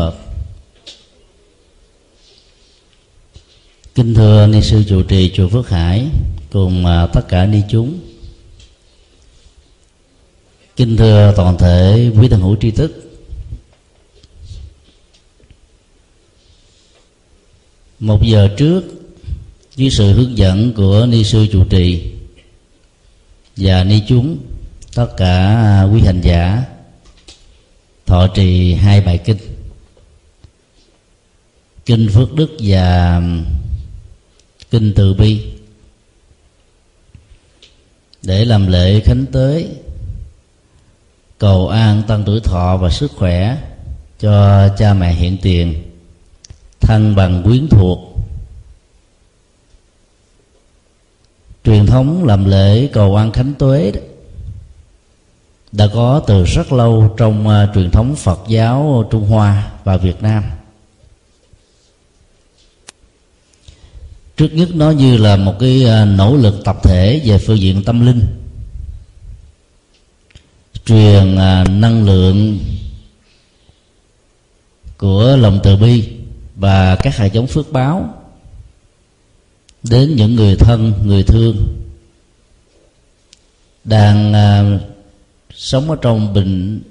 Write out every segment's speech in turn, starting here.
phật. Kính thưa ni sư trụ trì chùa phước hải cùng à, tất cả ni chúng. Kính thưa toàn thể quý thân hữu tri thức. Một giờ trước, dưới sự hướng dẫn của ni sư trụ trì và ni chúng, tất cả à, quý hành giả, thọ trì hai bài kinh kinh phước đức và um, kinh từ bi để làm lễ khánh tế cầu an tăng tuổi thọ và sức khỏe cho cha mẹ hiện tiền thân bằng quyến thuộc. Truyền thống làm lễ cầu an khánh tuế đó, đã có từ rất lâu trong uh, truyền thống Phật giáo Trung Hoa và Việt Nam. Trước nhất nó như là một cái à, nỗ lực tập thể về phương diện tâm linh. Truyền à, năng lượng của lòng từ bi và các hạt giống phước báo đến những người thân, người thương đang à, sống ở trong bệnh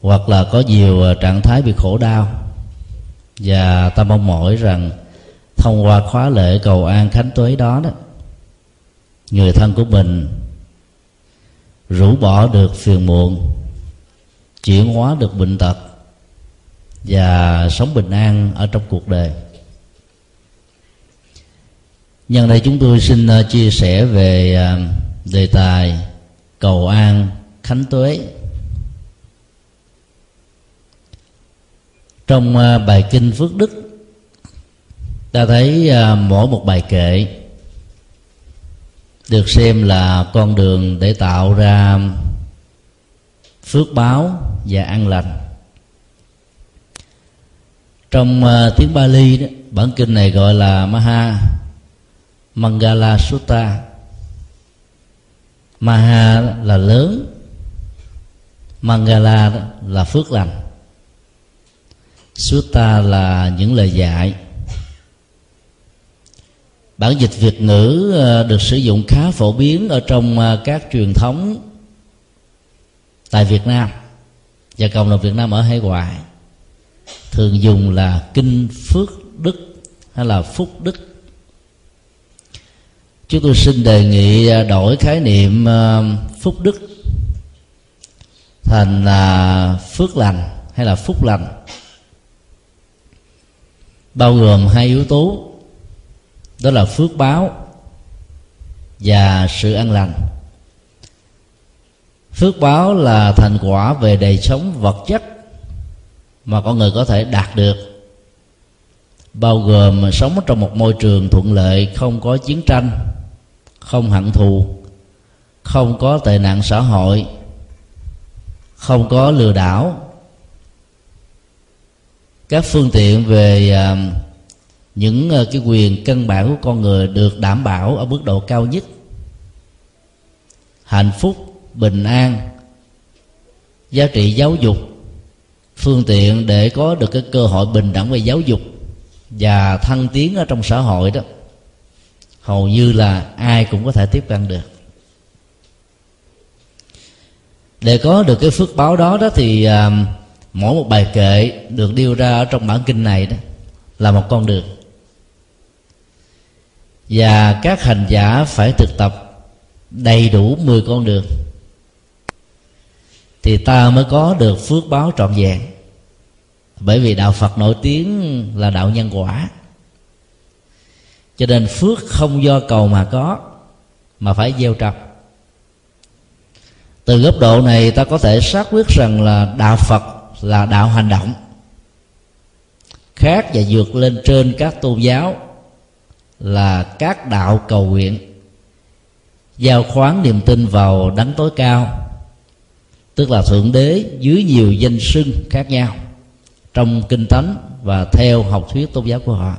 hoặc là có nhiều trạng thái bị khổ đau. Và ta mong mỏi rằng thông qua khóa lễ cầu an khánh tuế đó đó, người thân của mình rũ bỏ được phiền muộn, chuyển hóa được bệnh tật và sống bình an ở trong cuộc đời. Nhân đây chúng tôi xin ờ, chia sẻ về ờ, đề tài cầu an khánh tuế. Trong ờ, bài kinh phước đức ta thấy à, mỗi một bài kệ được xem là con đường để tạo ra phước báo và an lành. Trong à, tiếng Bali đó, bản kinh này gọi là Maha Mangala Sutta. Maha là lớn, Mangala là phước lành. Sutta là những lời dạy bản dịch việt ngữ ờ, được sử dụng khá phổ biến ở trong ờ, các truyền thống tại việt nam và cộng đồng việt nam ở hải ngoại. Thường dùng là kinh phước đức hay là phúc đức. Chúng tôi xin đề nghị ờ, đổi khái niệm phúc đức thành là phước lành hay là phúc lành, bao gồm hai yếu tố đó là phước báo và sự an lành. Phước báo là thành quả về đời sống vật chất mà con người có thể đạt được bao gồm sống trong một môi trường thuận lợi không có chiến tranh không hận thù không có tệ nạn xã hội không có lừa đảo. Các phương tiện về uh, những ờ, cái quyền căn bản của con người được đảm bảo ở mức độ cao nhất. Hạnh phúc bình an giá trị giáo dục phương tiện để có được cái cơ hội bình đẳng về giáo dục và thăng tiến ở trong xã hội đó hầu như là ai cũng có thể tiếp cận được. Để có được cái phước báo đó đó thì à, mỗi một bài kệ được đưa ra ở trong bản kinh này đó là một con đường và các hành giả phải thực tập đầy đủ 10 con đường. Thì ta mới có được phước báo trọn vẹn. Bởi vì đạo phật nổi tiếng là đạo nhân quả. Cho nên phước không do cầu mà có, mà phải gieo trồng. Từ góc độ này ta có thể xác quyết rằng là đạo phật là đạo hành động, khác và vượt lên trên các tôn giáo là các đạo cầu nguyện. Giao khoán niềm tin vào đấng tối cao, tức là thượng đế dưới nhiều danh xưng khác nhau trong kinh thánh và theo học thuyết tôn giáo của họ.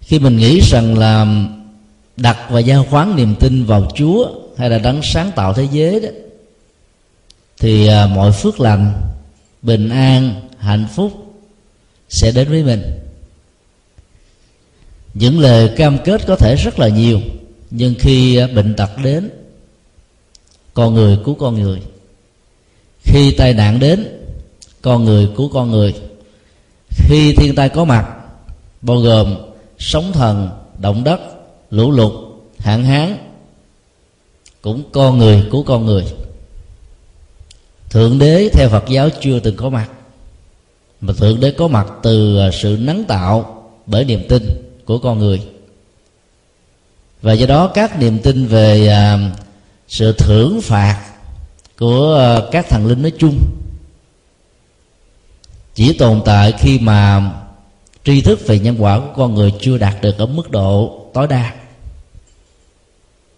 Khi mình nghĩ rằng là đặt và giao khoán niềm tin vào chúa hay là đấng sáng tạo thế giới đó, thì à, mọi phước lành, bình an, hạnh phúc sẽ đến với mình. Những lời cam kết có thể rất là nhiều, nhưng khi à, bệnh tật đến, con người cứu con người. Khi tai nạn đến, con người cứu con người. Khi thiên tai có mặt, bao gồm sóng thần, động đất, lũ lụt, hạn hán, cũng con người cứu con người. Thượng đế, theo phật giáo, chưa từng có mặt mà thượng đế có mặt từ à, sự nắng tạo bởi niềm tin của con người. Và do đó các niềm tin về à, sự thưởng phạt của à, các thần linh nói chung chỉ tồn tại khi mà tri thức về nhân quả của con người chưa đạt được ở mức độ tối đa.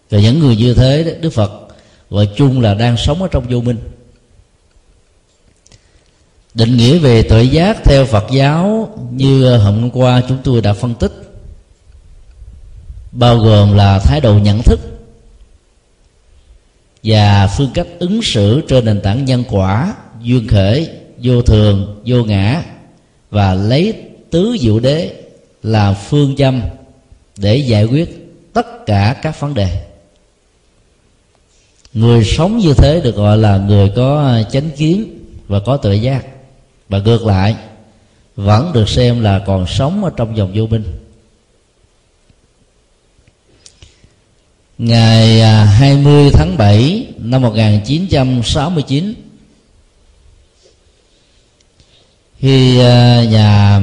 Và những người như thế đức phật gọi chung là đang sống ở trong vô minh định nghĩa về tuệ giác theo phật giáo như ờ, hôm qua chúng tôi đã phân tích. Bao gồm là thái độ nhận thức và phương cách ứng xử trên nền tảng nhân quả, duyên khởi vô thường, vô ngã và lấy tứ diệu đế là phương châm để giải quyết tất cả các vấn đề. Người sống như thế được gọi là người có ờ, chánh kiến và có tự giác và ngược lại, vẫn được xem là còn sống ở trong dòng vô minh ngày à, 20 tháng 7 năm 1969 khi à, nhà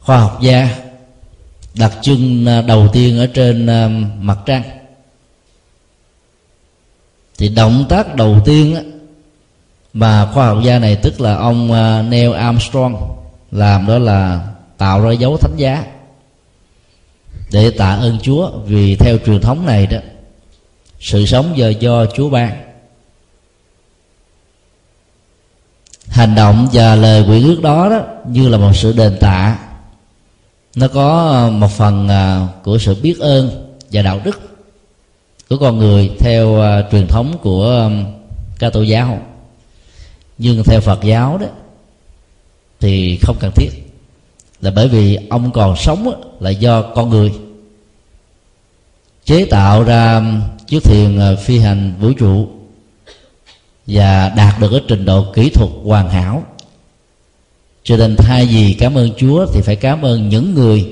khoa học gia đặt chân à, đầu tiên ở trên mặt trăng, thì động tác đầu tiên mà khoa học gia này tức là ông à, Neil Armstrong, làm đó là tạo ra dấu thánh giá để tạ ơn Chúa vì theo truyền thống này đó, sự sống giờ do Chúa ban. Hành động và lời quy ước đó đó như là một sự đền tạ. Nó có một phần à, của sự biết ơn và đạo đức của con người theo à, truyền thống của ca tô giáo nhưng theo phật giáo đó, thì không cần thiết. Là bởi vì ông còn sống là do con người. Chế tạo ra chiếc thuyền ờ, phi hành vũ trụ và đạt được cái trình độ kỹ thuật hoàn hảo. Cho nên thay vì cảm ơn chúa thì phải cảm ơn những người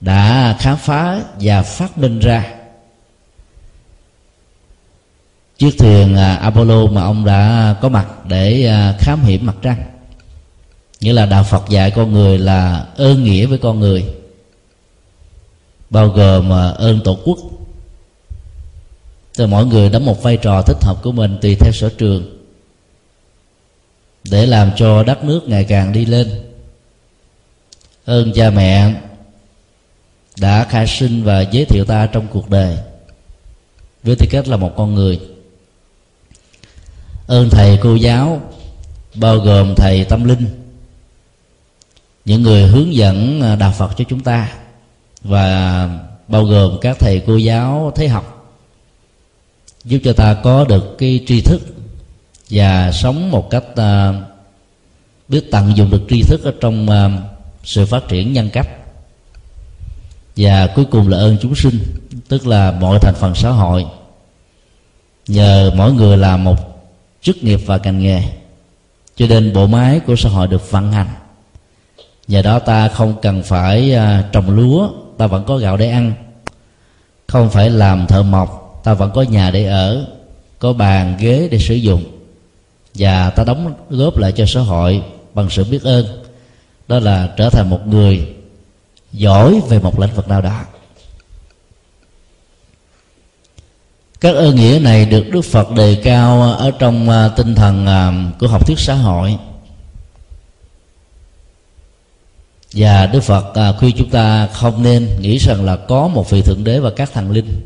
đã khám phá và phát minh ra chiếc thuyền à, apollo mà ông đã có mặt để à, khám hiểm mặt trăng. Nghĩa là đạo phật dạy con người là ơn nghĩa với con người, bao gồm à, ơn tổ quốc. Tức mỗi người đóng một vai trò thích hợp của mình tùy theo sở trường, để làm cho đất nước ngày càng đi lên. Ơn cha mẹ đã khai sinh và giới thiệu ta trong cuộc đời. Với tư cách là một con người ơn thầy cô giáo bao gồm thầy tâm linh những người hướng dẫn à, đạo phật cho chúng ta và bao gồm các thầy cô giáo thế học giúp cho ta có được cái tri thức và sống một cách uh, biết tận dụng được tri thức ở trong uh, sự phát triển nhân cách. Và cuối cùng là ơn chúng sinh tức là mọi thành phần xã hội. Nhờ mỗi người làm một chức nghiệp và ngành nghề. Cho nên bộ máy của xã hội được vận hành. Nhờ đó ta không cần phải à, trồng lúa, ta vẫn có gạo để ăn. Không phải làm thợ mộc, ta vẫn có nhà để ở, có bàn, ghế để sử dụng. Và ta đóng góp lại cho xã hội bằng sự biết ơn. Đó là trở thành một người giỏi về một lĩnh vực nào đó. Các ơn nghĩa này được đức phật đề cao ở trong à, tinh thần à, của học thuyết xã hội. Và đức phật à, khuyên chúng ta không nên nghĩ rằng là có một vị thượng đế và các thần linh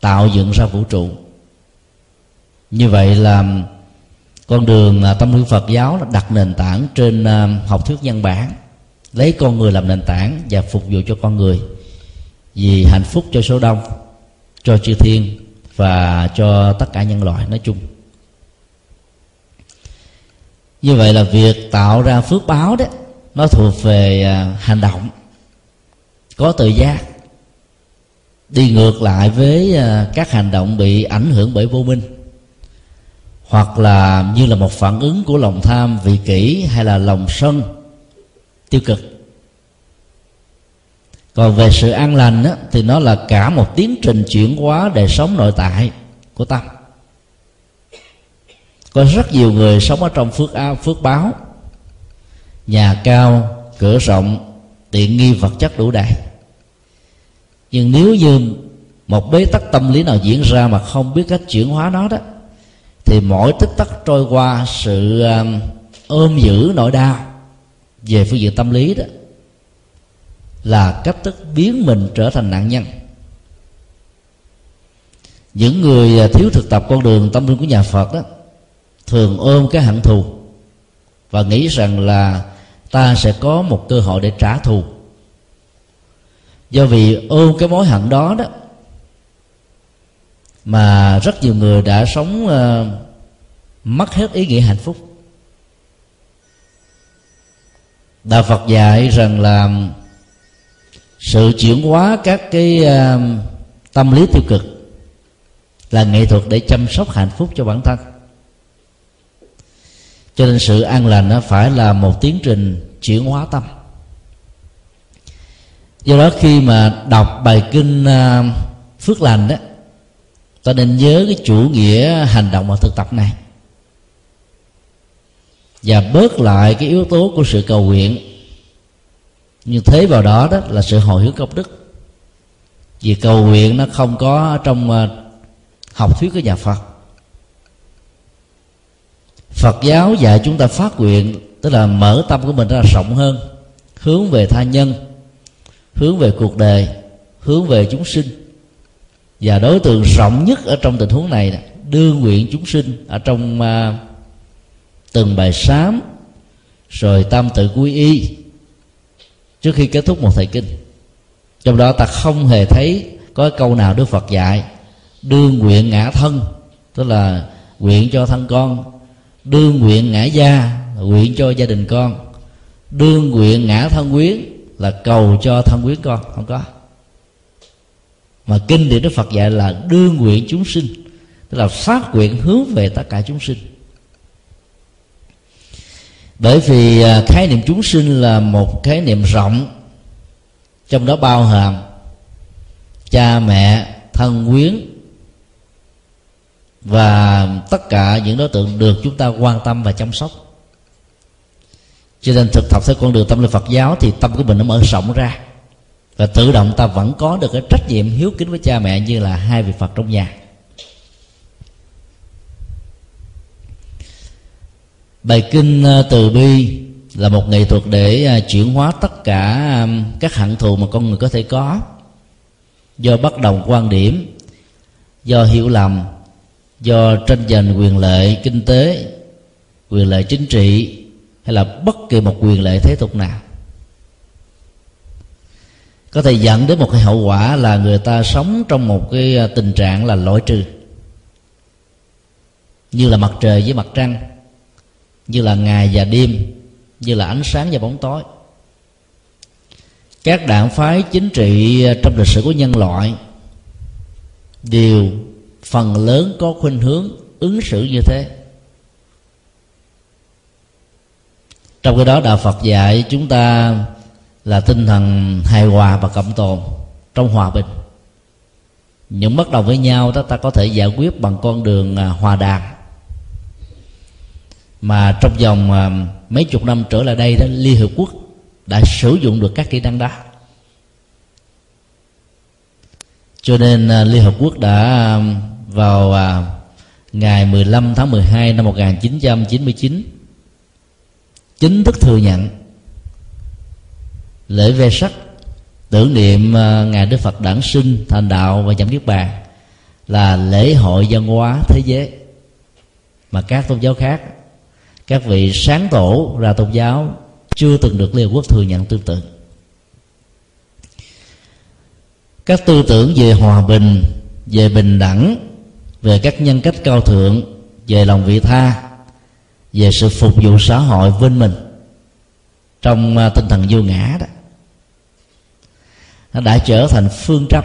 tạo dựng ra vũ trụ. Như vậy là con đường tâm linh phật giáo là đặt nền tảng trên học thuyết nhân bản, lấy con người làm nền tảng và phục vụ cho con người. Vì hạnh phúc cho số đông, cho chư thiên và cho tất cả nhân loại nói chung. Như vậy là việc tạo ra phước báo đó, nó thuộc về à, hành động, có tự giác, đi ngược lại với à, các hành động bị ảnh hưởng bởi vô minh, hoặc là như là một phản ứng của lòng tham vị kỷ hay là lòng sân tiêu cực còn về sự an lành á, thì nó là cả một tiến trình chuyển hóa đời sống nội tại của tâm có rất nhiều người sống ở trong phước ao phước báo. Nhà cao cửa rộng tiện nghi vật chất đủ đầy. Nhưng nếu như một bế tắc tâm lý nào diễn ra mà không biết cách chuyển hóa nó đó thì mỗi tích tắc trôi qua sự um, ôm giữ nỗi đau về phương diện tâm lý đó là cách thức biến mình trở thành nạn nhân. Những người à, thiếu thực tập con đường tâm linh của nhà phật đó thường ôm cái hận thù và nghĩ rằng là ta sẽ có một cơ hội để trả thù. Do vì ôm cái mối hận đó đó mà rất nhiều người đã sống uh, mất hết ý nghĩa hạnh phúc. Đạo phật dạy rằng là sự chuyển hóa các cái uh, tâm lý tiêu cực là nghệ thuật để chăm sóc hạnh phúc cho bản thân. Cho nên sự an lành nó phải là một tiến trình chuyển hóa tâm. Do đó khi mà đọc bài kinh uh, phước lành đó ta nên nhớ cái chủ nghĩa hành động và thực tập này. Và bớt lại cái yếu tố của sự cầu nguyện nhưng thế vào đó đó là sự hồi hướng công đức. Vì cầu nguyện nó không có trong ờ, học thuyết của nhà phật. Phật giáo dạy chúng ta phát nguyện tức là mở tâm của mình ra rộng hơn hướng về tha nhân hướng về cuộc đời hướng về chúng sinh. Và đối tượng rộng nhất ở trong tình huống này đương nguyện chúng sinh ở trong uh, từng bài sám rồi tam tự quy y trước khi kết thúc một thời kinh, trong đó ta không hề thấy có câu nào đức phật dạy, đương nguyện ngã thân, tức là nguyện cho thân con, đương nguyện ngã gia nguyện cho gia đình con, đương nguyện ngã thân quyến là cầu cho thân quyến con. Không có. Mà kinh điển đức phật dạy là đương nguyện chúng sinh, tức là phát nguyện hướng về tất cả chúng sinh bởi vì à, khái niệm chúng sinh là một khái niệm rộng, trong đó bao hàm cha mẹ, thân quyến và tất cả những đối tượng được chúng ta quan tâm và chăm sóc. Cho nên thực tập theo con đường tâm linh Phật giáo thì tâm của mình nó mở rộng ra và tự động ta vẫn có được cái trách nhiệm hiếu kính với cha mẹ như là hai vị Phật trong nhà. Bài kinh ờ, từ bi là một nghệ thuật để ờ, chuyển hóa tất cả các hận thù mà con người có thể có. Do bất đồng quan điểm, do hiểu lầm, do tranh giành quyền lợi kinh tế, quyền lợi chính trị, hay là bất kỳ một quyền lợi thế tục nào. Có thể dẫn đến một cái hậu quả là người ta sống trong một cái ờ, tình trạng là loại trừ. Như là mặt trời với mặt trăng như là ngày và đêm, như là ánh sáng và bóng tối. Các đảng phái chính trị trong lịch sử của nhân loại đều phần lớn có khuynh hướng ứng xử như thế. Trong cái đó, đạo phật dạy chúng ta là tinh thần hài hòa và cộng tồn trong hòa bình. Những bất đồng với nhau đó ta có thể giải quyết bằng con đường à, hòa đàm mà trong vòng à, mấy chục năm trở lại đây đó, liên hợp quốc đã sử dụng được các kỹ năng đó. Cho nên à, liên hợp quốc đã à, vào ngày 15 tháng 12 năm 1999 chính thức thừa nhận lễ ve sắc tưởng niệm ngày Đức Phật đản sinh, thành đạo và nhậm niết bàn là lễ hội văn hóa thế giới mà các tôn giáo khác các vị sáng tổ ra tôn giáo chưa từng được liên hợp quốc thừa nhận tương tự. Các tư tưởng về hòa bình, về bình đẳng, về các nhân cách cao thượng, về lòng vị tha, về sự phục vụ xã hội bên mình trong à, tinh thần vô ngã đó, nó đã trở thành phương chấp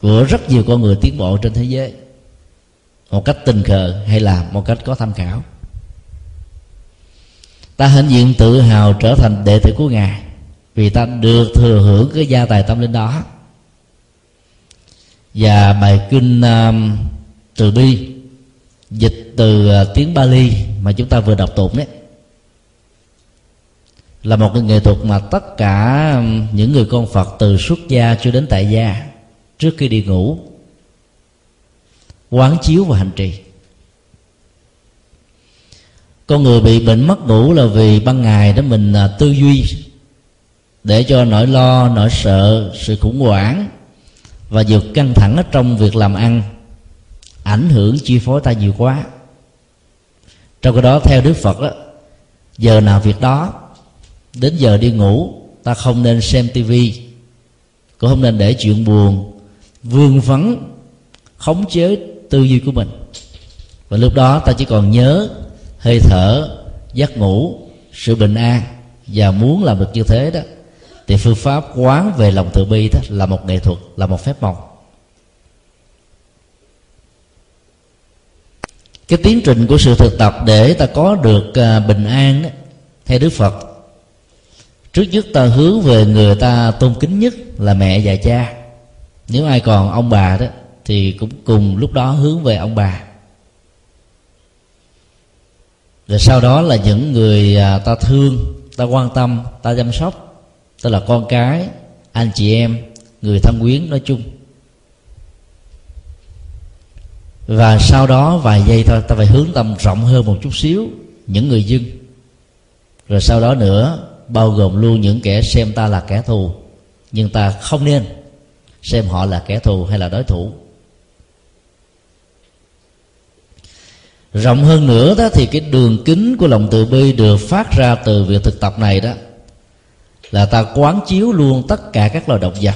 của rất nhiều con người tiến bộ trên thế giới, một cách tình cờ hay là một cách có tham khảo ta hãnh diện tự hào trở thành đệ tử của ngài vì ta được thừa hưởng cái gia tài tâm linh đó. Và bài kinh uh, từ bi dịch từ uh, tiếng Bali mà chúng ta vừa đọc tụng đấy là một cái nghệ thuật mà tất cả um, những người con Phật từ xuất gia cho đến tại gia trước khi đi ngủ quán chiếu và hành trì con người bị bệnh mất ngủ là vì ban ngày đó mình à, tư duy để cho nỗi lo nỗi sợ sự khủng hoảng và vượt căng thẳng ở trong việc làm ăn ảnh hưởng chi phối ta nhiều quá. Trong cái đó theo đức phật đó, giờ nào việc đó đến giờ đi ngủ ta không nên xem tivi cũng không nên để chuyện buồn vương vấn khống chế tư duy của mình. Và lúc đó ta chỉ còn nhớ hơi thở giấc ngủ sự bình an và muốn làm được như thế đó thì phương pháp quán về lòng từ bi đó là một nghệ thuật là một phép màu. Cái tiến trình của sự thực tập để ta có được à, bình an đó, theo đức phật trước nhất ta hướng về người ta tôn kính nhất là mẹ và cha. Nếu ai còn ông bà đó thì cũng cùng lúc đó hướng về ông bà rồi sau đó là những người à, ta thương, ta quan tâm, ta chăm sóc, tức là con cái, anh chị em, người thân quyến nói chung. Và sau đó vài giây thôi, ta phải hướng tâm rộng hơn một chút xíu, những người dân. Rồi sau đó nữa, bao gồm luôn những kẻ xem ta là kẻ thù, nhưng ta không nên xem họ là kẻ thù hay là đối thủ. Rộng hơn nữa đó thì cái đường kính của lòng từ bi được phát ra từ việc thực tập này đó là ta quán chiếu luôn tất cả các loài động vật,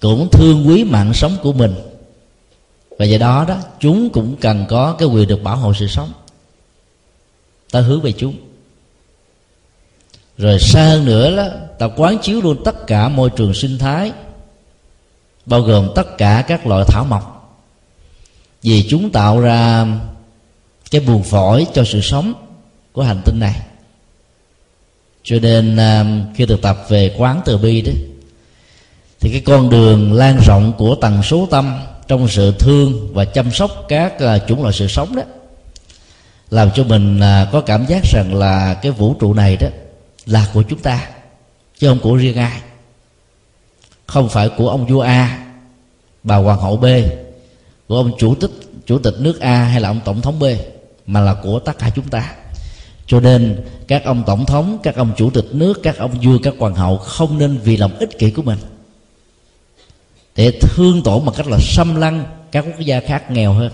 cũng thương quý mạng sống của mình. Và do đó đó, chúng cũng cần có cái quyền được bảo hộ sự sống. Ta hướng về chúng. Rồi xa hơn nữa đó ta quán chiếu luôn tất cả môi trường sinh thái, bao gồm tất cả các loại thảo mộc vì chúng tạo ra cái buồn phổi cho sự sống của hành tinh này. Cho nên um, khi thực tập về quán từ bi đó, thì cái con đường lan rộng của tần số tâm trong sự thương và chăm sóc các à, chủng loại sự sống đó, làm cho mình à, có cảm giác rằng là cái vũ trụ này đó là của chúng ta, chứ không của riêng ai. Không phải của ông vua a, bà hoàng hậu b của ông chủ tịch chủ tịch nước a hay là ông tổng thống b, mà là của tất cả chúng ta. Cho nên, các ông tổng thống, các ông chủ tịch nước, các ông vua, các hoàng hậu không nên vì lòng ích kỷ của mình để thương tổn bằng cách là xâm lăng các quốc gia khác nghèo hơn.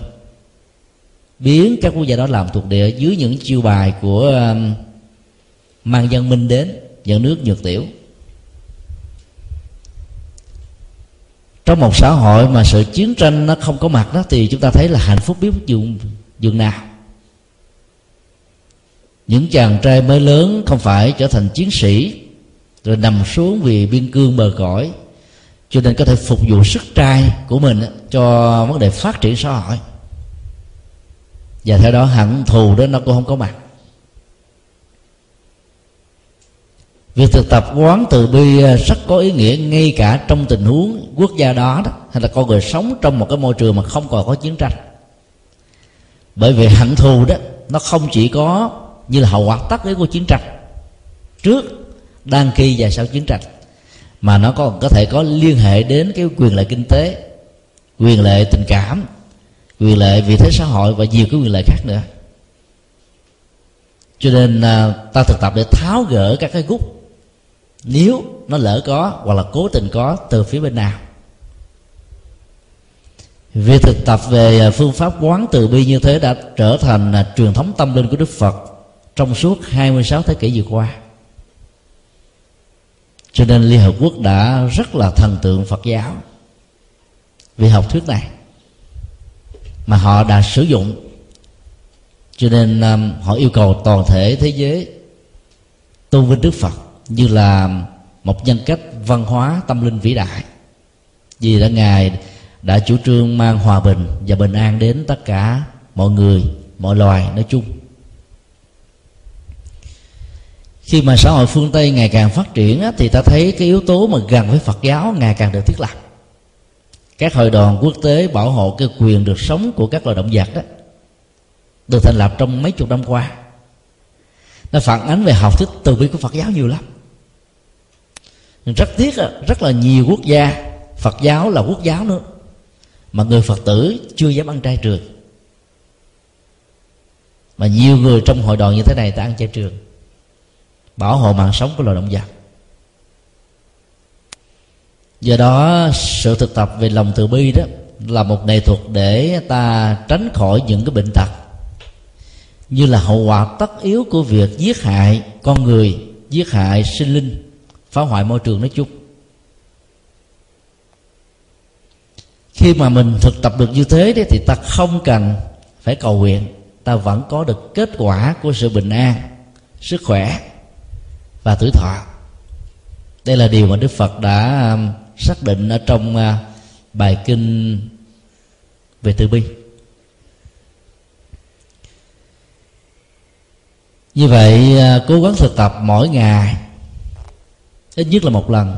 Biến các quốc gia đó làm thuộc địa dưới những chiêu bài của um, mang dân minh đến, dân nước nhược tiểu. Trong một xã hội mà sự chiến tranh nó không có mặt đó thì chúng ta thấy là hạnh phúc biết dường dường nào. Những chàng trai mới lớn không phải trở thành chiến sĩ, rồi nằm xuống vì biên cương bờ cõi, cho nên có thể phục vụ sức trai của mình cho vấn đề phát triển xã hội. Và theo đó hận thù đó nó cũng không có mặt. Việc thực tập quán từ bi à, rất có ý nghĩa ngay cả trong tình huống quốc gia đó, đó hay là con người sống trong một cái môi trường mà không còn có chiến tranh. Bởi vì hận thù đó nó không chỉ có như là hậu quả tất yếu của chiến tranh trước đang khi và sau chiến tranh mà nó còn có thể có liên hệ đến cái quyền lợi kinh tế quyền lợi tình cảm quyền lợi vị thế xã hội và nhiều cái quyền lợi khác nữa. Cho nên à, ta thực tập để tháo gỡ các cái gút nếu nó lỡ có hoặc là cố tình có từ phía bên nào. Việc thực tập về à, phương pháp quán từ bi như thế đã trở thành là truyền thống tâm linh của Đức Phật trong suốt 26 thế kỷ vừa qua. Cho nên Liên Hợp Quốc đã rất là thần tượng Phật giáo vì học thuyết này mà họ đã sử dụng. Cho nên um, họ yêu cầu toàn thể thế giới tôn vinh đức phật như là một nhân cách văn hóa tâm linh vĩ đại. Vì đã ngài đã chủ trương mang hòa bình và bình an đến tất cả mọi người, mọi loài nói chung. Khi mà xã hội phương tây ngày càng phát triển thì ta thấy cái yếu tố mà gần với phật giáo ngày càng được thiết lập. Các hội đoàn quốc tế bảo hộ cái quyền được sống của các loài động vật đó được thành lập trong mấy chục năm qua. Nó phản ánh về học thuyết từ bi của phật giáo nhiều lắm rất tiếc rất là nhiều quốc gia, phật giáo là quốc giáo nữa, mà người phật tử chưa dám ăn chay trường. Mà nhiều người trong hội đoàn như thế này ta ăn chay trường, bảo hộ mạng sống của loài động vật. Do đó, sự thực tập về lòng từ bi đó là một nghệ thuật để ta tránh khỏi những cái bệnh tật, như là hậu quả tất yếu của việc giết hại con người, giết hại sinh linh phá hoại môi trường nói chung. Khi mà mình thực tập được như thế đấy, thì ta không cần phải cầu nguyện. Ta vẫn có được kết quả của sự bình an, sức khỏe và tuổi thọ. Đây là điều mà đức phật đã um, xác định ở trong uh, bài kinh về từ bi. Như vậy uh, cố gắng thực tập mỗi ngày ít nhất là một lần.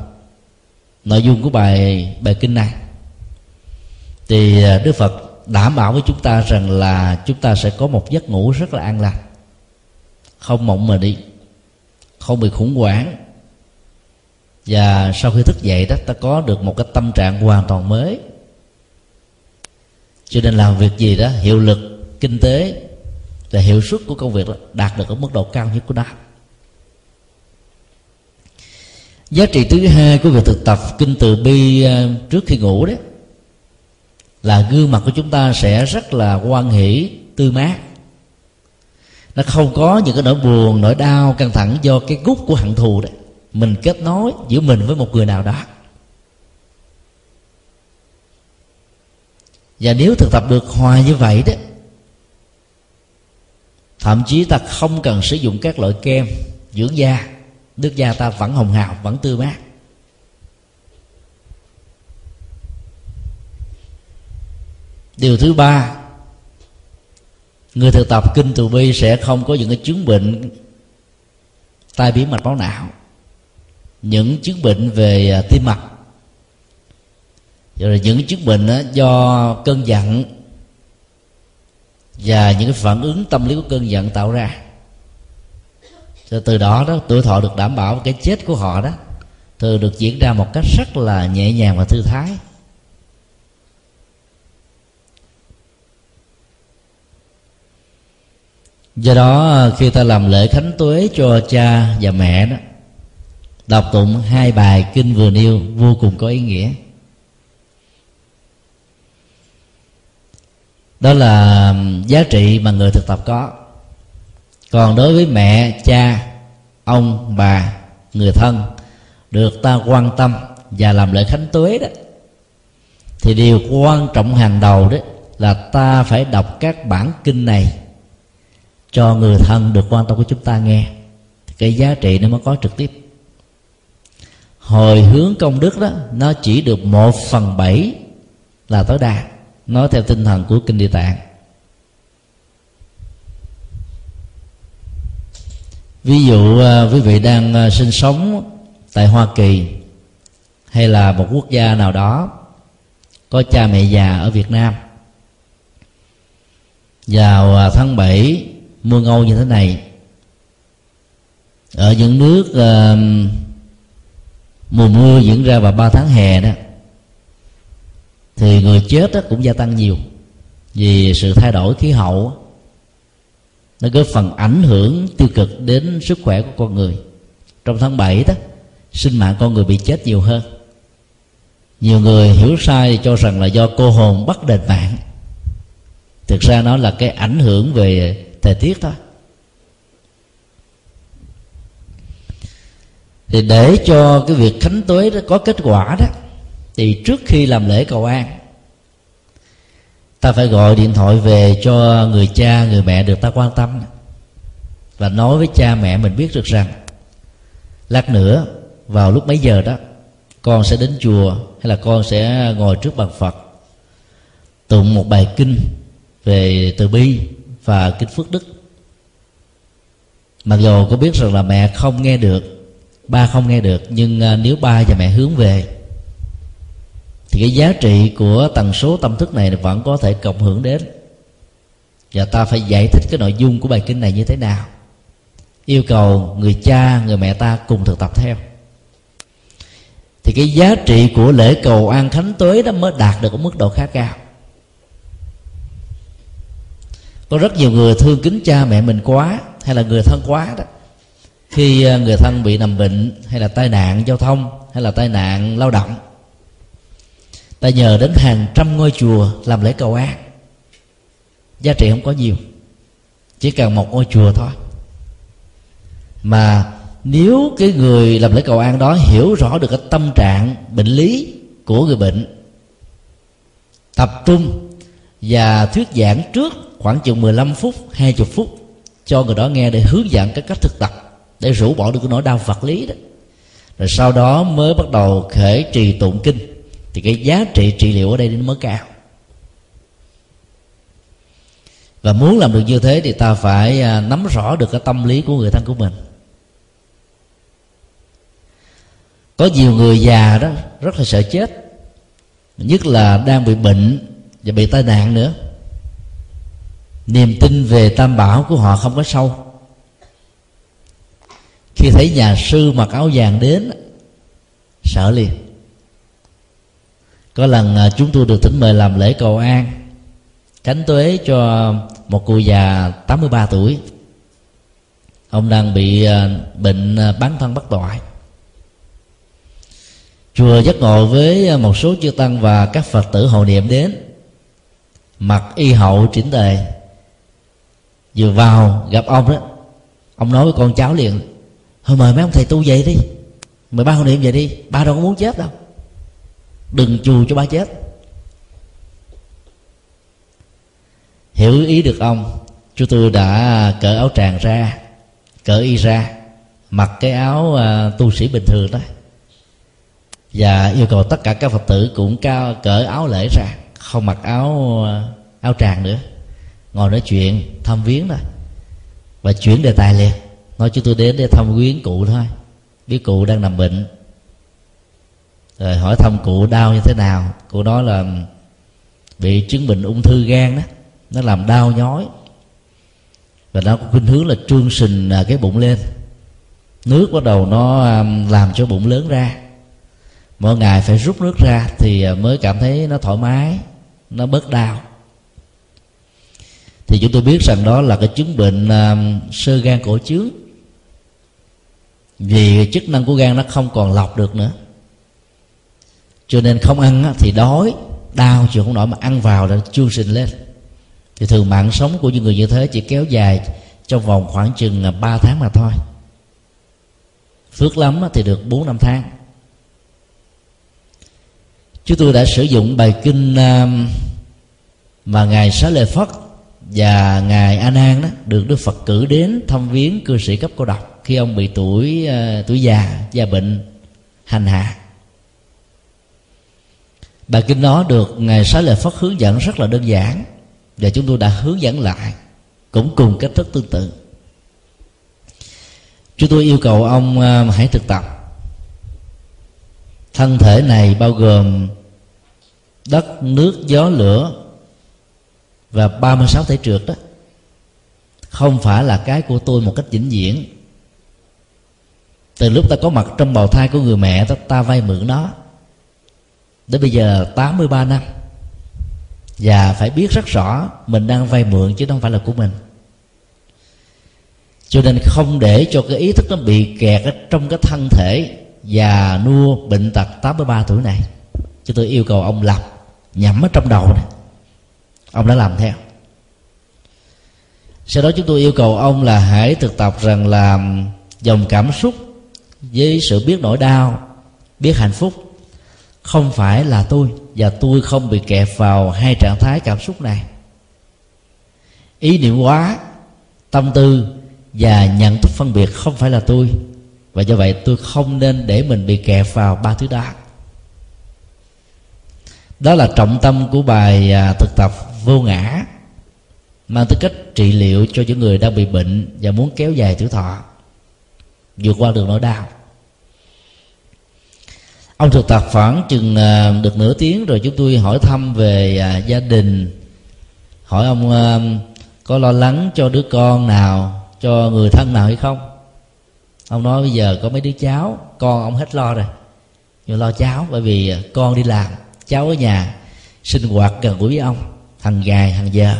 Nội dung của bài bài kinh này. Thì à, đức phật đảm bảo với chúng ta rằng là chúng ta sẽ có một giấc ngủ rất là an lành. Không mộng mà đi. Không bị khủng hoảng. Và sau khi thức dậy đó, ta có được một cái tâm trạng hoàn toàn mới. Cho nên làm việc gì đó, hiệu lực kinh tế và hiệu suất của công việc đó đạt được ở mức độ cao nhất của nó giá trị thứ hai của việc thực tập kinh từ bi à, trước khi ngủ đấy, là gương mặt của chúng ta sẽ rất là quan hỷ, tươi mát. Nó không có những cái nỗi buồn, nỗi đau căng thẳng do cái gút của hận thù đấy. Mình kết nối giữa mình với một người nào đó. Và nếu thực tập được hoài như vậy đó thậm chí ta không cần sử dụng các loại kem dưỡng da nước da ta vẫn hồng hào, vẫn tươi mát. Điều thứ ba, người thực tập kinh từ bi sẽ không có những cái chứng bệnh tai biến mạch máu não, những chứng bệnh về à, tim mạch. Rồi những chứng bệnh do cơn giận và những cái phản ứng tâm lý của cơn giận tạo ra rồi từ đó đó, tuổi thọ được đảm bảo cái chết của họ đó, thường được diễn ra một cách rất là nhẹ nhàng và thư thái. Do đó, khi ta làm lễ khánh tuế cho cha và mẹ đó, đọc tụng hai bài kinh vừa nêu vô cùng có ý nghĩa. Đó là ừ, giá trị mà người thực tập có còn đối với mẹ, cha, ông, bà, người thân, được ta quan tâm và làm lễ khánh tuế đó, thì điều quan trọng hàng đầu đó là ta phải đọc các bản kinh này cho người thân được quan tâm của chúng ta nghe. Cái giá trị nó mới có trực tiếp. Hồi hướng công đức đó, nó chỉ được một phần bảy là tối đa. Nói theo tinh thần của kinh địa tạng. Ví dụ à, quý vị đang à, sinh sống tại hoa kỳ hay là một quốc gia nào đó có cha mẹ già ở việt nam. Vào à, tháng 7 mưa ngâu như thế này ở những nước uh, mùa mưa diễn ra vào ba tháng hè đó thì người chết đó cũng gia tăng nhiều vì sự thay đổi khí hậu nó góp phần ảnh hưởng tiêu cực đến sức khỏe của con người. Trong tháng 7 đó, sinh mạng con người bị chết nhiều hơn. Nhiều người hiểu sai cho rằng là do cô hồn bắt đền mạng. Thực ra nó là cái ảnh hưởng về thời tiết thôi thì để cho cái việc khánh tuế đó có kết quả đó, thì trước khi làm lễ cầu an ta phải gọi điện thoại về cho người cha, người mẹ được ta quan tâm. Và nói với cha mẹ mình biết được rằng, lát nữa, vào lúc mấy giờ đó, con sẽ đến chùa hay là con sẽ ngồi trước bàn phật, tụng một bài kinh về từ bi và kinh phước đức. Mặc dù có biết rằng là mẹ không nghe được, ba không nghe được, nhưng à, nếu ba và mẹ hướng về thì cái giá trị của tần số tâm thức này vẫn có thể cộng hưởng đến. Và ta phải giải thích cái nội dung của bài kinh này như thế nào. Yêu cầu người cha, người mẹ ta cùng thực tập theo. Thì cái giá trị của lễ cầu an khánh tuế đó mới đạt được ở mức độ khá cao. Có rất nhiều người thương kính cha mẹ mình quá, hay là người thân quá đó. Khi à, người thân bị nằm bệnh, hay là tai nạn giao thông, hay là tai nạn lao động ta nhờ đến hàng trăm ngôi chùa làm lễ cầu an. Giá trị không có nhiều, chỉ cần một ngôi chùa thôi. Mà nếu cái người làm lễ cầu an đó hiểu rõ được cái tâm trạng, bệnh lý của người bệnh, tập trung và thuyết giảng trước khoảng chừng 15 phút 20 phút cho người đó nghe để hướng dẫn cái cách thực tập, để rũ bỏ được cái nỗi đau vật lý đó. Rồi sau đó mới bắt đầu khởi trì tụng kinh thì cái giá trị trị liệu ở đây nó mới cao. Và muốn làm được như thế thì ta phải à, nắm rõ được cái tâm lý của người thân của mình. Có nhiều người già đó rất là sợ chết. Nhất là đang bị bệnh và bị tai nạn nữa. Niềm tin về tam bảo của họ không có sâu. Khi thấy nhà sư mặc áo vàng đến, sợ liền có lần à, chúng tôi được thỉnh mời làm lễ cầu an. Cánh tuế cho một cụ già 83 tuổi. Ông đang bị à, bệnh à, bán thân bất toại chùa giác ngộ với một số chư tăng và các phật tử hộ niệm đến. Mặc y hậu chỉnh tề. Vừa vào, gặp ông đó. Ông nói với con cháu liền, thôi mời mấy ông thầy tu vậy đi. Mời ba hộ niệm vậy đi. Ba đâu có muốn chết đâu đừng chù cho ba chết. Hiểu ý được ông chúng tôi đã cởi áo tràng ra cởi y ra mặc cái áo uh, tu sĩ bình thường đó. Và yêu cầu tất cả các phật tử cũng cao cởi áo lễ ra không mặc áo uh, áo tràng nữa. Ngồi nói chuyện thăm viếng thôi. Và chuyển đề tài liền. Nói chúng tôi đến để thăm viếng cụ thôi. Biết cụ đang nằm bệnh rồi hỏi thăm cụ đau như thế nào. Cụ nói là bị chứng bệnh ung thư gan đó. Nó làm đau nhói. Và nó có khuynh hướng là trương sình à, cái bụng lên. Nước bắt đầu nó à, làm cho bụng lớn ra. Mỗi ngày phải rút nước ra thì à, mới cảm thấy nó thoải mái, nó bớt đau. Thì chúng tôi biết rằng đó là cái chứng bệnh sơ gan cổ trướng. Vì chức năng của gan nó không còn lọc được nữa cho nên không ăn thì đói, đau chịu không nổi mà ăn vào là chương sinh lên thì thường mạng sống của những người như thế chỉ kéo dài trong vòng khoảng chừng à, 3 tháng mà thôi. Phước lắm thì được 4 năm tháng. Chúng tôi đã sử dụng bài kinh um, mà ngài xá lệ phất và ngài a nan đó được đức phật cử đến thăm viếng cư sĩ cấp cô độc khi ông bị tuổi à, tuổi già già bệnh hành hạ bài kinh đó được ngài xá lợi phất hướng dẫn rất là đơn giản và chúng tôi đã hướng dẫn lại cũng cùng cách thức tương tự. Chúng tôi yêu cầu ông à, hãy thực tập. Thân thể này bao gồm đất nước gió lửa và 36 thể trượt đó. Không phải là cái của tôi một cách vĩnh viễn. Từ lúc ta có mặt trong bào thai của người mẹ ta, ta vay mượn nó đến bây giờ 83 năm. Và phải biết rất rõ mình đang vay mượn chứ không phải là của mình. Cho nên không để cho cái ý thức nó bị kẹt ở trong cái thân thể già nua bệnh tật 83 tuổi này. Chúng tôi yêu cầu ông lập nhẩm ở trong đầu này. Ông đã làm theo. Sau đó chúng tôi yêu cầu ông là hãy thực tập rằng là dòng cảm xúc với sự biết nỗi đau, biết hạnh phúc không phải là tôi, và tôi không bị kẹp vào hai trạng thái cảm xúc này. Ý niệm quá tâm tư và nhận thức phân biệt không phải là tôi. Và do vậy tôi không nên để mình bị kẹp vào ba thứ đó. Đó là trọng tâm của bài à, thực tập vô ngã, mang tư cách trị liệu cho những người đang bị bệnh và muốn kéo dài tuổi thọ, vượt qua được nỗi đau ông thực tập khoảng chừng à, được nửa tiếng rồi chúng tôi hỏi thăm về à, gia đình. Hỏi ông à, có lo lắng cho đứa con nào, cho người thân nào hay không? Ông nói bây giờ có mấy đứa cháu, con ông hết lo rồi. Nhưng lo cháu, bởi vì con đi làm, cháu ở nhà, sinh hoạt gần gũi với ông, hàng ngày, hàng giờ.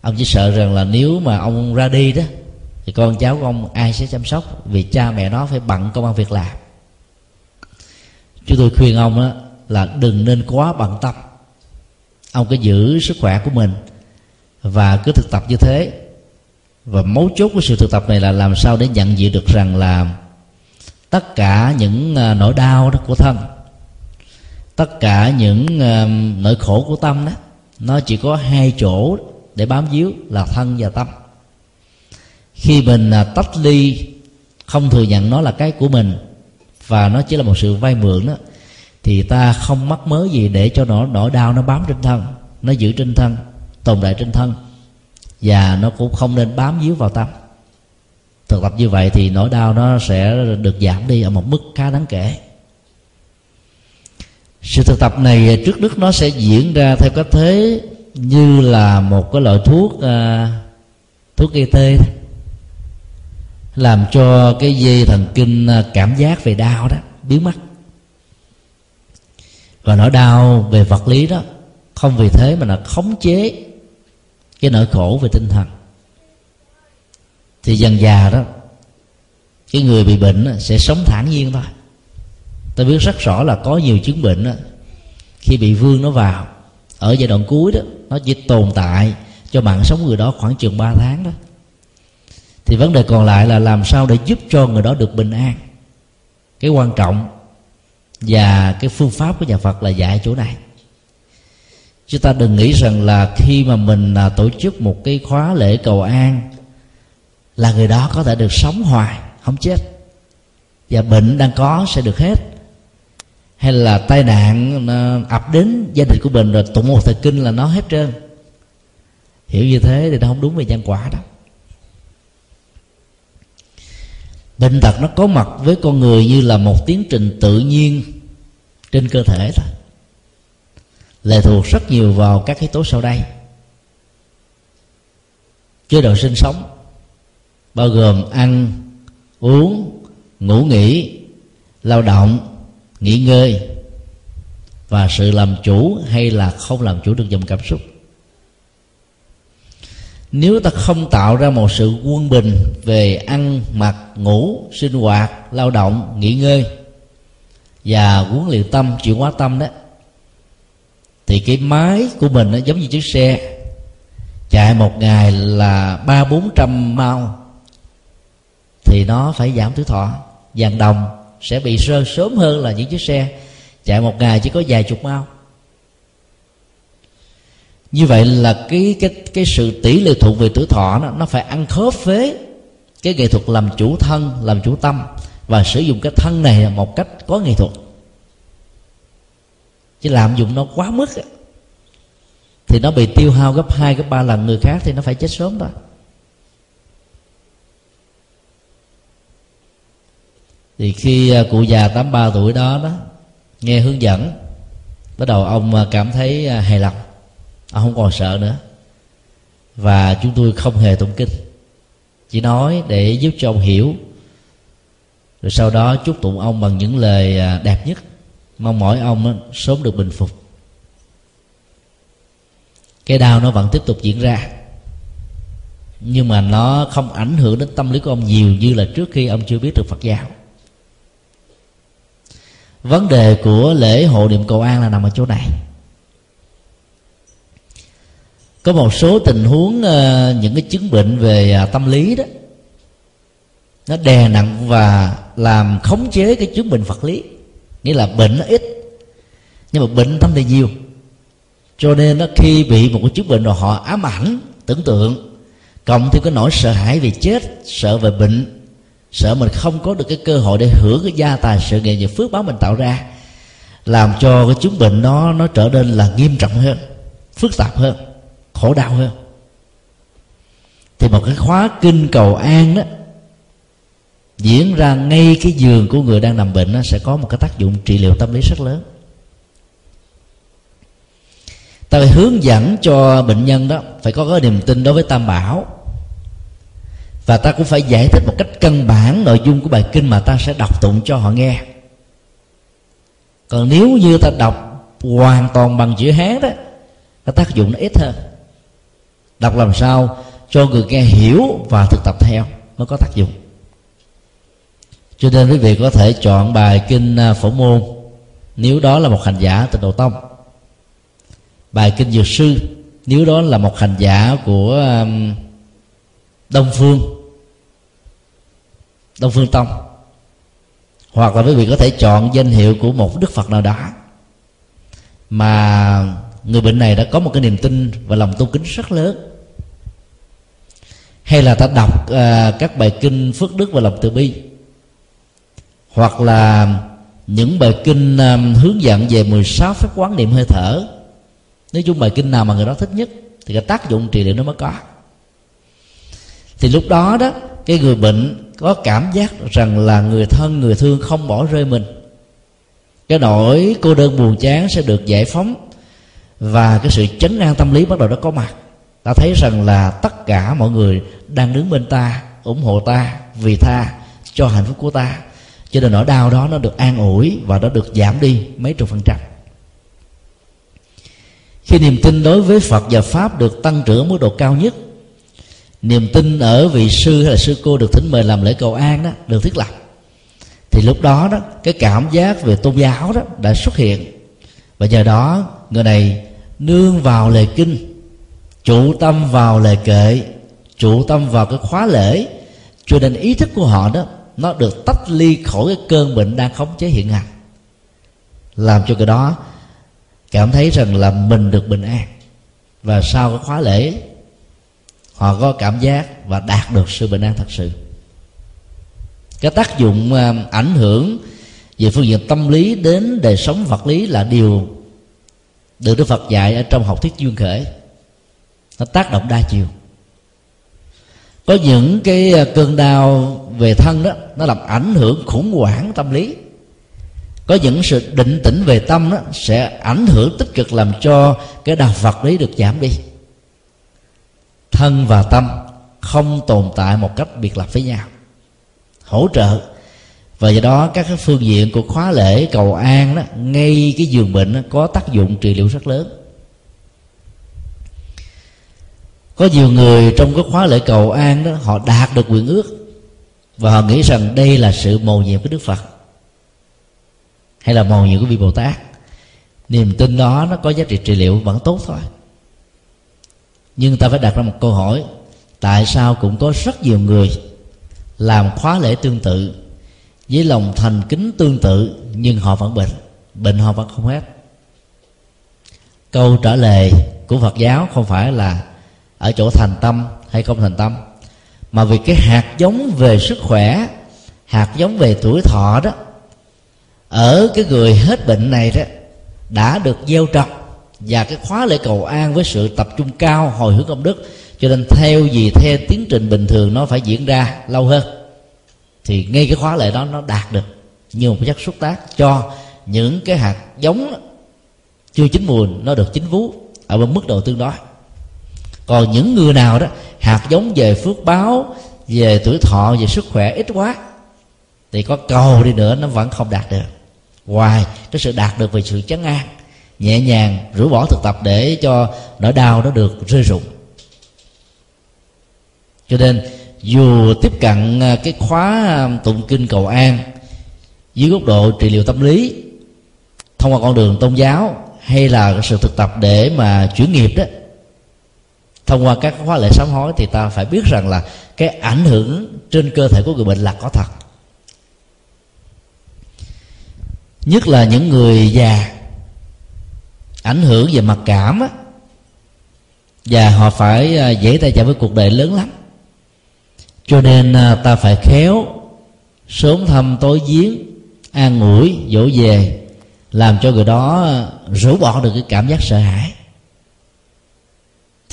Ông chỉ sợ rằng là nếu mà ông ra đi đó, thì con cháu của ông ai sẽ chăm sóc, vì cha mẹ nó phải bận công ăn việc làm chúng tôi khuyên ông á, là đừng nên quá bận tâm. Ông cứ giữ sức khỏe của mình và cứ thực tập như thế. Và mấu chốt của sự thực tập này là làm sao để nhận diện được rằng là tất cả những à, nỗi đau đó của thân tất cả những à, nỗi khổ của tâm đó nó chỉ có hai chỗ để bám víu là thân và tâm. Khi mình à, tách ly không thừa nhận nó là cái của mình và nó chỉ là một sự vay mượn đó. Thì ta không mắc mớ gì để cho nó nỗi đau nó bám trên thân nó giữ trên thân tồn tại trên thân. Và nó cũng không nên bám víu vào tâm. Thực tập như vậy thì nỗi đau nó sẽ được giảm đi ở một mức khá đáng kể. Sự thực tập này trước đức nó sẽ diễn ra theo cách thế như là một cái loại thuốc uh, thuốc gây tê làm cho cái dây thần kinh à, cảm giác về đau đó biến mất. Và nỗi đau về vật lý đó không vì thế mà là khống chế cái nỗi khổ về tinh thần. Thì dần già đó cái người bị bệnh à, sẽ sống thản nhiên thôi. Ta biết rất rõ là có nhiều chứng bệnh đó, khi bị vương nó vào ở giai đoạn cuối đó nó chỉ tồn tại cho mạng sống người đó khoảng chừng 3 tháng đó thì vấn đề còn lại là làm sao để giúp cho người đó được bình an. Cái quan trọng và cái phương pháp của nhà Phật là dạy chỗ này. Chúng ta đừng nghĩ rằng là khi mà mình à, tổ chức một cái khóa lễ cầu an là người đó có thể được sống hoài, không chết. Và bệnh đang có sẽ được hết. Hay là tai nạn à, ập đến gia đình của mình rồi tụng một thời kinh là nó hết trơn. Hiểu như thế thì nó không đúng về nhân quả đâu bệnh tật nó có mặt với con người như là một tiến trình tự nhiên trên cơ thể thôi. Lệ thuộc rất nhiều vào các yếu tố sau đây. Chế độ sinh sống, bao gồm ăn, uống, ngủ nghỉ, lao động, nghỉ ngơi và sự làm chủ hay là không làm chủ được dòng cảm xúc nếu ta không tạo ra một sự quân bình về ăn, mặc, ngủ, sinh hoạt, lao động, nghỉ ngơi và huấn luyện tâm, chuyển hóa tâm đó, thì cái máy của mình nó giống như chiếc xe. Chạy một ngày là ba, bốn trăm mao thì nó phải giảm tuổi thọ. Vàng đồng sẽ bị rơi sớm hơn là những chiếc xe. Chạy một ngày chỉ có vài chục mao như vậy là cái cái cái sự tỷ lệ thuộc về tuổi thọ nó nó phải ăn khớp với cái nghệ thuật làm chủ thân, làm chủ tâm và sử dụng cái thân này một cách có nghệ thuật. Chứ làm dụng nó quá mức thì nó bị tiêu hao gấp hai, gấp ba lần, người khác thì nó phải chết sớm thôi. Thì khi à, cụ già 83 tuổi đó đó, nghe hướng dẫn, bắt đầu ông à, cảm thấy à, hài lòng ông không còn sợ nữa. Và chúng tôi không hề tụng kinh. Chỉ nói để giúp cho ông hiểu. Rồi sau đó chúc tụng ông bằng những lời à, đẹp nhất. Mong mỏi ông sớm được bình phục. Cái đau nó vẫn tiếp tục diễn ra. Nhưng mà nó không ảnh hưởng đến tâm lý của ông nhiều như là trước khi ông chưa biết được Phật giáo. Vấn đề của lễ hộ niệm cầu an là nằm ở chỗ này có một số tình huống ờ, những cái chứng bệnh về à, tâm lý đó, nó đè nặng và làm khống chế cái chứng bệnh vật lý. Nghĩa là bệnh nó ít, nhưng mà bệnh tâm thì nhiều. Cho nên nó khi bị một cái chứng bệnh rồi họ ám ảnh, tưởng tượng, cộng thêm cái nỗi sợ hãi về chết, sợ về bệnh, sợ mình không có được cái cơ hội để hưởng cái gia tài, sự nghiệp và phước báo mình tạo ra, làm cho cái chứng bệnh nó nó trở nên là nghiêm trọng hơn, phức tạp hơn khổ đau hơn. Thì một cái khóa kinh cầu an đó, diễn ra ngay cái giường của người đang nằm bệnh nó sẽ có một cái tác dụng trị liệu tâm lý rất lớn. Ta phải hướng dẫn cho bệnh nhân đó phải có cái niềm tin đối với tam bảo. Và ta cũng phải giải thích một cách căn bản nội dung của bài kinh mà ta sẽ đọc tụng cho họ nghe. Còn nếu như ta đọc hoàn toàn bằng chữ hán đó, cái tác dụng nó ít hơn đọc làm sao cho người nghe hiểu và thực tập theo mới có tác dụng. Cho nên quý vị có thể chọn bài kinh à, phổ môn, nếu đó là một hành giả từ đầu tông. Bài kinh dược sư, nếu đó là một hành giả của đông phương đông phương tông. Hoặc là quý vị có thể chọn danh hiệu của một đức phật nào đó, mà người bệnh này đã có một cái niềm tin và lòng tôn kính rất lớn hay là ta đọc uh, các bài kinh phước đức và lòng từ bi hoặc là những bài kinh um, hướng dẫn về 16 phép quán niệm hơi thở. Nói chung bài kinh nào mà người đó thích nhất thì cái tác dụng trị liệu nó mới có. Thì lúc đó đó cái người bệnh có cảm giác rằng là người thân người thương không bỏ rơi mình. Cái nỗi cô đơn buồn chán sẽ được giải phóng và cái sự chấn an tâm lý bắt đầu nó có mặt ta thấy rằng là tất cả mọi người đang đứng bên ta, ủng hộ ta, vì tha cho hạnh phúc của ta. Cho nên nỗi đau đó nó được an ủi và nó được giảm đi mấy chục phần trăm. Khi niềm tin đối với phật và pháp được tăng trưởng mức độ cao nhất, niềm tin ở vị sư hay là sư cô được thỉnh mời làm lễ cầu an đó được thiết lập. Thì lúc đó đó, cái cảm giác về tôn giáo đó đã xuất hiện. Và nhờ đó, người này nương vào lời kinh chủ tâm vào lời kệ chủ tâm vào cái khóa lễ. Cho nên ý thức của họ đó, nó được tách ly khỏi cái cơn bệnh đang khống chế hiện hành. Làm cho cái đó cảm thấy rằng là mình được bình an. Và sau cái khóa lễ, họ có cảm giác và đạt được sự bình an thật sự. Cái tác dụng um, ảnh hưởng về phương diện tâm lý đến đời sống vật lý là điều được Đức Phật dạy ở trong học thuyết duyên khởi nó tác động đa chiều. Có những cái à, cơn đau về thân đó nó làm ảnh hưởng khủng hoảng tâm lý. Có những sự định tĩnh về tâm đó sẽ ảnh hưởng tích cực làm cho cái đạo vật lý được giảm đi. Thân và tâm không tồn tại một cách biệt lập với nhau. Hỗ trợ. Và do đó các cái phương diện của khóa lễ cầu an đó ngay cái giường bệnh đó, có tác dụng trị liệu rất lớn. Có nhiều người trong cái khóa lễ cầu an đó, họ đạt được quyền ước và họ nghĩ rằng đây là sự mầu nhiệm của đức phật hay là mầu nhiệm của vị bồ tát. Niềm tin đó nó có giá trị trị liệu vẫn tốt thôi. Nhưng ta phải đặt ra một câu hỏi, tại sao cũng có rất nhiều người làm khóa lễ tương tự với lòng thành kính tương tự nhưng họ vẫn bệnh bệnh họ vẫn không hết? Câu trả lời của phật giáo không phải là ở chỗ thành tâm hay không thành tâm. Mà vì cái hạt giống về sức khỏe, hạt giống về tuổi thọ đó, ở cái người hết bệnh này đó, đã được gieo trồng. Và cái khóa lễ cầu an với sự tập trung cao, hồi hướng công đức. Cho nên theo gì, theo tiến trình bình thường nó phải diễn ra lâu hơn. Thì ngay cái khóa lệ đó nó đạt được như một chất xúc tác cho những cái hạt giống chưa chín mùi, nó được chín vú ở một mức độ tương đối còn những người nào đó hạt giống về phước báo, về tuổi thọ, về sức khỏe ít quá, thì có cầu đi nữa, nó vẫn không đạt được. Ngoài cái sự đạt được về sự chấn an, nhẹ nhàng rũ bỏ thực tập để cho nỗi đau nó được rơi rụng. Cho nên, dù tiếp cận à, cái khóa à, tụng kinh cầu an dưới góc độ trị liệu tâm lý, thông qua con đường tôn giáo, hay là sự thực tập để mà chuyển nghiệp đó thông qua các khóa lễ sám hối thì ta phải biết rằng là cái ảnh hưởng trên cơ thể của người bệnh là có thật. Nhất là những người già, ảnh hưởng về mặt cảm á, và họ phải à, dễ tay chạm với cuộc đời lớn lắm. Cho nên à, ta phải khéo sớm thăm tối giếng, an ủi, dỗ về, làm cho người đó à, rũ bỏ được cái cảm giác sợ hãi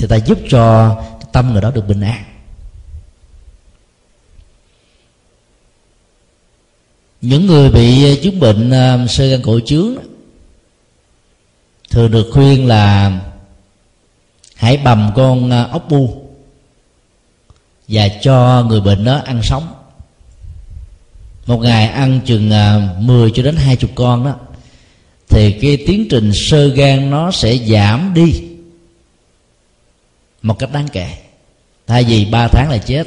thì ta giúp cho tâm người đó được bình an. Những người bị à, chứng bệnh à, sơ gan cổ trướng thường được khuyên là hãy bầm con à, ốc bu và cho người bệnh đó ăn sống. Một ngày ăn chừng 10 cho đến 20 con đó, thì cái tiến trình sơ gan nó sẽ giảm đi một cách đáng kể. Thay vì 3 tháng là chết,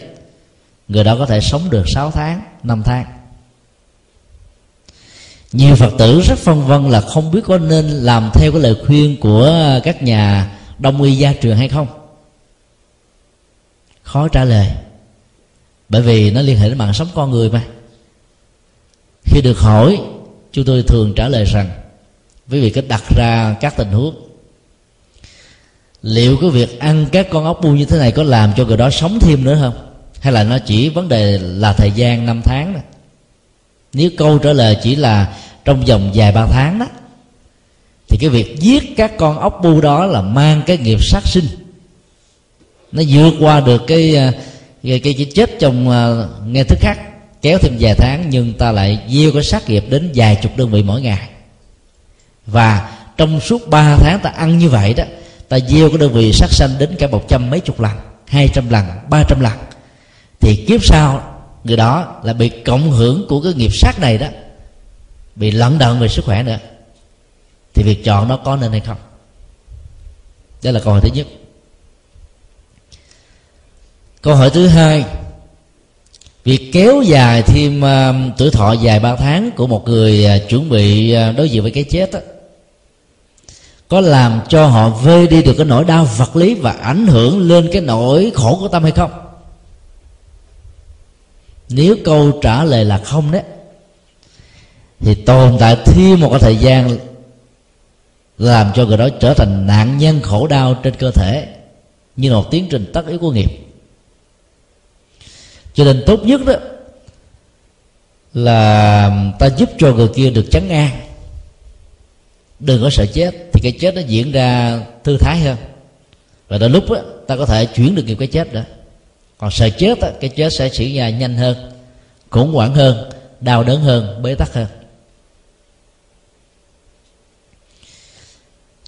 người đó có thể sống được 6 tháng 5 tháng. Nhiều phật tử rất phân vân là không biết có nên làm theo cái lời khuyên của các nhà đông y gia truyền hay không. Khó trả lời, bởi vì nó liên hệ đến mạng sống con người mà. Khi được hỏi, chúng tôi thường trả lời rằng, quý vị cứ đặt ra các tình huống liệu cái việc ăn các con ốc bu như thế này có làm cho người đó sống thêm nữa không? Hay là nó chỉ vấn đề là thời gian năm tháng này nếu câu trả lời chỉ là trong vòng vài ba tháng đó thì cái việc giết các con ốc bu đó là mang cái nghiệp sát sinh. Nó vượt qua được cái ờ, cái cái, cái chết trong uh, nghe thức khác kéo thêm vài tháng nhưng ta lại gieo cái sát nghiệp đến vài chục đơn vị mỗi ngày. Và trong suốt ba tháng ta ăn như vậy đó ta gieo cái đơn vị sát sanh đến cả một trăm mấy chục lần hai trăm lần ba trăm lần. Thì kiếp sau người đó là bị cộng hưởng của cái nghiệp sát này đó bị lẫn đận về sức khỏe nữa. Thì việc chọn nó có nên hay không? Đây là câu hỏi thứ nhất. Câu hỏi thứ hai việc kéo dài thêm uh, tuổi thọ dài ba tháng của một người uh, chuẩn bị uh, đối diện với cái chết đó, có làm cho họ vơi đi được cái nỗi đau vật lý và ảnh hưởng lên cái nỗi khổ của tâm hay không? Nếu câu trả lời là không đấy, thì tồn tại thêm một cái thời gian làm cho người đó trở thành nạn nhân khổ đau trên cơ thể như một tiến trình tất yếu của nghiệp. Cho nên tốt nhất đó là ta giúp cho người kia được chấn an đừng có sợ chết thì cái chết nó diễn ra thư thái hơn. Và đến lúc đó, ta có thể chuyển được nghiệp cái chết đó. Còn sợ chết đó, cái chết sẽ xảy ra nhanh hơn khủng hoảng hơn đau đớn hơn bế tắc hơn.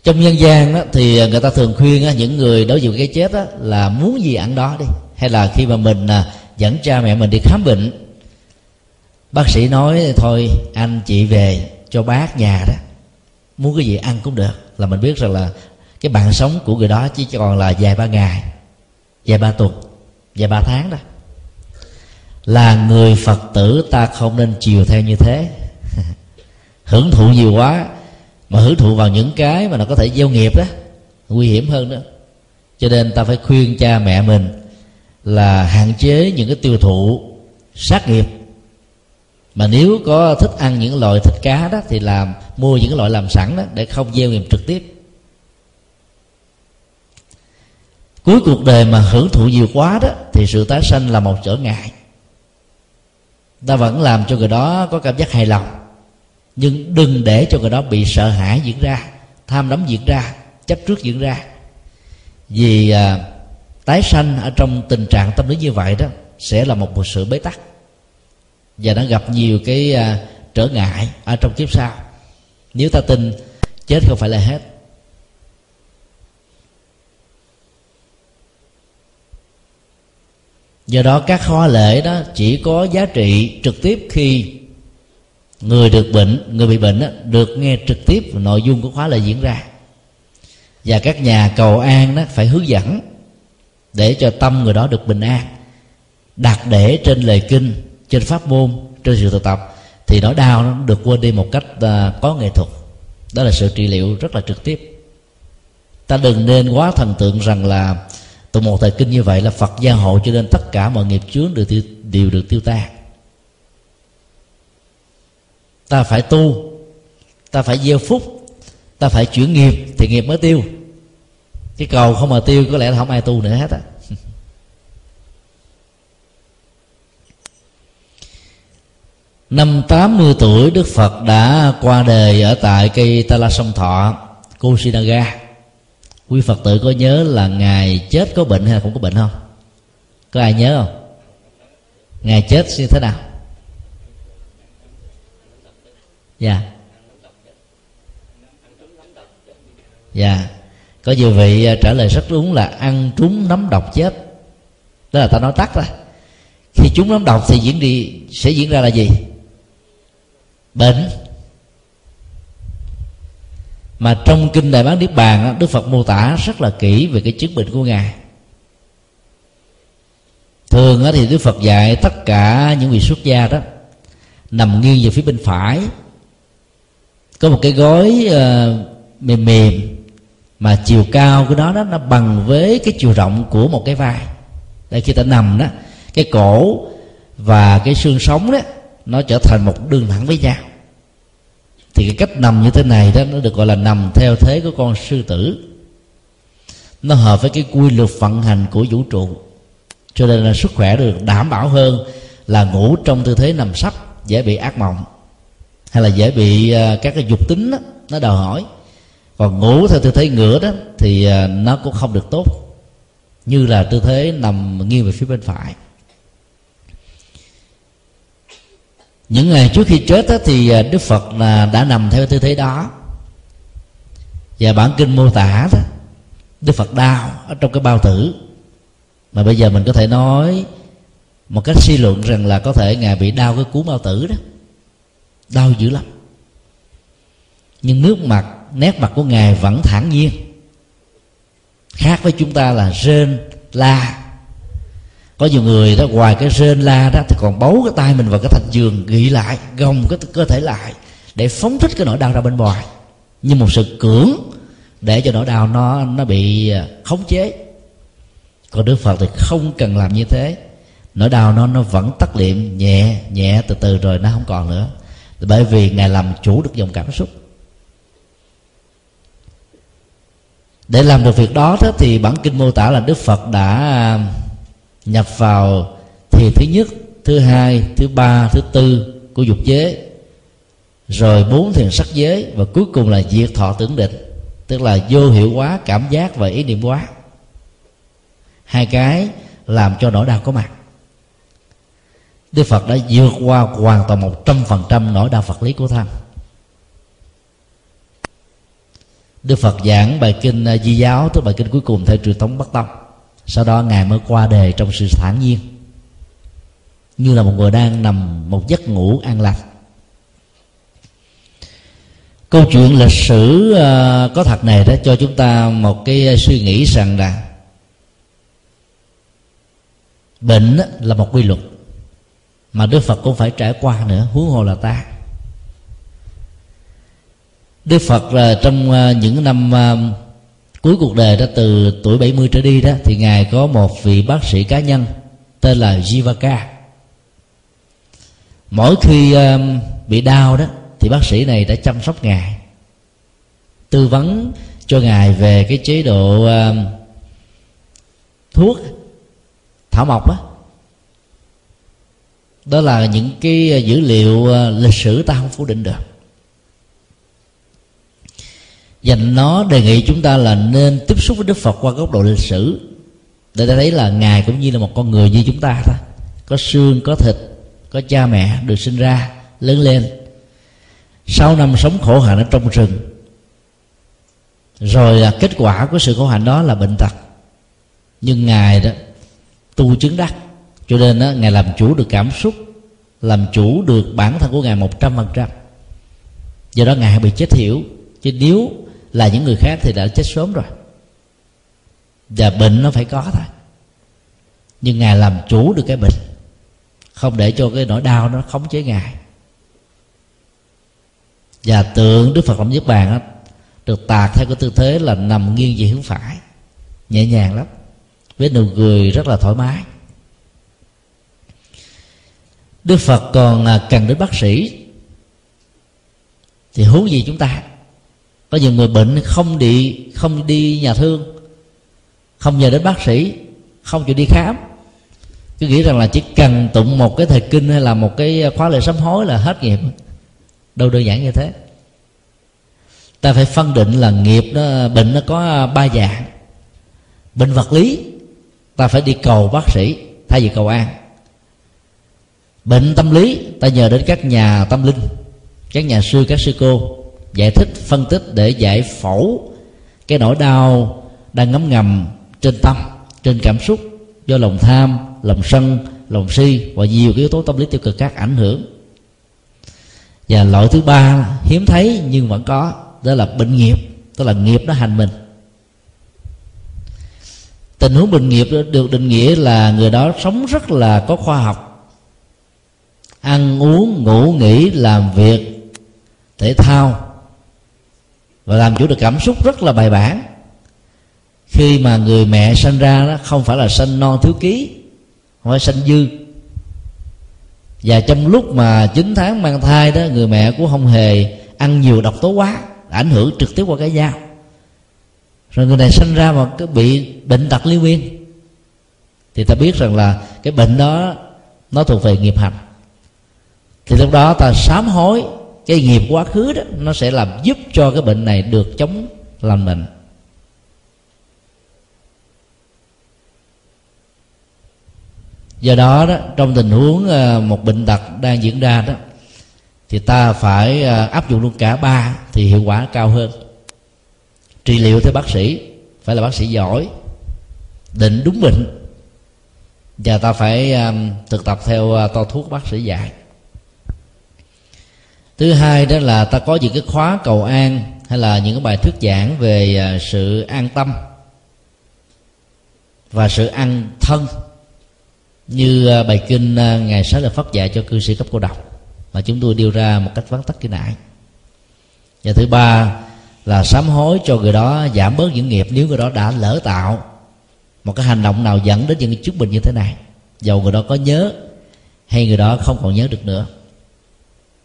Trong nhân gian đó, thì người ta thường khuyên đó, những người đối diện với cái chết đó, là muốn gì ăn đó đi. Hay là khi mà mình à, dẫn cha mẹ mình đi khám bệnh bác sĩ nói thôi anh chị về cho bác nhà đó muốn cái gì ăn cũng được. Là mình biết rằng là cái bạn sống của người đó chỉ còn là vài ba ngày, vài ba tuần, vài ba tháng đó. Là người phật tử ta không nên chiều theo như thế. Hưởng thụ nhiều quá, mà hưởng thụ vào những cái mà nó có thể gieo nghiệp đó, nguy hiểm hơn đó cho nên ta phải khuyên cha mẹ mình là hạn chế những cái tiêu thụ sát nghiệp mà nếu có thích ăn những loại thịt cá đó thì làm mua những loại làm sẵn đó để không gieo nghiệp trực tiếp. Cuối cuộc đời mà hưởng thụ nhiều quá đó thì sự tái sanh là một trở ngại. Ta vẫn làm cho người đó có cảm giác hài lòng nhưng đừng để cho người đó bị sợ hãi diễn ra tham đắm diễn ra chấp trước diễn ra. Vì à, tái sanh ở trong tình trạng tâm lý như vậy đó sẽ là một, một sự bế tắc và đã gặp nhiều cái à, trở ngại ở trong kiếp sau. Nếu ta tin chết không phải là hết. Do đó các khóa lễ đó chỉ có giá trị trực tiếp khi người được bệnh người bị bệnh đó, được nghe trực tiếp nội dung của khóa lễ diễn ra. Và các nhà cầu an đó phải hướng dẫn để cho tâm người đó được bình an đặt để trên lời kinh trên pháp môn trên sự thực tập thì nỗi đau nó được quên đi một cách à, có nghệ thuật. Đó là sự trị liệu rất là trực tiếp. Ta đừng nên quá thần tượng rằng là từ một thời kinh như vậy là phật gia hộ cho nên tất cả mọi nghiệp chướng đều, tiêu, đều được tiêu tan. Ta phải tu ta phải gieo phúc ta phải chuyển nghiệp thì nghiệp mới tiêu. Cái cầu không mà tiêu có lẽ là không ai tu nữa hết á. Năm 80 tuổi, Đức Phật đã qua đời ở tại cây Ta La Sông Thọ Kusinaga quý Phật tử có nhớ là ngài chết có bệnh hay là không có bệnh không? Có ai nhớ không? Ngài chết như thế nào? Dạ. Dạ. Có nhiều vị à, trả lời rất đúng là ăn trúng nấm độc chết. Đó là ta nói tắt ra khi chúng nấm độc thì diễn đi, sẽ diễn ra là gì? Bệnh mà trong kinh đại bán niết bàn đức phật mô tả rất là kỹ về cái chứng bệnh của ngài. Thường thì đức phật dạy tất cả những vị xuất gia đó nằm nghiêng về phía bên phải. Có một cái gối uh, mềm mềm mà chiều cao của nó đó nó bằng với cái chiều rộng của một cái vai. Đây khi ta nằm đó cái cổ và cái xương sống đó nó trở thành một đường thẳng với nhau. Thì cái cách nằm như thế này đó nó được gọi là nằm theo thế của con sư tử. Nó hợp với cái quy luật vận hành của vũ trụ. Cho nên là sức khỏe được đảm bảo hơn là ngủ trong tư thế nằm sấp dễ bị ác mộng hay là dễ bị à, các cái dục tính đó, nó đòi hỏi. Còn ngủ theo tư thế ngửa đó thì à, nó cũng không được tốt. Như là tư thế nằm nghiêng về phía bên phải. Những ngày trước khi chết đó, thì à, đức phật là đã nằm theo tư thế đó. Và bản kinh mô tả đó đức phật đau ở trong cái bao tử. Mà bây giờ mình có thể nói một cách suy luận rằng là có thể ngài bị đau cái cuốn bao tử đó. Đau dữ lắm. Nhưng nước mặt nét mặt của ngài vẫn thản nhiên. Khác với chúng ta là rên la có nhiều người đó ngoài cái rên la đó thì còn bấu cái tay mình vào cái thành giường ghi lại gồng cái cơ thể lại để phóng thích cái nỗi đau ra bên ngoài. Như một sự cưỡng để cho nỗi đau nó nó bị à, khống chế. Còn đức phật thì không cần làm như thế. Nỗi đau nó nó vẫn tắt liệm nhẹ nhẹ từ từ rồi nó không còn nữa. Bởi vì ngài làm chủ được dòng cảm xúc. Để làm được việc đó, đó thì bản kinh mô tả là đức phật đã à, nhập vào thì thứ nhất, thứ hai, thứ ba, thứ tư của dục giới, rồi bốn thiền sắc giới và cuối cùng là diệt thọ tưởng định, tức là vô hiệu hóa cảm giác và ý niệm hóa. Hai cái làm cho nỗi đau có mặt. Đức Phật đã vượt qua hoàn toàn một trăm phần trăm nỗi đau vật lý của thân Đức Phật giảng bài kinh à, Di giáo, tức bài kinh cuối cùng theo truyền thống Bắc Tông sau đó ngài mới qua đề trong sự thản nhiên. Như là một người đang nằm một giấc ngủ an lành. Câu chuyện lịch sử ờ, có thật này đó, cho chúng ta một cái ờ, suy nghĩ rằng là bệnh là một quy luật mà đức phật cũng phải trải qua nữa, huống hồ là ta. Đức phật là trong những năm cuối cuộc đời đó từ tuổi 70 trở đi đó thì ngài có một vị bác sĩ cá nhân tên là Jivaka. Mỗi khi um, bị đau đó thì bác sĩ này đã chăm sóc ngài tư vấn cho ngài về cái chế độ um, thuốc thảo mộc đó. Đó là những cái dữ liệu uh, lịch sử ta không phủ định được dành nó đề nghị chúng ta là nên tiếp xúc với đức phật qua góc độ lịch sử. Để ta thấy là ngài cũng như là một con người như chúng ta thôi. Có xương có thịt có cha mẹ được sinh ra lớn lên. Sau năm sống khổ hạnh ở trong rừng rồi là kết quả của sự khổ hạnh đó là bệnh tật. Nhưng ngài đó tu chứng đắc cho nên đó, ngài làm chủ được cảm xúc làm chủ được bản thân của ngài một trăm phần trăm. Do đó ngài bị chết hiểu chứ nếu là những người khác thì đã chết sớm rồi. Và bệnh nó phải có thôi. Nhưng ngài làm chủ được cái bệnh. Không để cho cái nỗi đau nó khống chế ngài. Và tượng đức phật làm nhất bàn đó, được tạc theo cái tư thế là nằm nghiêng về hướng phải. Nhẹ nhàng lắm. Với nụ cười rất là thoải mái. Đức phật còn à, cần đến bác sĩ. Thì huống gì chúng ta? Có nhiều người bệnh không đi không đi nhà thương, không nhờ đến bác sĩ, không chịu đi khám. Cứ nghĩ rằng là chỉ cần tụng một cái thời kinh hay là một cái khóa lệ sám hối là hết nghiệp. Đâu đơn giản như thế. Ta phải phân định là nghiệp nó bệnh nó có ba dạng. Bệnh vật lý, ta phải đi cầu bác sĩ, thay vì cầu an. Bệnh tâm lý, ta nhờ đến các nhà tâm linh, các nhà sư, các sư cô giải thích, phân tích để giải phẫu. Cái nỗi đau đang ngấm ngầm trên tâm, trên cảm xúc do lòng tham, lòng sân, lòng si và nhiều cái yếu tố tâm lý tiêu cực khác ảnh hưởng. Và loại thứ ba hiếm thấy nhưng vẫn có, đó là bệnh nghiệp, tức là nghiệp nó hành mình. Tình huống bệnh nghiệp được định nghĩa là người đó sống rất là có khoa học, ăn uống, ngủ, nghỉ, làm việc, thể thao và làm chủ được cảm xúc rất là bài bản. Khi mà người mẹ sinh ra đó, không phải là sinh non thiếu ký, không phải sinh dư. Và trong lúc mà 9 tháng mang thai đó, người mẹ cũng không hề ăn nhiều độc tố quá ảnh hưởng trực tiếp qua cái dao rồi người này sinh ra mà cái bị bệnh tật liên miên. Thì ta biết rằng là cái bệnh đó, nó thuộc về nghiệp hành thì lúc đó ta sám hối cái nghiệp quá khứ đó, nó sẽ làm giúp cho cái bệnh này được chống lành bệnh do đó đó, trong tình huống ờ, một bệnh tật đang diễn ra đó, thì ta phải ờ, áp dụng luôn cả ba thì hiệu quả cao hơn. Trị liệu theo bác sĩ, phải là bác sĩ giỏi, định đúng bệnh, và ta phải ờ, thực tập theo to thuốc bác sĩ dạy thứ hai đó là ta có những cái khóa cầu an hay là những cái bài thuyết giảng về à, sự an tâm và sự an thân như à, bài kinh à, ngày sáng là phát dạy cho cư sĩ cấp cô độc mà chúng tôi đưa ra một cách vắn tắt cái nãy. Và thứ ba là sám hối cho người đó, giảm bớt những nghiệp nếu người đó đã lỡ tạo một cái hành động nào dẫn đến những cái chứng bệnh như thế này. Dầu người đó có nhớ hay người đó không còn nhớ được nữa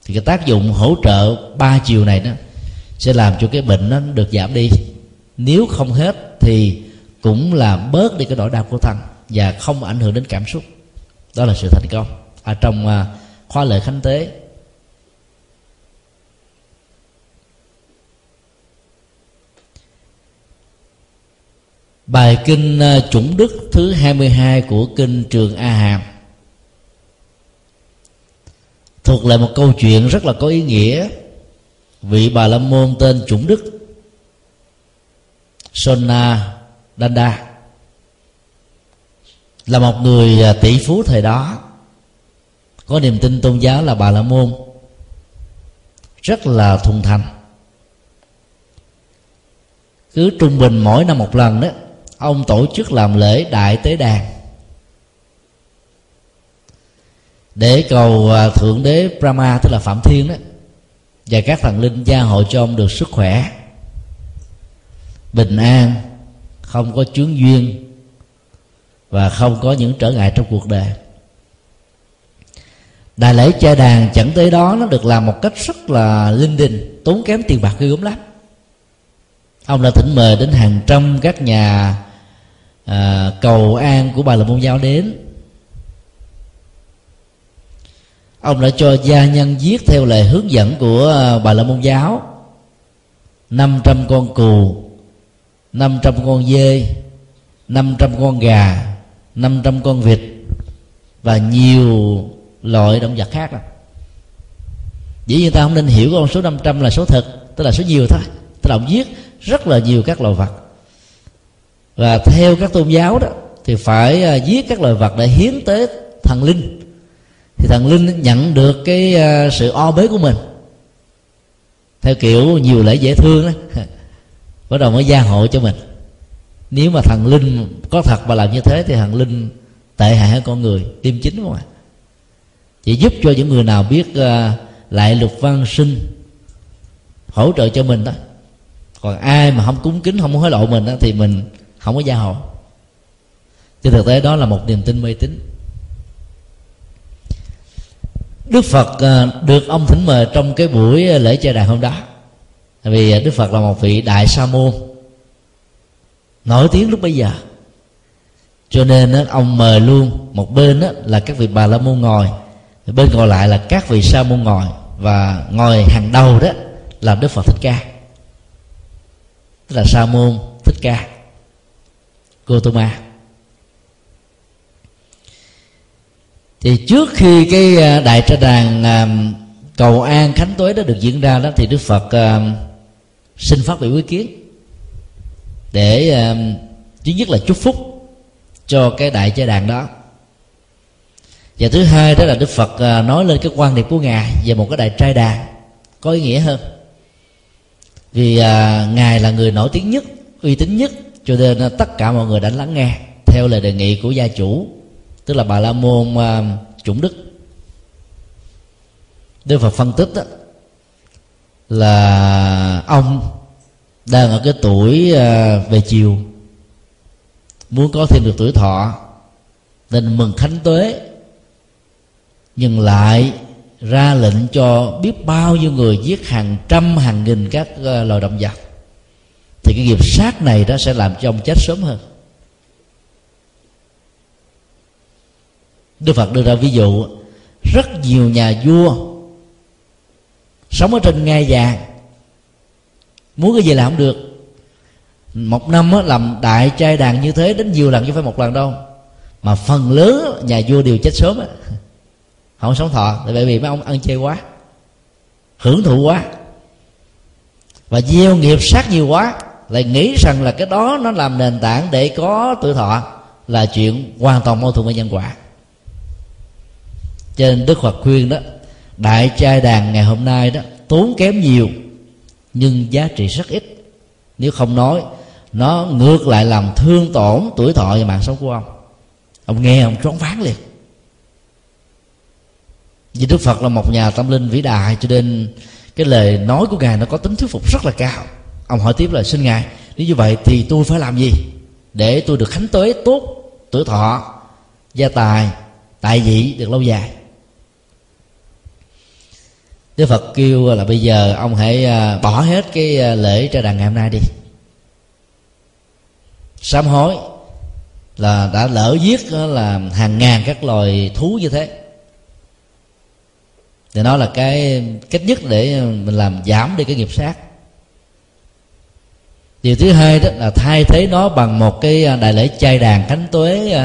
thì cái tác dụng hỗ trợ ba chiều này đó sẽ làm cho cái bệnh nó được giảm đi. Nếu không hết thì cũng làm bớt đi cái nỗi đau của thân và không ảnh hưởng đến cảm xúc. Đó là sự thành công. Ở trong à, khóa lệ khánh tế. Bài kinh à, chủng đức thứ 22 của kinh Trường A Hàm. Thuộc lại một câu chuyện rất là có ý nghĩa. Vị Bà La Môn tên chủng đức Sona Danda, Là một người à, tỷ phú thời đó. Có niềm tin tôn giáo là Bà La Môn. Rất là thuần thành. Cứ trung bình mỗi năm một lần đó, ông tổ chức làm lễ đại tế đàn. Để cầu à, thượng đế Brahma tức là Phạm Thiên đó và các thần linh gia hộ cho ông được sức khỏe bình an không có chướng duyên và không có những trở ngại trong cuộc đời. Đại lễ cha đàn chẳng tới đó nó được làm một cách rất là linh đình tốn kém tiền bạc ghê gớm lắm. Ông đã thỉnh mời đến hàng trăm các nhà à, cầu an của bà là môn giáo đến. Ông đã cho gia nhân giết theo lời hướng dẫn của à, bà la môn giáo. 500 con cừu 500 con dê 500 con gà 500 con vịt và nhiều loại động vật khác đó. dĩ nhiên ta không nên hiểu con số 500 là số thật, tức là số nhiều thôi. Tức là ông giết rất là nhiều các loài vật. Và theo các tôn giáo đó, thì phải à, giết các loài vật để hiến tế thần linh thì thần linh nhận được cái ờ, sự o bế của mình. Theo kiểu nhiều lễ dễ thương đó. Bắt đầu mới gia hộ cho mình. Nếu mà thần linh có thật mà làm như thế thì thần linh tệ hại hơn con người tiêm chính không ạ? Chỉ giúp cho những người nào biết uh, lại lục văn sinh hỗ trợ cho mình đó. Còn ai mà không cúng kính không hối lộ mình đó, thì mình không có gia hộ. Trên thực tế đó là một niềm tin mê tín. Đức Phật à, được ông thỉnh mời trong cái buổi à, lễ chơi đàn hôm đó. Tại vì à, đức phật là một vị đại sa môn, nổi tiếng lúc bây giờ. Cho nên ông mời luôn một bên là các vị bà la môn ngồi, bên còn lại là các vị sa môn ngồi. Và ngồi hàng đầu đó là đức phật thích ca. Tức là sa môn thích ca. Gotama thì trước khi cái à, đại tra đàn à, cầu an khánh tuế đó được diễn ra đó thì đức phật à, xin phát biểu ý kiến để thứ nhất là chúc phúc cho cái đại gia đàn đó. Và thứ hai đó là đức phật nói lên cái quan điểm của ngài về một cái đại trai đàn có ý nghĩa hơn. Vì à, ngài là người nổi tiếng nhất uy tín nhất cho nên tất cả mọi người đã lắng nghe theo lời đề nghị của gia chủ tức là bà la môn à, chủng đức. Đức phật phân tích đó, là ông đang ở cái tuổi à, về chiều muốn có thêm được tuổi thọ nên mừng khánh tuế nhưng lại ra lệnh cho biết bao nhiêu người giết hàng trăm hàng nghìn các à, loài động vật. Thì cái nghiệp sát này đó sẽ làm cho ông chết sớm hơn. Đức Phật đưa ra ví dụ rất nhiều nhà vua sống ở trên ngai vàng. Muốn cái gì làm không được. Một năm á, làm đại trai đàn như thế đến nhiều lần chứ phải một lần đâu. Mà phần lớn nhà vua đều chết sớm không sống thọ tại bởi vì mấy ông ăn chơi quá hưởng thụ quá. Và gieo nghiệp sát nhiều quá lại nghĩ rằng là cái đó nó làm nền tảng để có tuổi thọ là chuyện hoàn toàn mâu thuẫn với nhân quả cho nên đức phật khuyên đó, đại trai đàn ngày hôm nay đó, tốn kém nhiều, nhưng giá trị rất ít. Nếu không nói, nó ngược lại làm thương tổn tuổi thọ và mạng sống của ông. Ông nghe ông trốn ván liền. Vì đức phật là một nhà tâm linh vĩ đại, cho nên cái lời nói của ngài nó có tính thuyết phục rất là cao. Ông hỏi tiếp là, xin ngài, nếu như vậy thì tôi phải làm gì để tôi được khánh tuế tốt tuổi thọ, gia tài, tại vị được lâu dài? Đức Phật kêu là bây giờ ông hãy à, bỏ hết cái à, lễ trai đàn ngày hôm nay đi. Sám hối là đã lỡ giết là hàng ngàn các loài thú như thế. Thì nó là cái, cách nhất để à, mình làm giảm đi cái nghiệp sát. Điều thứ hai đó là thay thế nó bằng một cái đại lễ chay đàn khánh tuế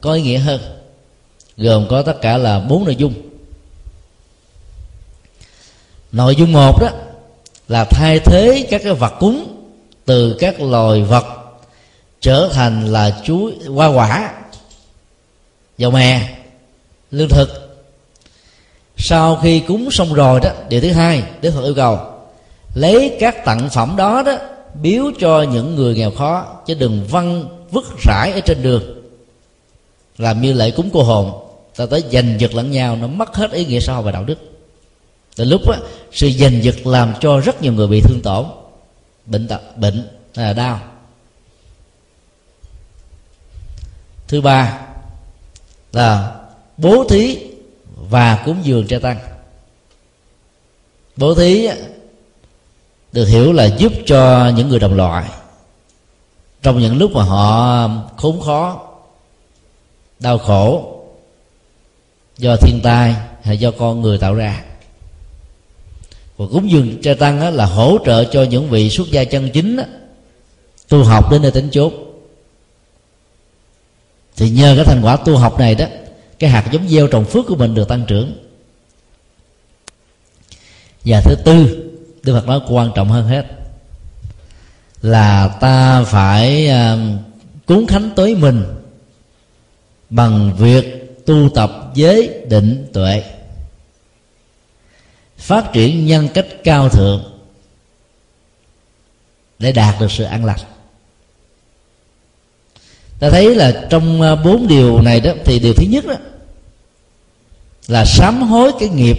có ý nghĩa hơn, gồm có tất cả là bốn nội dung nội dung một đó là thay thế các cái vật cúng từ các loài vật trở thành là chuối hoa quả, dầu mè, lương thực. Sau khi cúng xong rồi đó, điều thứ hai, đức phật yêu cầu lấy các tặng phẩm đó đó biếu cho những người nghèo khó, chứ đừng văng vứt rải ở trên đường. Làm như lễ cúng cô hồn, ta tới giành giật lẫn nhau, nó mất hết ý nghĩa xã hội và đạo đức từ lúc đó, sự giành giật làm cho rất nhiều người bị thương tổn. Bệnh tật bệnh là đau. Thứ ba là bố thí và cúng dường cho tăng. Bố thí được hiểu là giúp cho những người đồng loại trong những lúc mà họ khốn khó đau khổ do thiên tai hay do con người tạo ra và cúng dường cho tăng là hỗ trợ cho những vị xuất gia chân chính tu học đến nơi tính chốt thì nhờ cái thành quả tu học này đó cái hạt giống gieo trồng phước của mình được tăng trưởng. Và thứ tư đức phật nói quan trọng hơn hết là ta phải uh, cúng khánh tới mình bằng việc tu tập giới định tuệ phát triển nhân cách cao thượng để đạt được sự an lạc. ta thấy là trong ờ, bốn điều này đó, thì điều thứ nhất đó, là sám hối cái nghiệp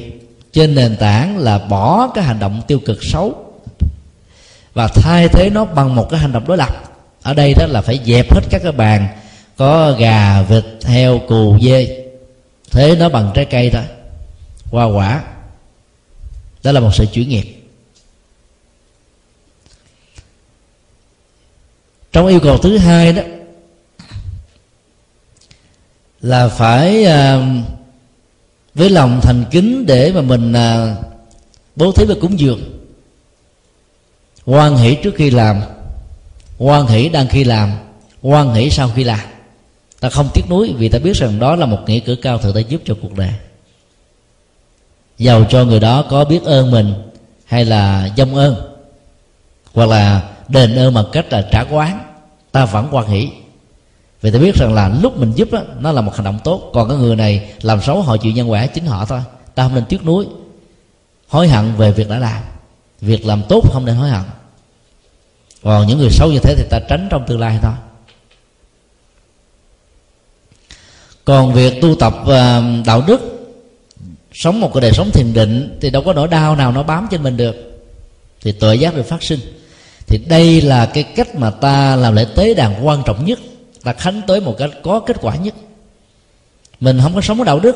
trên nền tảng là bỏ cái hành động tiêu cực xấu và thay thế nó bằng một cái hành động đối lập ở đây đó là phải dẹp hết các cái bàn, có gà, vịt, heo, cừu, dê, thế nó bằng trái cây thôi, hoa quả đó là một sự chuyển nghiệp. Trong yêu cầu thứ hai đó là phải à, với lòng thành kính để mà mình à, bố thí và cúng dường. Quan hỷ trước khi làm quan hỷ đang khi làm quan hỷ sau khi làm. Ta không tiếc nuối vì ta biết rằng đó là một nghĩa cử cao thượng ta giúp cho cuộc đời giàu cho người đó có biết ơn mình hay là dông ơn. Hoặc là đền ơn bằng cách là trả quán. Ta vẫn quan hỷ. Vì ta biết rằng là lúc mình giúp đó, nó là một hành động tốt. Còn cái người này làm xấu họ chịu nhân quả chính họ thôi. Ta không nên tiếc nuối hối hận về việc đã làm. Việc làm tốt không nên hối hận. Còn những người xấu như thế thì ta tránh trong tương lai thôi. Còn việc tu tập ờ, đạo đức sống một cái đời sống thiền định thì đâu có nỗi đau nào nó bám trên mình được. Thì tội giác được phát sinh. Thì đây là cái cách mà ta làm lễ tế đàn quan trọng nhất. Ta khánh tới một cách có kết quả nhất. Mình không có sống có đạo đức,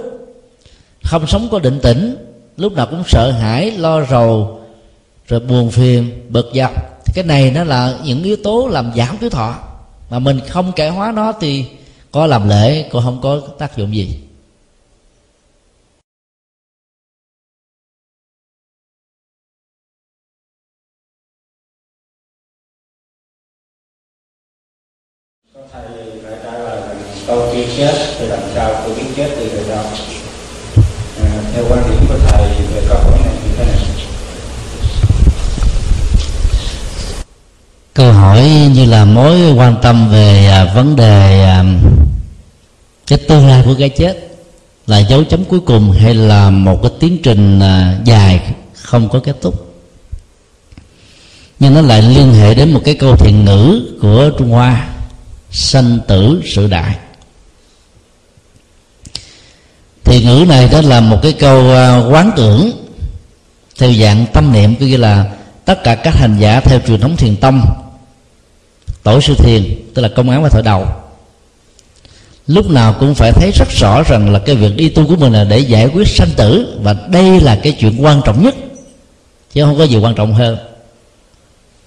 không sống có định tĩnh, lúc nào cũng sợ hãi, lo rầu, rồi buồn phiền, bực dọc. Thì cái này nó là những yếu tố làm giảm tuổi thọ. Mà mình không cải hóa nó thì có làm lễ, cũng không có tác dụng gì câu kia chết thì làm sao tôi biết chết từ đời đâu à, theo quan điểm của thầy về câu hỏi này như thế này câu hỏi như là mối quan tâm về à, vấn đề à, cái tương lai của cái chết là dấu chấm cuối cùng hay là một cái tiến trình à, dài không có kết thúc? Nhưng nó lại liên hệ đến một cái câu thiền ngữ của trung hoa, sanh tử sự đại. Thì ngữ này đó là một cái câu quán tưởng theo dạng tâm niệm, có nghĩa là tất cả các hành giả theo truyền thống thiền tông. Tổ sư thiền, tức là công án và thổi đầu. Lúc nào cũng phải thấy rất rõ rằng là cái việc đi tu của mình là để giải quyết sanh tử, và đây là cái chuyện quan trọng nhất, chứ không có gì quan trọng hơn.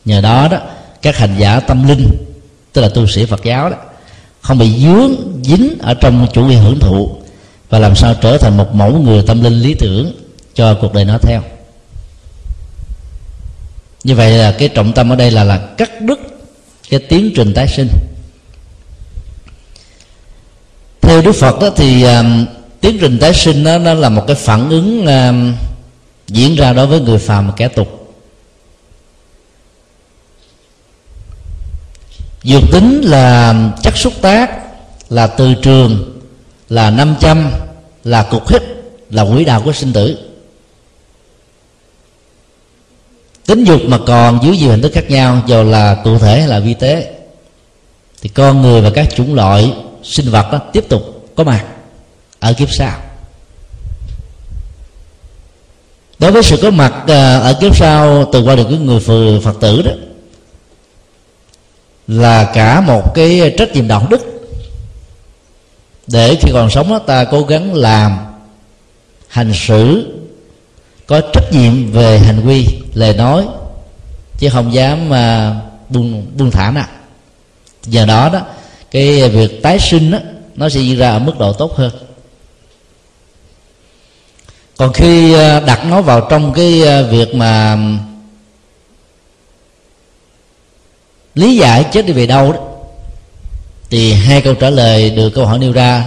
Nhờ đó đó, các hành giả tâm linh, tức là tu sĩ phật giáo đó, không bị dướng dính ở trong chủ nghĩa hưởng thụ, và làm sao trở thành một mẫu người tâm linh lý tưởng cho cuộc đời nó theo như vậy là cái trọng tâm ở đây là là cắt đứt cái tiến trình tái sinh. Theo đức phật đó thì uh, tiến trình tái sinh đó, nó là một cái phản ứng uh, diễn ra đối với người phàm và kẻ tục. Dược tính là chất xúc tác là từ trường là năm trăm là cục hít là quỹ đạo của sinh tử. Tính dục mà còn dưới nhiều hình thức khác nhau dù là cụ thể hay là vi tế thì con người và các chủng loại sinh vật đó tiếp tục có mặt ở kiếp sau. Đối với sự có mặt à, ở kiếp sau từ qua được cái người phật tử đó là cả một cái trách nhiệm đạo đức. Để khi còn sống đó, ta cố gắng làm hành xử có trách nhiệm về hành vi lời nói chứ không dám mà buông buông thả nào giờ đó đó cái việc tái sinh đó, nó sẽ diễn ra ở mức độ tốt hơn. Còn khi à, đặt nó vào trong cái à, việc mà lý giải chết đi về đâu đó thì hai câu trả lời được câu hỏi nêu ra.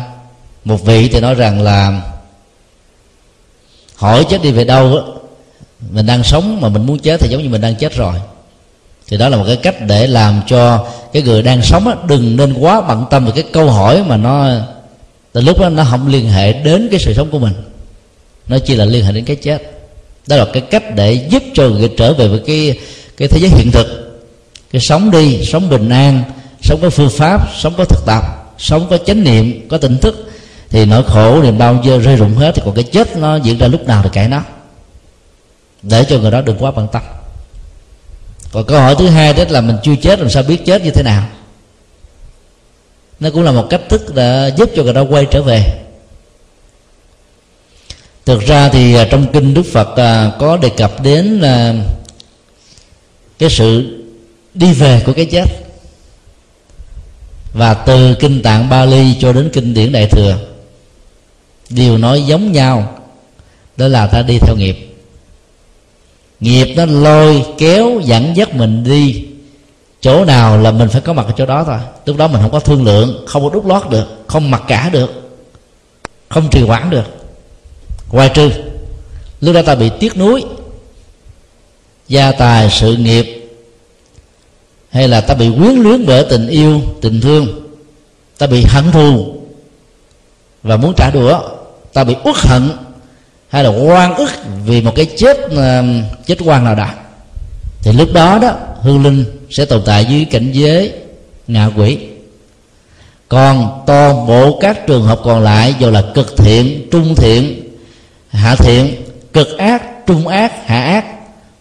Một vị thì nói rằng là hỏi chết đi về đâu đó, mình đang sống mà mình muốn chết thì giống như mình đang chết rồi. Thì đó là một cái cách để làm cho cái người đang sống á, đừng nên quá bận tâm về cái câu hỏi mà nó từ lúc đó nó không liên hệ đến cái sự sống của mình. Nó chỉ là liên hệ đến cái chết. Đó là cái cách để giúp cho người trở về với cái cái thế giới hiện thực. Cái sống đi sống bình an sống có phương pháp sống có thực tập sống có chánh niệm có tỉnh thức thì nỗi khổ niềm đau dơ rơi rụng hết, thì còn cái chết nó diễn ra lúc nào thì kể nó. Để cho người đó đừng quá bận tâm. Còn câu hỏi thứ hai đó là mình chưa chết, làm sao biết chết như thế nào? Nó cũng là một cách thức để giúp cho người đó quay trở về. Thực ra thì à, trong kinh đức phật à, có đề cập đến là cái sự đi về của cái chết. Và từ kinh tạng Bali cho đến kinh điển đại thừa đều nói giống nhau, đó là ta đi theo nghiệp. Nghiệp nó lôi kéo dẫn dắt mình đi. Chỗ nào là mình phải có mặt ở chỗ đó thôi. Lúc đó mình không có thương lượng, không có đút lót được, không mặc cả được, không trì hoãn được. Ngoài trừ, lúc đó ta bị tiếc nuối, gia tài sự nghiệp, hay là ta bị quyến luyến bởi tình yêu, tình thương, ta bị hận thù và muốn trả đũa ta bị uất hận hay là oan ức vì một cái chết ờ, chết quan nào đó. Thì lúc đó đó hương linh sẽ tồn tại dưới cảnh giới ngạ quỷ. Còn toàn bộ các trường hợp còn lại dù là cực thiện trung thiện hạ thiện cực ác trung ác hạ ác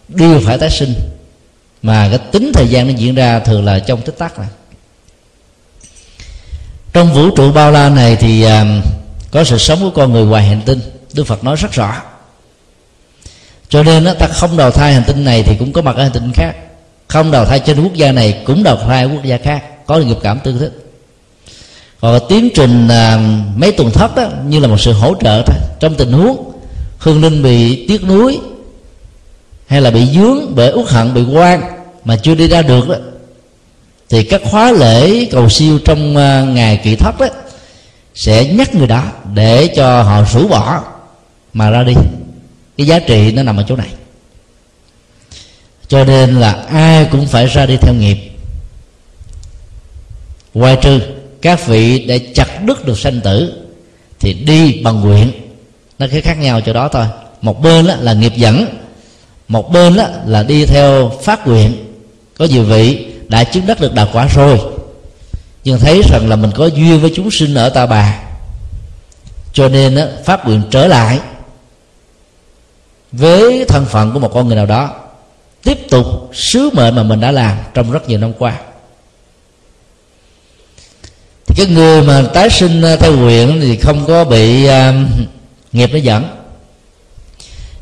đều phải tái sinh. Mà cái tính thời gian nó diễn ra thường là trong tích tắc này. Trong vũ trụ bao la này thì uh, có sự sống của con người ngoài hành tinh. Đức phật nói rất rõ. Cho nên ta không đầu thai hành tinh này thì cũng có mặt ở hành tinh khác. Không đầu thai trên quốc gia này cũng đầu thai quốc gia khác. Có nghiệp cảm tương thích. Còn tiến trình à, mấy tuần thất đó như là một sự hỗ trợ thôi. Trong tình huống hương linh bị tiếc nuối hay là bị dướng bởi uất hận, bị quan mà chưa đi ra được đó, thì các khóa lễ cầu siêu trong à, ngày kỳ thất đó sẽ nhắc người đó để cho họ rũ bỏ. Mà ra đi, cái giá trị nó nằm ở chỗ này. Cho nên là ai cũng phải ra đi theo nghiệp. Ngoài trừ, các vị để chặt đứt được sanh tử, thì đi bằng nguyện. Nó cái khác nhau chỗ đó thôi. Một bên đó là nghiệp dẫn, một bên đó là đi theo phát nguyện. Có nhiều vị đã chứng đắc được đạo quả rồi nhưng thấy rằng là mình có duyên với chúng sinh ở ta bà. Cho nên đó, phát nguyện trở lại với thân phận của một con người nào đó tiếp tục sứ mệnh mà mình đã làm trong rất nhiều năm qua. Thì cái người mà tái sinh à, theo nguyện thì không có bị uh, nghiệp nó dẫn.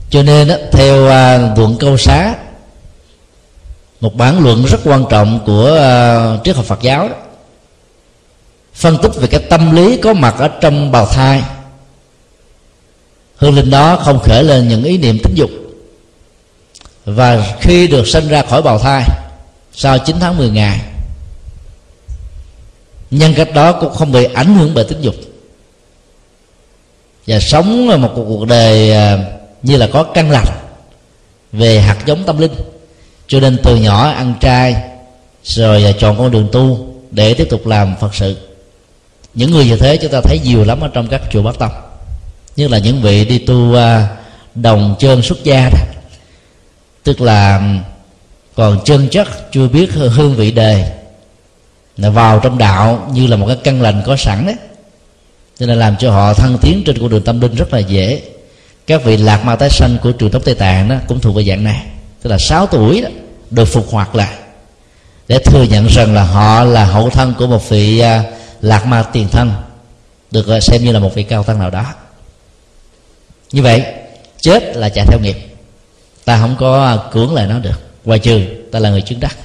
Cho nên đó, theo uh, luận câu xá một bản luận rất quan trọng của uh, triết học Phật giáo đó, phân tích về cái tâm lý có mặt ở trong bào thai. Hương linh đó không khởi lên những ý niệm tính dục. Và khi được sinh ra khỏi bào thai, sau 9 tháng 10 ngày, nhân cách đó cũng không bị ảnh hưởng bởi tính dục. Và sống một cuộc đời à, như là có căn lành về hạt giống tâm linh. Cho nên từ nhỏ ăn chay, rồi à, chọn con đường tu để tiếp tục làm phật sự những người như thế chúng ta thấy nhiều lắm ở trong các chùa bát tông. Như là những vị đi tu à, đồng chân xuất gia đó. Tức là còn chân chất chưa biết hương vị đề. Là vào trong đạo như là một cái căn lành có sẵn đấy. Cho nên làm cho họ thăng tiến trên con đường tâm linh rất là dễ. Các vị lạc ma tái sanh của truyền thống tây tạng đó cũng thuộc về dạng này. Tức là 6 tuổi đó được phục hoạt lại. Để thừa nhận rằng là họ là hậu thân của một vị uh, lạc ma tiền thân được xem như là một vị cao tăng nào đó. Như vậy chết là chạy theo nghiệp. Ta không có cưỡng lại nó được. Ngoài trừ ta là người chứng đắc.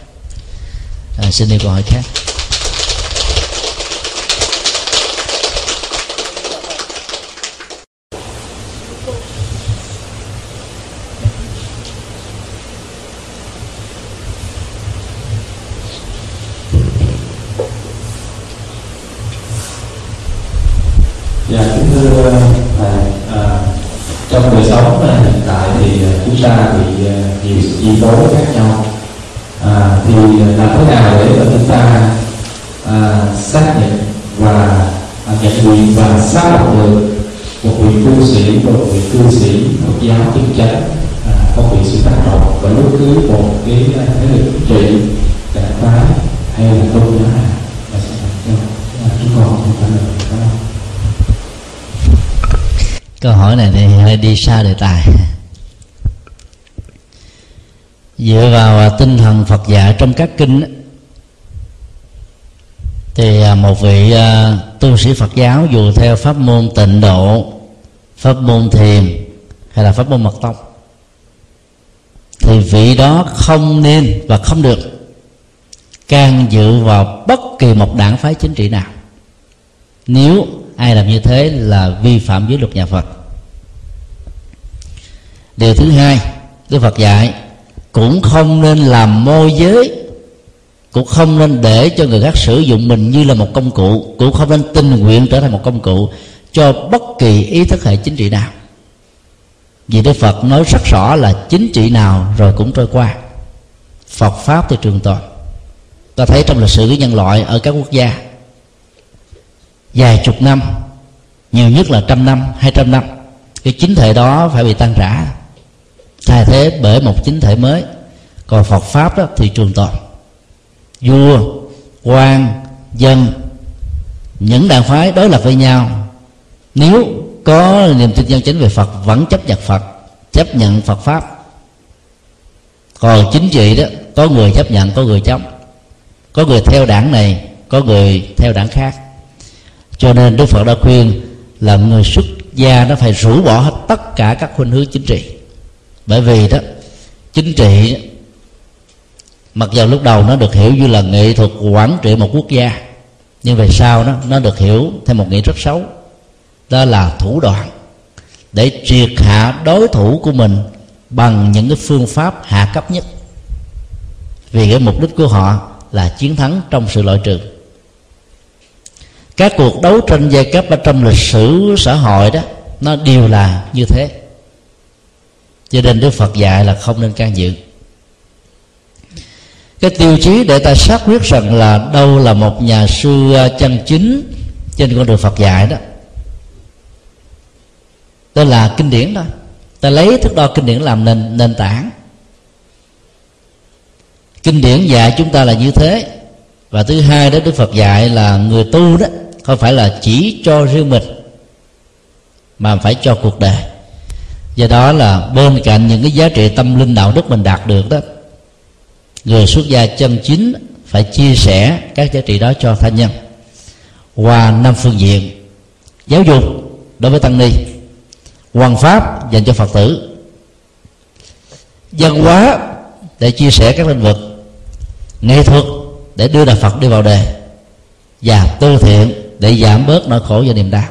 À, xin đi câu hỏi khác ta bị ờ, nhiều tố khác nhau. À, thì làm thế nào để mà chúng ta à, xác nhận và à, nhận quyền và xác lập được một vị cư sĩ và một vị cư sĩ Phật giáo chân chánh à, không bị sự tác động và bất cứ một cái à, thế lực trị đảng phái hay là tôn giáo nào là sẽ thành công à, chúng con không trả lời câu hỏi này thì hơi đi xa đề tài dựa vào à, tinh thần Phật dạy trong các kinh thì à, một vị à, tu sĩ Phật giáo dù theo pháp môn tịnh độ, pháp môn thiền hay là pháp môn mật tông, thì vị đó không nên và không được can dự vào bất kỳ một đảng phái chính trị nào. Nếu ai làm như thế là vi phạm giới luật nhà phật. Điều thứ hai, đức phật dạy cũng không nên làm môi giới. Cũng không nên để cho người khác sử dụng mình như là một công cụ. Cũng không nên tình nguyện trở thành một công cụ cho bất kỳ ý thức hệ chính trị nào. Vì đức phật nói rất rõ là chính trị nào rồi cũng trôi qua. Phật pháp thì trường tồn. Ta thấy trong lịch sử của nhân loại ở các quốc gia, vài chục năm, nhiều nhất là trăm năm, hai trăm năm, cái chính thể đó phải bị tan rã thay thế bởi một chính thể mới. Còn phật pháp đó thì trường tồn. Vua, quan, dân, những đảng phái đối lập với nhau. Nếu có niềm tin chân chính về phật, vẫn chấp nhận phật, chấp nhận phật pháp. Còn chính trị đó, có người chấp nhận, có người chống. Có người theo đảng này, có người theo đảng khác. Cho nên đức phật đã khuyên là người xuất gia nó phải rũ bỏ hết tất cả các khuynh hướng chính trị bởi vì đó, chính trị, mặc dù lúc đầu nó được hiểu như là nghệ thuật quản trị một quốc gia, nhưng về sau đó, nó được hiểu theo một nghĩa rất xấu. Đó là thủ đoạn để triệt hạ đối thủ của mình bằng những cái phương pháp hạ cấp nhất. Vì cái mục đích của họ là chiến thắng trong sự loại trừ. Các cuộc đấu tranh giai cấp ở trong lịch sử xã hội đó, nó đều là như thế cho nên đức phật dạy là không nên can dự. Cái tiêu chí để ta xác quyết rằng là đâu là một nhà sư à, chân chính trên con đường phật dạy đó. Đó là kinh điển thôi. Ta lấy thước đo kinh điển làm nền nền tảng. Kinh điển dạy chúng ta là như thế. Và thứ hai đó, đức phật dạy là người tu đó, không phải là chỉ cho riêng mình, mà phải cho cuộc đời do đó là bên cạnh những cái giá trị tâm linh đạo đức mình đạt được đó, người xuất gia chân chính phải chia sẻ các giá trị đó cho tha nhân. Qua năm phương diện, giáo dục đối với tăng ni quan pháp dành cho phật tử, văn hóa để chia sẻ các lĩnh vực, nghệ thuật để đưa đạo phật đi vào đề, và tư thiện để giảm bớt nỗi khổ và niềm đau.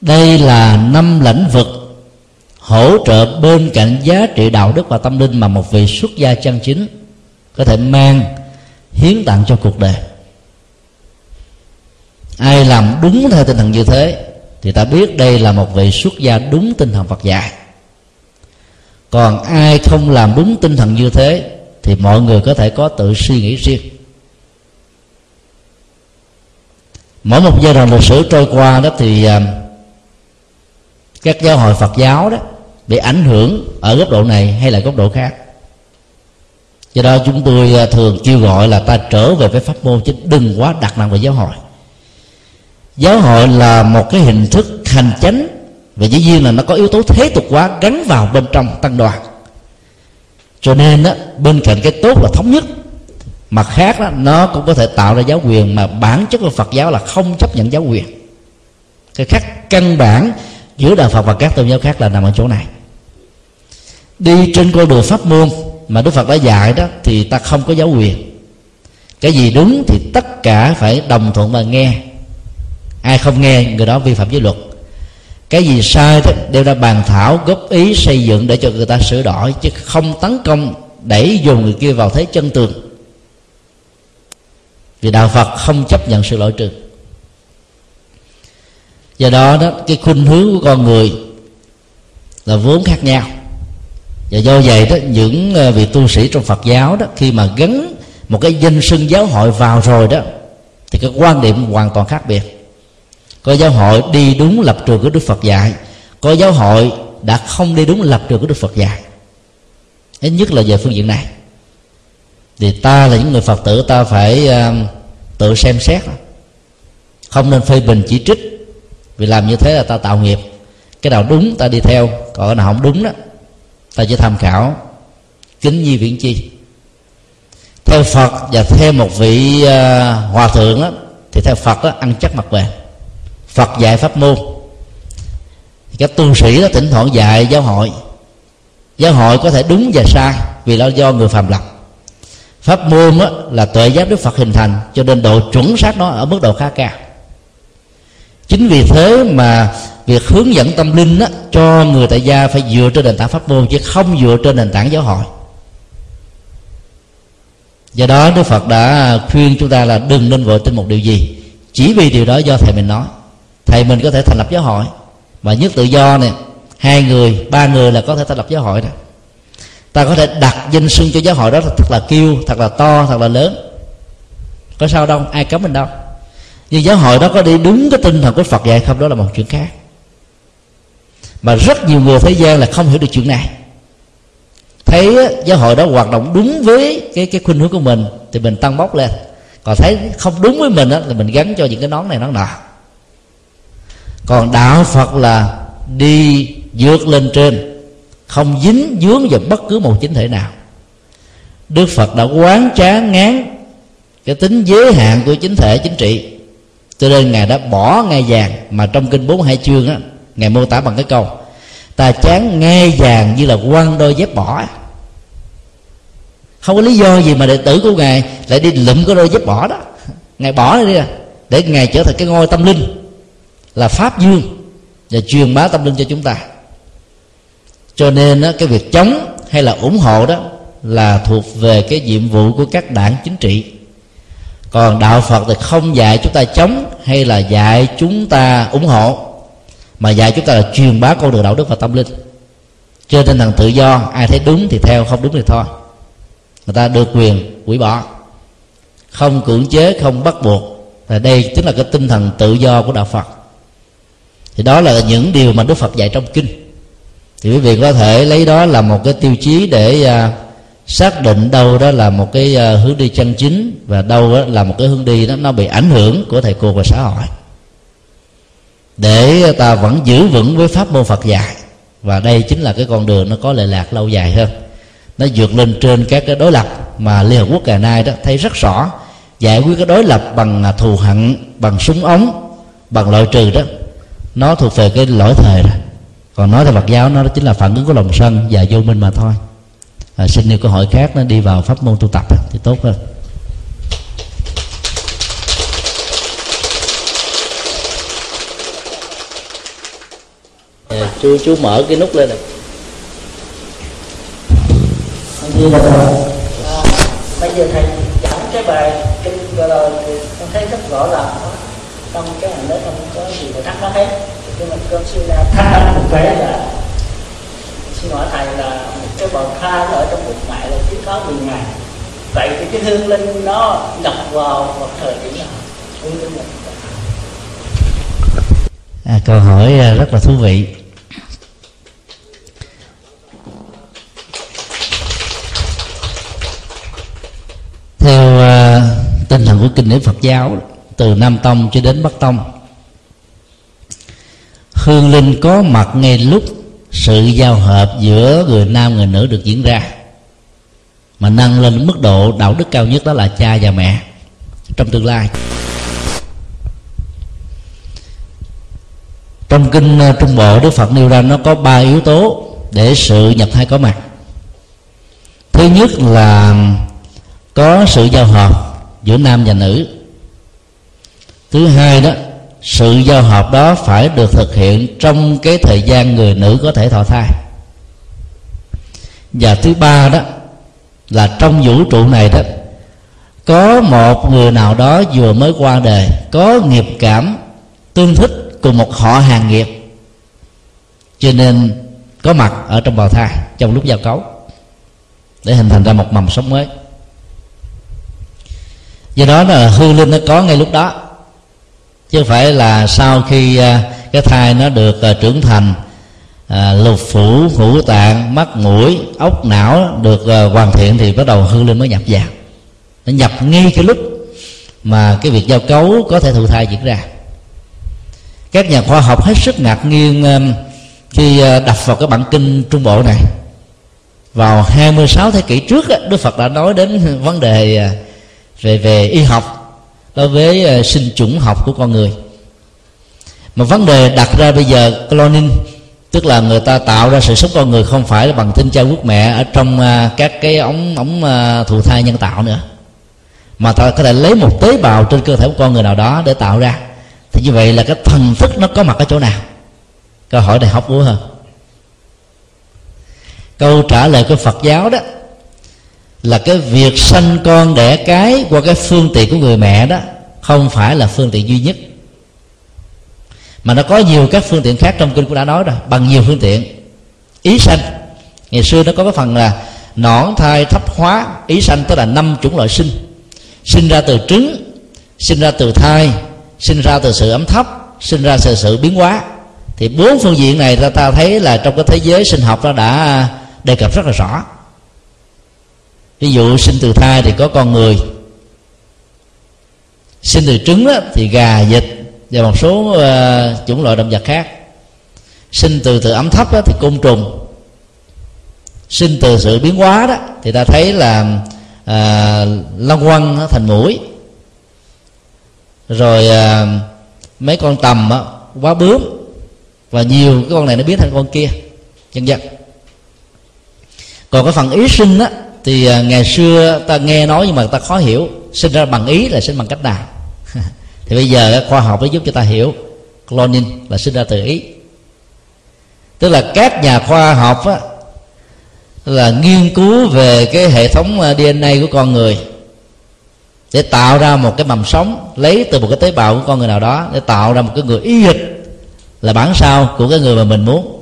Đây là năm lĩnh vực hỗ trợ bên cạnh giá trị đạo đức và tâm linh mà một vị xuất gia chân chính có thể mang, hiến tặng cho cuộc đời. Ai làm đúng theo tinh thần như thế thì ta biết đây là một vị xuất gia đúng tinh thần Phật dạy. Còn ai không làm đúng tinh thần như thế thì mọi người có thể có tự suy nghĩ riêng. Mỗi một giai đoạn lịch sử trôi qua đó thì à, các giáo hội Phật giáo đó bị ảnh hưởng ở góc độ này hay là góc độ khác. Do đó chúng tôi à, thường kêu gọi là ta trở về với pháp môn chứ đừng quá đặt nặng về giáo hội. Giáo hội là một cái hình thức hành chánh và dĩ nhiên là nó có yếu tố thế tục quá gắn vào bên trong tăng đoàn. Cho nên đó, bên cạnh cái tốt là thống nhất mặt khác đó, nó cũng có thể tạo ra giáo quyền mà bản chất của phật giáo là không chấp nhận giáo quyền. Cái khác căn bản giữa đạo phật và các tôn giáo khác là nằm ở chỗ này đi trên con đường pháp môn mà đức phật đã dạy đó, thì ta không có giáo quyền. Cái gì đúng thì tất cả phải đồng thuận và nghe. Ai không nghe, người đó vi phạm giới luật. Cái gì sai đó, đều ra bàn thảo góp ý xây dựng để cho người ta sửa đổi, chứ không tấn công đẩy dồn người kia vào thế chân tường. Vì đạo phật không chấp nhận sự loại trừ. Do đó đó, cái khuynh hướng của con người là vốn khác nhau và do vậy đó những ờ, vị tu sĩ trong phật giáo đó khi mà gắn một cái danh sưng giáo hội vào rồi đó thì cái quan điểm hoàn toàn khác biệt. Có giáo hội đi đúng lập trường của đức phật dạy có giáo hội đã không đi đúng lập trường của đức phật dạy. Ít nhất là về phương diện này. Thì ta là những người phật tử ta phải uh, tự xem xét không nên phê bình chỉ trích vì làm như thế là ta tạo nghiệp. Cái nào đúng ta đi theo còn cái nào không đúng đó ta chỉ tham khảo kính nhi viễn chi. Theo phật và theo một vị uh, hòa thượng đó, thì theo phật đó, ăn chắc mặt bền phật dạy pháp môn. Các tu sĩ đó thỉnh thoảng dạy giáo hội. Giáo hội có thể đúng và sai vì nó do người phàm lập pháp môn đó, là tuệ giác đức phật hình thành cho nên độ chuẩn xác nó ở mức độ khá cao chính vì thế mà việc hướng dẫn tâm linh đó, cho người tại gia phải dựa trên nền tảng pháp môn chứ không dựa trên nền tảng giáo hội. Do đó đức phật đã khuyên chúng ta là đừng nên vội tin một điều gì. Chỉ vì điều đó do thầy mình nói. Thầy mình có thể thành lập giáo hội. Mà nhất tự do này hai người ba người là có thể thành lập giáo hội đó. Ta có thể đặt danh xưng cho giáo hội đó thật là kêu thật là to thật là lớn. Có sao đâu ai cấm mình đâu nhưng giáo hội đó có đi đúng cái tinh thần của phật dạy không? Đó là một chuyện khác. Mà rất nhiều người thế gian là không hiểu được chuyện này. Thấy giáo hội đó hoạt động đúng với cái cái khuynh hướng của mình thì mình tăng bốc lên. Còn thấy không đúng với mình đó, thì mình gắn cho những cái nón này nón nọ. Còn đạo phật là đi vượt lên trên không dính dướng vào bất cứ một chính thể nào. Đức phật đã quán trá ngán cái tính giới hạn của chính thể chính trị cho nên ngài đã bỏ ngai vàng mà trong kinh bốn hai chương á ngài mô tả bằng cái câu ta chán ngai vàng như là quăng đôi dép bỏ. Không có lý do gì mà đệ tử của ngài lại đi lụm cái đôi dép bỏ đó. Ngài bỏ đi à để ngài trở thành cái ngôi tâm linh là pháp dương và truyền bá tâm linh cho chúng ta. Cho nên đó, cái việc chống hay là ủng hộ đó là thuộc về cái nhiệm vụ của các đảng chính trị còn đạo phật thì không dạy chúng ta chống hay là dạy chúng ta ủng hộ mà dạy chúng ta là truyền bá con đường đạo đức và tâm linh. Trên tinh thần tự do ai thấy đúng thì theo không đúng thì thôi. Người ta được quyền hủy bỏ không cưỡng chế không bắt buộc. Và đây chính là cái tinh thần tự do của đạo phật. Thì đó là những điều mà đức phật dạy trong kinh. Thì quý vị có thể lấy đó là một cái tiêu chí để uh, xác định đâu đó là một cái ờ, hướng đi chân chính và đâu đó là một cái hướng đi đó nó bị ảnh hưởng của thầy cô và xã hội. Để ta vẫn giữ vững với pháp môn Phật dạy, và đây chính là cái con đường nó có lệ lạc lâu dài hơn. Nó vượt lên trên các cái đối lập mà Liên Hợp Quốc ngày nay đó thấy rất rõ, giải quyết cái đối lập bằng à, thù hận, bằng súng ống, bằng loại trừ đó, nó thuộc về cái lỗi thời rồi. Còn nói theo Phật giáo, nó chính là phản ứng của lòng sân và vô minh mà thôi à, xin nêu câu hỏi khác nó đi vào pháp môn tu tập thì tốt hơn. À, chú chú mở cái nút lên này à, bây giờ thầy giảng cái bài kinh vừa rồi thì con thấy rất rõ ràng trong cái hành đấy không có gì phải thắc mắc hết. Nhưng mà con xin là thắc mắc một cái là xin hỏi thầy là một cái bào thang ở trong bụng mẹ là chỉ có 10 ngày. Vậy thì cái hương linh nó nhập vào một thời điểm nào? Hương linh à, câu hỏi à, rất là thú vị. Theo uh, tinh thần của kinh điển Phật giáo từ Nam Tông cho đến Bắc Tông hương linh có mặt ngay lúc sự giao hợp giữa người nam, người nữ được diễn ra. Mà nâng lên mức độ đạo đức cao nhất đó là cha và mẹ trong tương lai. Trong kinh ờ, trung bộ, đức phật nêu ra nó có ba yếu tố để sự nhập thai có mặt. Thứ nhất là có sự giao hợp giữa nam và nữ. Thứ hai đó sự giao hợp đó phải được thực hiện trong cái thời gian người nữ có thể thọ thai. Và thứ ba đó là trong vũ trụ này đó, có một người nào đó vừa mới qua đời, có nghiệp cảm tương thích cùng một họ hàng nghiệp, cho nên có mặt ở trong bào thai trong lúc giao cấu, để hình thành ra một mầm sống mới. Do đó là hư linh nó có ngay lúc đó chứ phải là sau khi à, cái thai nó được à, trưởng thành à, lục phủ ngũ tạng mắt mũi ốc não được à, hoàn thiện thì bắt đầu hư linh mới nhập vào. Nó nhập ngay cái lúc mà cái việc giao cấu có thể thụ thai diễn ra. Các nhà khoa học hết sức ngạc nhiên à, khi à, đọc vào cái bản kinh trung bộ này. Vào 26 thế kỷ trước Đức Phật đã nói đến vấn đề về về y học đối với ờ, sinh chủng học của con người. Mà vấn đề đặt ra bây giờ cloning, tức là người ta tạo ra sự sống con người không phải là bằng tinh cha quốc mẹ ở trong ờ, các cái ống ống ờ, thụ thai nhân tạo nữa. Mà ta có thể lấy một tế bào trên cơ thể của con người nào đó để tạo ra. Thì như vậy là cái thần thức nó có mặt ở chỗ nào? Câu hỏi này học búa hơn. Câu trả lời của phật giáo đó là cái việc sanh con đẻ cái qua cái phương tiện của người mẹ đó, không phải là phương tiện duy nhất. Mà nó có nhiều các phương tiện khác trong kinh cũng đã nói rồi, bằng nhiều phương tiện. Ý sanh, ngày xưa nó có cái phần là nõn thai thấp hóa, ý sanh tức là năm chủng loại sinh. Sinh ra từ trứng, sinh ra từ thai, sinh ra từ sự ấm thấp, sinh ra từ sự biến hóa. Thì bốn phương diện này ta ta thấy là trong cái thế giới sinh học nó đã đề cập rất là rõ ví dụ sinh từ thai thì có con người. Sinh từ trứng đó, thì gà vịt và một số uh, chủng loại động vật khác. Sinh từ từ ấm thấp đó, thì côn trùng. Sinh từ sự biến hóa đó thì ta thấy là ờ, à, lông quăng nó thành mũi. Rồi à, mấy con tầm á, quá bướm. Và nhiều cái con này nó biến thành con kia nhân dân còn cái phần ý sinh á thì à, ngày xưa ta nghe nói nhưng mà ta khó hiểu sinh ra bằng ý là sinh bằng cách nào? Thì bây giờ khoa học mới giúp cho ta hiểu cloning là sinh ra từ ý. Tức là các nhà khoa học á, là nghiên cứu về cái hệ thống à, DNA của con người để tạo ra một cái mầm sống lấy từ một cái tế bào của con người nào đó để tạo ra một cái người y hệt là bản sao của cái người mà mình muốn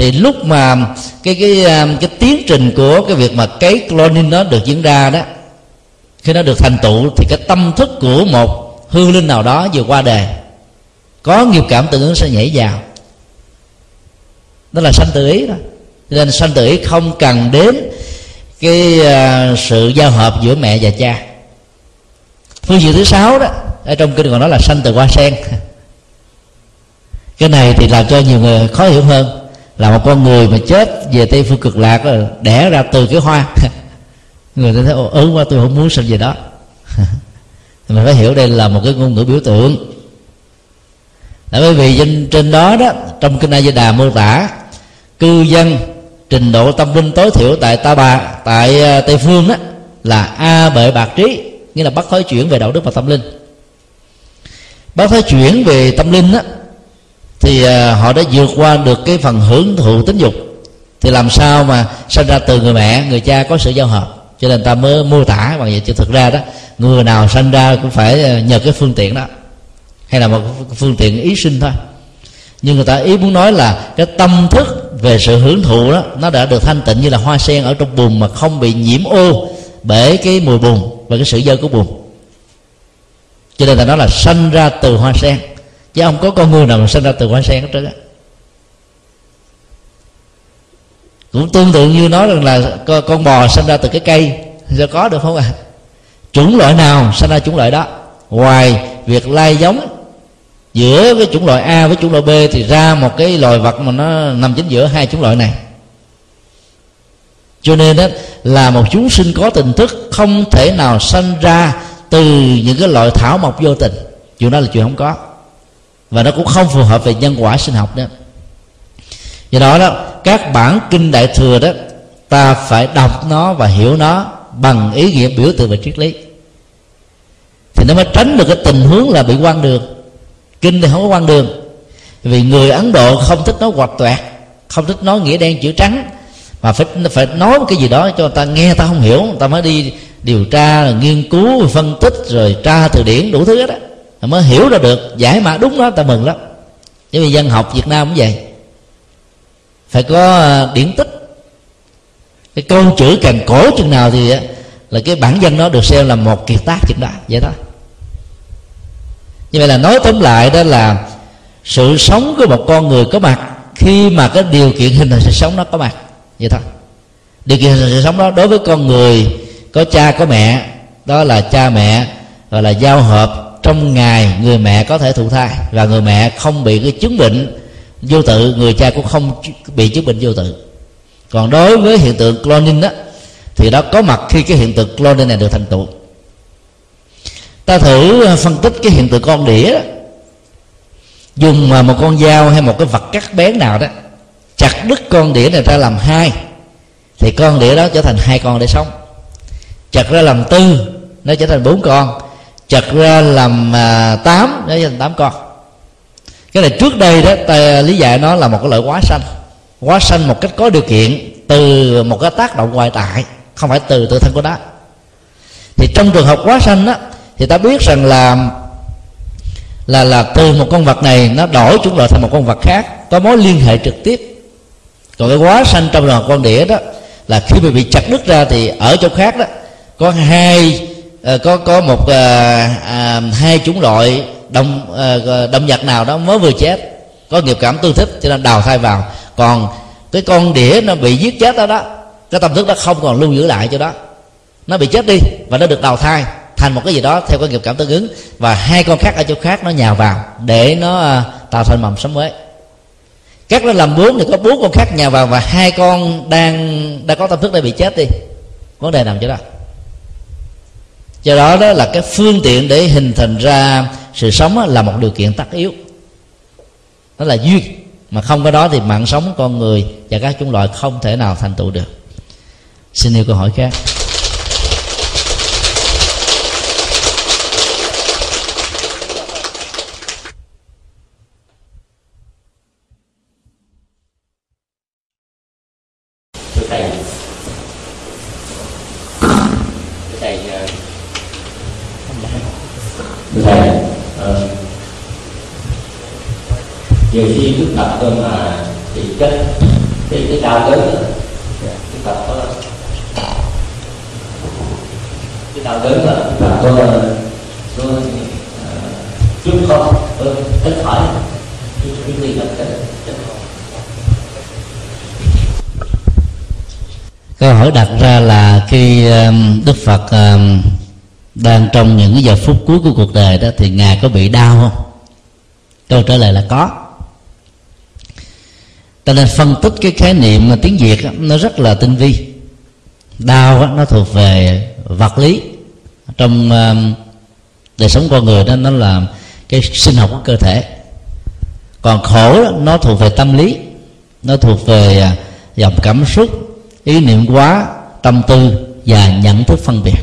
thì lúc mà cái cái à, cái tiến trình của cái việc mà cái cloning nó được diễn ra đó, khi nó được thành tựu thì cái tâm thức của một hư linh nào đó vừa qua đề có nghiệp cảm tự ứng sẽ nhảy vào. Đó là sanh tự ý đó. Nên sanh tự ý không cần đến cái à, sự giao hợp giữa mẹ và cha. Phương diện thứ sáu đó, ở trong kinh còn nói là sanh từ hoa sen. Cái này thì làm cho nhiều người khó hiểu hơn là một con người mà chết về tây phương cực lạc rồi đẻ ra từ cái hoa. Người ta thấy ớn quá tôi không muốn sinh về đó. Mình phải hiểu đây là một cái ngôn ngữ biểu tượng. Tại bởi vì trên, trên đó đó trong kinh A Di Đà mô tả cư dân trình độ tâm linh tối thiểu tại ta bà tại ờ, tây phương đó là a bệ bạc trí nghĩa là bắt thói chuyển về đạo đức và tâm linh. Bắt thói chuyển về tâm linh đó thì à, họ đã vượt qua được cái phần hưởng thụ tính dục. Thì làm sao mà sinh ra từ người mẹ, người cha có sự giao hợp? Cho nên ta mới mô tả bằng vậy. Chứ thực ra đó, người nào sinh ra cũng phải à, nhờ cái phương tiện đó. Hay là một phương tiện ý sinh thôi. Nhưng người ta ý muốn nói là cái tâm thức về sự hưởng thụ đó, nó đã được thanh tịnh như là hoa sen ở trong bùn mà không bị nhiễm ô bởi cái mùi bùn và cái sự dơ của bùn. Cho nên ta nói là sanh ra từ hoa sen chứ không có con người nào mà sinh ra từ quả sen hết trơn á. Cũng tương tự như nói rằng là con bò sinh ra từ cái cây sẽ có được không ạ? À? chủng loại nào sinh ra chủng loại đó? Ngoài việc lai giống giữa cái chủng loại A với chủng loại B thì ra một cái loài vật mà nó nằm chính giữa hai chủng loại này. Cho nên đó là một chúng sinh có tình thức không thể nào sanh ra từ những cái loại thảo mộc vô tình. Chuyện đó là chuyện không có và nó cũng không phù hợp về nhân quả sinh học đó. Do đó đó, các bản kinh đại thừa đó, ta phải đọc nó và hiểu nó bằng ý nghĩa biểu tượng về triết lý. Thì nó mới tránh được cái tình huống là bị quan đường. Kinh thì không có quan đường. Vì người ấn độ không thích nói hoạt toẹt không thích nói nghĩa đen chữ trắng, mà phải phải nói một cái gì đó cho người ta nghe ta không hiểu, người ta mới đi điều tra, nghiên cứu, phân tích, rồi tra từ điển đủ thứ hết á mới hiểu ra được giải mã đúng đó ta mừng lắm. Bởi vì dân học việt nam cũng vậy. Phải có à, điển tích. Cái câu chữ càng cổ chừng nào thì à, là cái bản dân nó được xem là một kiệt tác chừng đó vậy đó, như vậy là nói tóm lại đó là sự sống của một con người có mặt khi mà cái điều kiện hình thành sự sống nó có mặt vậy thôi. Điều kiện hình thành sự sống đó đối với con người có cha có mẹ đó là cha mẹ gọi là giao hợp trong ngày người mẹ có thể thụ thai và người mẹ không bị cái chứng bệnh vô tự, người cha cũng không bị chứng bệnh vô tự. Còn đối với hiện tượng cloning đó, thì đó có mặt khi cái hiện tượng cloning này được thành tựu. Ta thử ờ, phân tích cái hiện tượng con đĩa. Đó. dùng ờ, một con dao hay một cái vật cắt bén nào đó, chặt đứt con đĩa này ra làm hai, thì con đĩa đó trở thành hai con để sống. Chặt ra làm tư, nó trở thành bốn con chặt ra làm à, tám, để thành tám con. Cái này trước đây đó, ta, lý giải nó là một cái loại quá sanh. Quá sanh một cách có điều kiện từ một cái tác động ngoại tại, không phải từ tự thân của nó. Thì trong trường hợp quá sanh đó, thì ta biết rằng là là là từ một con vật này nó đổi chúng loại thành một con vật khác, có mối liên hệ trực tiếp. Còn cái quá sanh trong đoàn con đĩa đó, là khi mà bị chặt đứt ra thì ở chỗ khác đó, có hai Ờ, có có một à, à, hai chủng loại động à, động vật nào đó mới vừa chết có nghiệp cảm tương thích cho nên đào thai vào. Còn cái con đĩa nó bị giết chết đó đó cái tâm thức đó không còn lưu giữ lại cho đó. Nó bị chết đi và nó được đào thai thành một cái gì đó theo cái nghiệp cảm tương ứng và hai con khác ở chỗ khác nó nhào vào để nó ờ, tạo thành mầm sống mới. Các nó làm bướm thì có bốn con khác nhào vào và hai con đang đã có tâm thức đã bị chết đi. Vấn đề nằm chỗ đó do đó đó là cái phương tiện để hình thành ra sự sống là một điều kiện tất yếu. Đó là duyên. Mà không có đó thì mạng sống con người và các chủng loại không thể nào thành tựu được. Xin yêu câu hỏi khác nhiều khi thức tập cơ mà thì cái cái cái đau đớn thức tập có cái đau đớn là tập có có chút không có ít khỏi cái cái gì là cái câu hỏi đặt ra là khi um, đức phật um, đang trong những giờ phút cuối của cuộc đời đó thì ngài có bị đau không? Câu trả lời là có. Cho nên phân tích cái khái niệm mà tiếng việt nó rất là tinh vi. Đau nó thuộc về vật lý. Trong um, đời sống con người đó nó là cái sinh học của cơ thể. Còn khổ đó, nó thuộc về tâm lý nó thuộc về à, dòng cảm xúc ý niệm quá tâm tư và nhận thức phân biệt.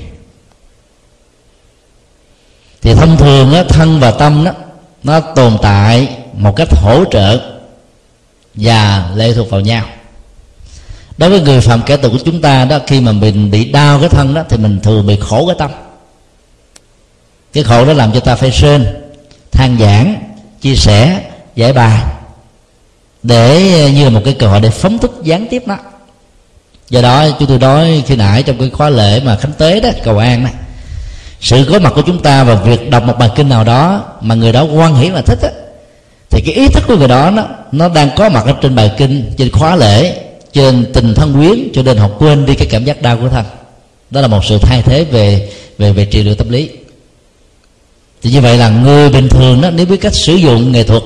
Thì thông thường đó, thân và tâm đó nó tồn tại một cách hỗ trợ và lệ thuộc vào nhau. Đối với người phạm kẻ tù của chúng ta đó khi mà mình bị đau cái thân đó thì mình thường bị khổ cái tâm. Cái khổ đó làm cho ta phải sên than giảng chia sẻ giải bài để như là một cái cơ hội để phóng thích gián tiếp đó do đó chúng tôi nói khi nãy trong cái khóa lễ mà khánh tế đó cầu an đó sự có mặt của chúng ta và việc đọc một bài kinh nào đó mà người đó quan hỷ và thích đó, thì cái ý thức của người đó nó nó đang có mặt ở trên bài kinh trên khóa lễ trên tình thân quyến cho nên họ quên đi cái cảm giác đau của thân. Đó là một sự thay thế về về về trị liệu tâm lý. Thì như vậy là người bình thường đó nếu biết cách sử dụng nghệ thuật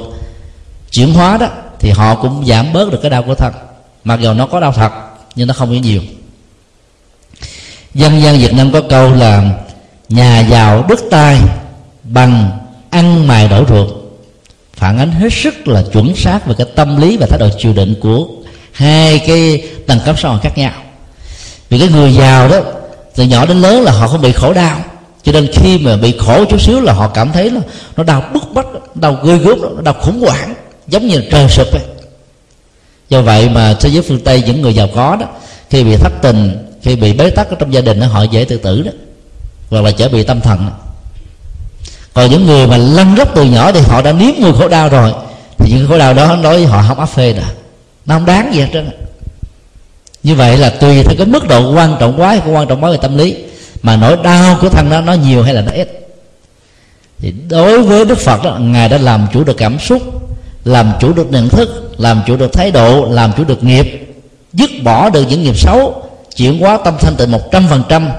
chuyển hóa đó thì họ cũng giảm bớt được cái đau của thân. Mặc dù nó có đau thật nhưng nó không có nhiều. Dân gian việt nam có câu là, nhà giàu đứt tay bằng ăn mài đổ ruột. Phản ánh hết sức là chuẩn xác về cái tâm lý và thái độ chịu đựng của hai cái tầng cấp xã hội khác nhau. Vì cái người giàu đó, từ nhỏ đến lớn là họ không bị khổ đau, cho nên khi mà bị khổ chút xíu là họ cảm thấy là nó đau bức bách, đau ghê gớm, nó đau khủng hoảng, giống như trời sụp ấy do vậy mà thế giới phương tây những người giàu có đó khi bị thất tình khi bị bế tắc ở trong gia đình đó, họ dễ tự tử đó hoặc là trở bị tâm thần. Đó còn những người mà lăn róc từ nhỏ thì họ đã nếm mùi khổ đau rồi thì những khổ đau đó nói với họ không áp phê nè nó không đáng gì hết trơn như vậy là tùy theo cái mức độ quan trọng quá hay quan trọng quá về tâm lý mà nỗi đau của thân đó nó nhiều hay là nó ít. Thì đối với đức phật đó ngài đã làm chủ được cảm xúc làm chủ được nhận thức làm chủ được thái độ làm chủ được nghiệp dứt bỏ được những nghiệp xấu chuyển hóa tâm thanh tịnh một trăm phần trăm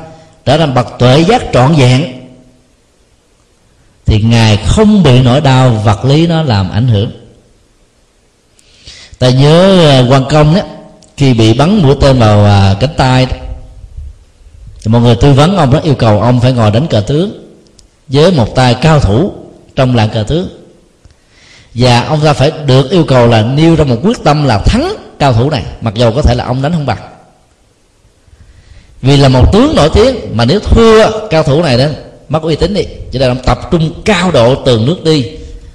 trở thành bậc tuệ giác trọn vẹn. Thì ngài không bị nỗi đau vật lý nó làm ảnh hưởng. Ta nhớ à, quan công đó khi bị bắn mũi tên vào à, cánh tay đó, thì mọi người tư vấn ông đó yêu cầu ông phải ngồi đánh cờ tướng với một tay cao thủ trong làng cờ tướng và ông ta phải được yêu cầu là nêu ra một quyết tâm là thắng cao thủ này, mặc dù có thể là ông đánh không bằng. Vì là một tướng nổi tiếng mà nếu thua cao thủ này đó, mất uy tín đi, cho nên ông tập trung cao độ từng nước đi.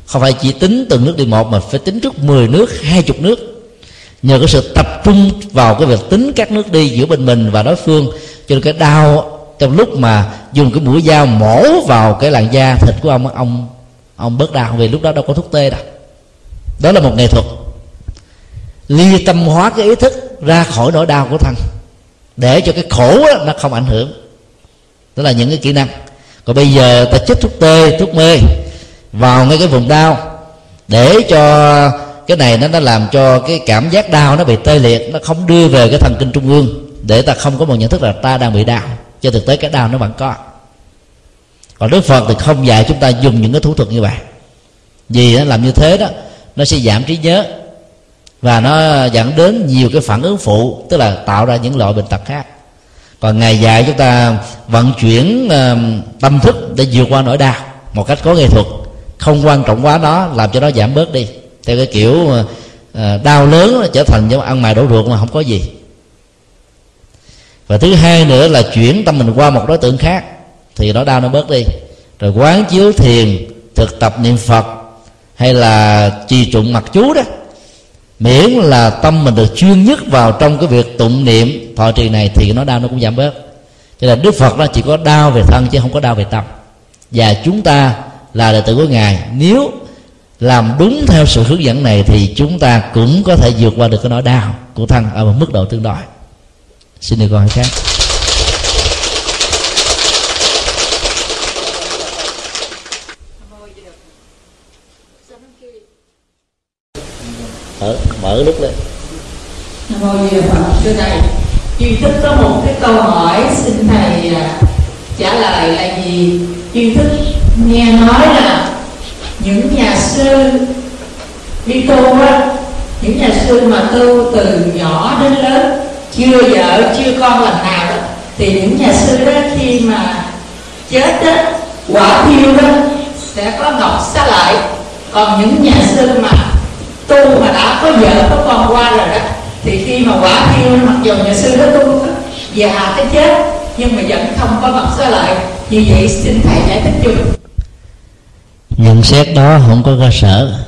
Không phải chỉ tính từng nước đi một mà phải tính trước 10 nước, hai chục nước. Nhờ cái sự tập trung vào cái việc tính các nước đi giữa bên mình và đối phương, cho nên cái đau trong lúc mà dùng cái mũi dao mổ vào cái làn da thịt của ông ông ông bớt đau vì lúc đó đâu có thuốc tê đâu. Đó là một nghệ thuật. Ly tâm hóa cái ý thức ra khỏi nỗi đau của thân để cho cái khổ đó, nó không ảnh hưởng. Đó là những cái kỹ năng. Còn bây giờ ta chích thuốc tê thuốc mê vào ngay cái vùng đau để cho cái này nó nó làm cho cái cảm giác đau nó bị tê liệt nó không đưa về cái thần kinh trung ương để ta không có một nhận thức là ta đang bị đau. Cho thực tế cái đau nó vẫn có còn đức phật thì không dạy chúng ta dùng những cái thủ thuật như vậy. Vì nó làm như thế đó nó sẽ giảm trí nhớ và nó dẫn đến nhiều cái phản ứng phụ tức là tạo ra những loại bệnh tật khác. Còn ngày dạy chúng ta vận chuyển uh, tâm thức để vượt qua nỗi đau một cách có nghệ thuật. Không quan trọng quá nó làm cho nó giảm bớt đi. Theo cái kiểu uh, đau lớn trở thành giống ăn mày đổ ruột mà không có gì. Và thứ hai nữa là chuyển tâm mình qua một đối tượng khác thì nó đau nó bớt đi. Rồi quán chiếu thiền, thực tập niệm phật, hay là trì tụng mặt chú đó, miễn là tâm mình được chuyên nhất vào trong cái việc tụng niệm thọ trì này thì nó đau nó cũng giảm bớt. Cho nên đức phật nó chỉ có đau về thân chứ không có đau về tâm. Và chúng ta là đệ tử của ngài. Nếu làm đúng theo sự hướng dẫn này thì chúng ta cũng có thể vượt qua được cái nỗi đau của thân ở một mức độ tương đối. Xin được câu hỏi khác. Mở mở lúc lên. Nam mô di đà phật. Thưa thầy, duy thức có một cái câu hỏi xin thầy à, trả lời là gì? Duy thức nghe nói là những nhà sư đi tu á, những nhà sư mà tu từ nhỏ đến lớn, chưa vợ, chưa con lần nào đó, thì những nhà sư đó khi mà chết đó quả thiêu đó, sẽ có ngọc xá lại. Còn những nhà sư mà tu mà đã có vợ, có con qua rồi đó, thì khi mà quả thiêu, mặc dù nhà sư đó tu già cái chết, nhưng mà vẫn không có ngọc xá lợi. Như vậy, xin thầy giải thích chung nhận xét đó không có cơ sở.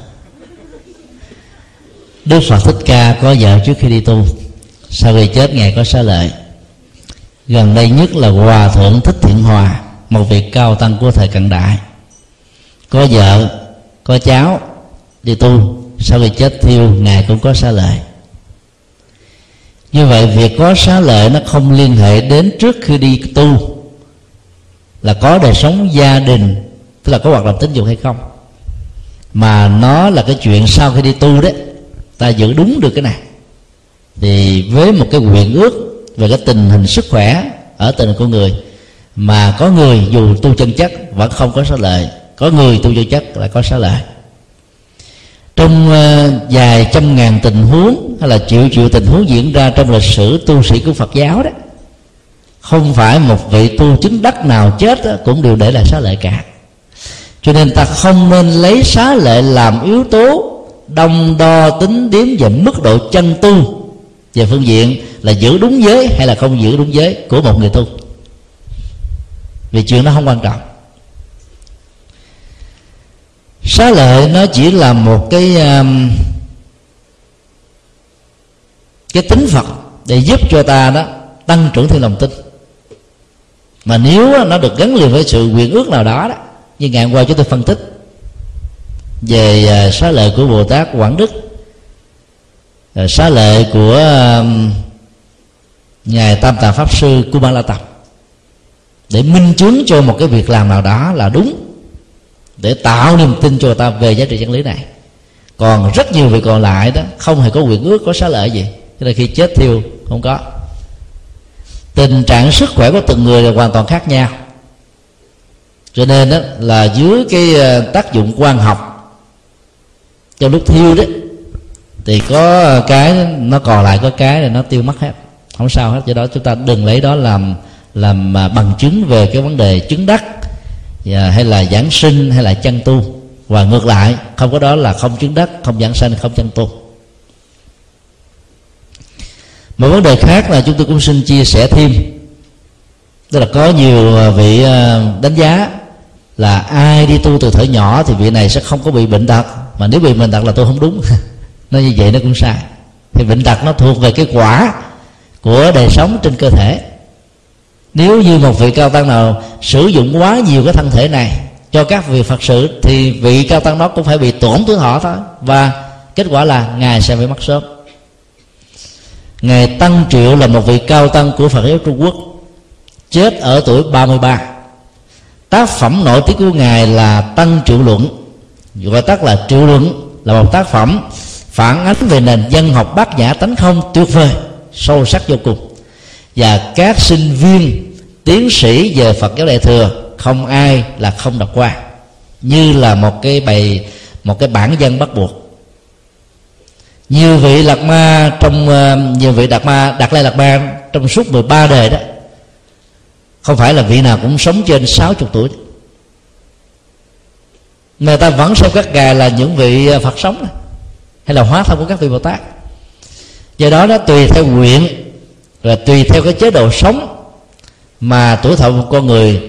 Đức phật thích ca có vợ trước khi đi tu, sau khi chết ngài có xá lợi. Gần đây nhất là hòa thượng thích thiện hòa, một vị cao tăng của thời cận đại. Có vợ, có cháu đi tu sau khi chết thiêu, ngài cũng có xá lợi. Như vậy, việc có xá lợi nó không liên hệ đến trước khi đi tu là có đời sống gia đình, tức là có hoạt động tính dục hay không. Mà nó là cái chuyện sau khi đi tu đấy, ta giữ đúng được cái này. Thì với một cái nguyện ước về cái tình hình sức khỏe ở tình của người, mà có người dù tu chân chất vẫn không có xá lợi, có người tu chân chất lại có xá lợi trong ờ, vài trăm ngàn tình huống hay là triệu triệu tình huống diễn ra trong lịch sử tu sĩ của Phật giáo đó không phải một vị tu chứng đắc nào chết đó, cũng đều để lại xá lợi cả. Cho nên ta không nên lấy xá lợi làm yếu tố đông đo tính điếm về mức độ chân tu về phương diện là giữ đúng giới hay là không giữ đúng giới của một người tu. Vì chuyện đó không quan trọng xá lợi nó chỉ là một cái um, cái tính phật để giúp cho ta đó tăng trưởng thêm lòng tin. Mà nếu nó được gắn liền với sự nguyện ước nào đó đó như ngày hôm qua chúng tôi phân tích về à, xá lợi của bồ tát quảng đức à, xá lợi của um, ngài tam tạng pháp sư kumala tập để minh chứng cho một cái việc làm nào đó là đúng để tạo niềm tin cho người ta về giá trị chân lý này. Còn rất nhiều việc còn lại đó không hề có quyền ước, có xá lợi gì. Cho nên khi chết thiêu, không có. Tình trạng sức khỏe của từng người là hoàn toàn khác nhau. Cho nên đó là dưới cái ờ, tác dụng quan học, trong lúc thiêu đấy thì có ờ, cái nó còn lại có cái là nó tiêu mất hết. Không sao hết. Do đó chúng ta đừng lấy đó làm làm ờ, bằng chứng về cái vấn đề chứng đắc. Dạ, hay là giảng sinh, hay là chân tu. Và ngược lại, không có đó là không chứng đắc, không giảng sanh, không chân tu. Một vấn đề khác là chúng tôi cũng xin chia sẻ thêm. Tức là có nhiều à, vị à, đánh giá là ai đi tu từ thời nhỏ thì vị này sẽ không có bị bệnh tật. Mà nếu bị bệnh tật là tôi không đúng. Nó như vậy nó cũng sai. Thì bệnh tật nó thuộc về cái quả của đời sống trên cơ thể nếu như một vị cao tăng nào sử dụng quá nhiều cái thân thể này cho các vị phật sự, thì vị cao tăng đó cũng phải bị tổn thương họ thôi. Và kết quả là ngài sẽ bị mất sớm. Ngài tăng triệu là một vị cao tăng của phật giáo trung quốc, chết ở tuổi 33 tác phẩm nổi tiếng của ngài là tăng triệu luận. Gọi tắt là triệu luận là một tác phẩm phản ánh về nền dân học bát nhã tánh không tuyệt vời, sâu sắc vô cùng. Và các sinh viên tiến sĩ về phật giáo đại thừa, không ai là không đọc qua. Như là một cái bài một cái bản dân bắt buộc. Nhiều vị lạc ma trong ờ, nhiều vị đạt ma, đạt lai lạc ma trong suốt 13 đời đó, không phải là vị nào cũng sống trên 60 tuổi. Người ta vẫn xem các ngài là những vị ờ, phật sống hay là hóa thân của các vị bồ tát. Do đó nó tùy theo nguyện, rồi tùy theo cái chế độ sống mà tuổi thọ của con người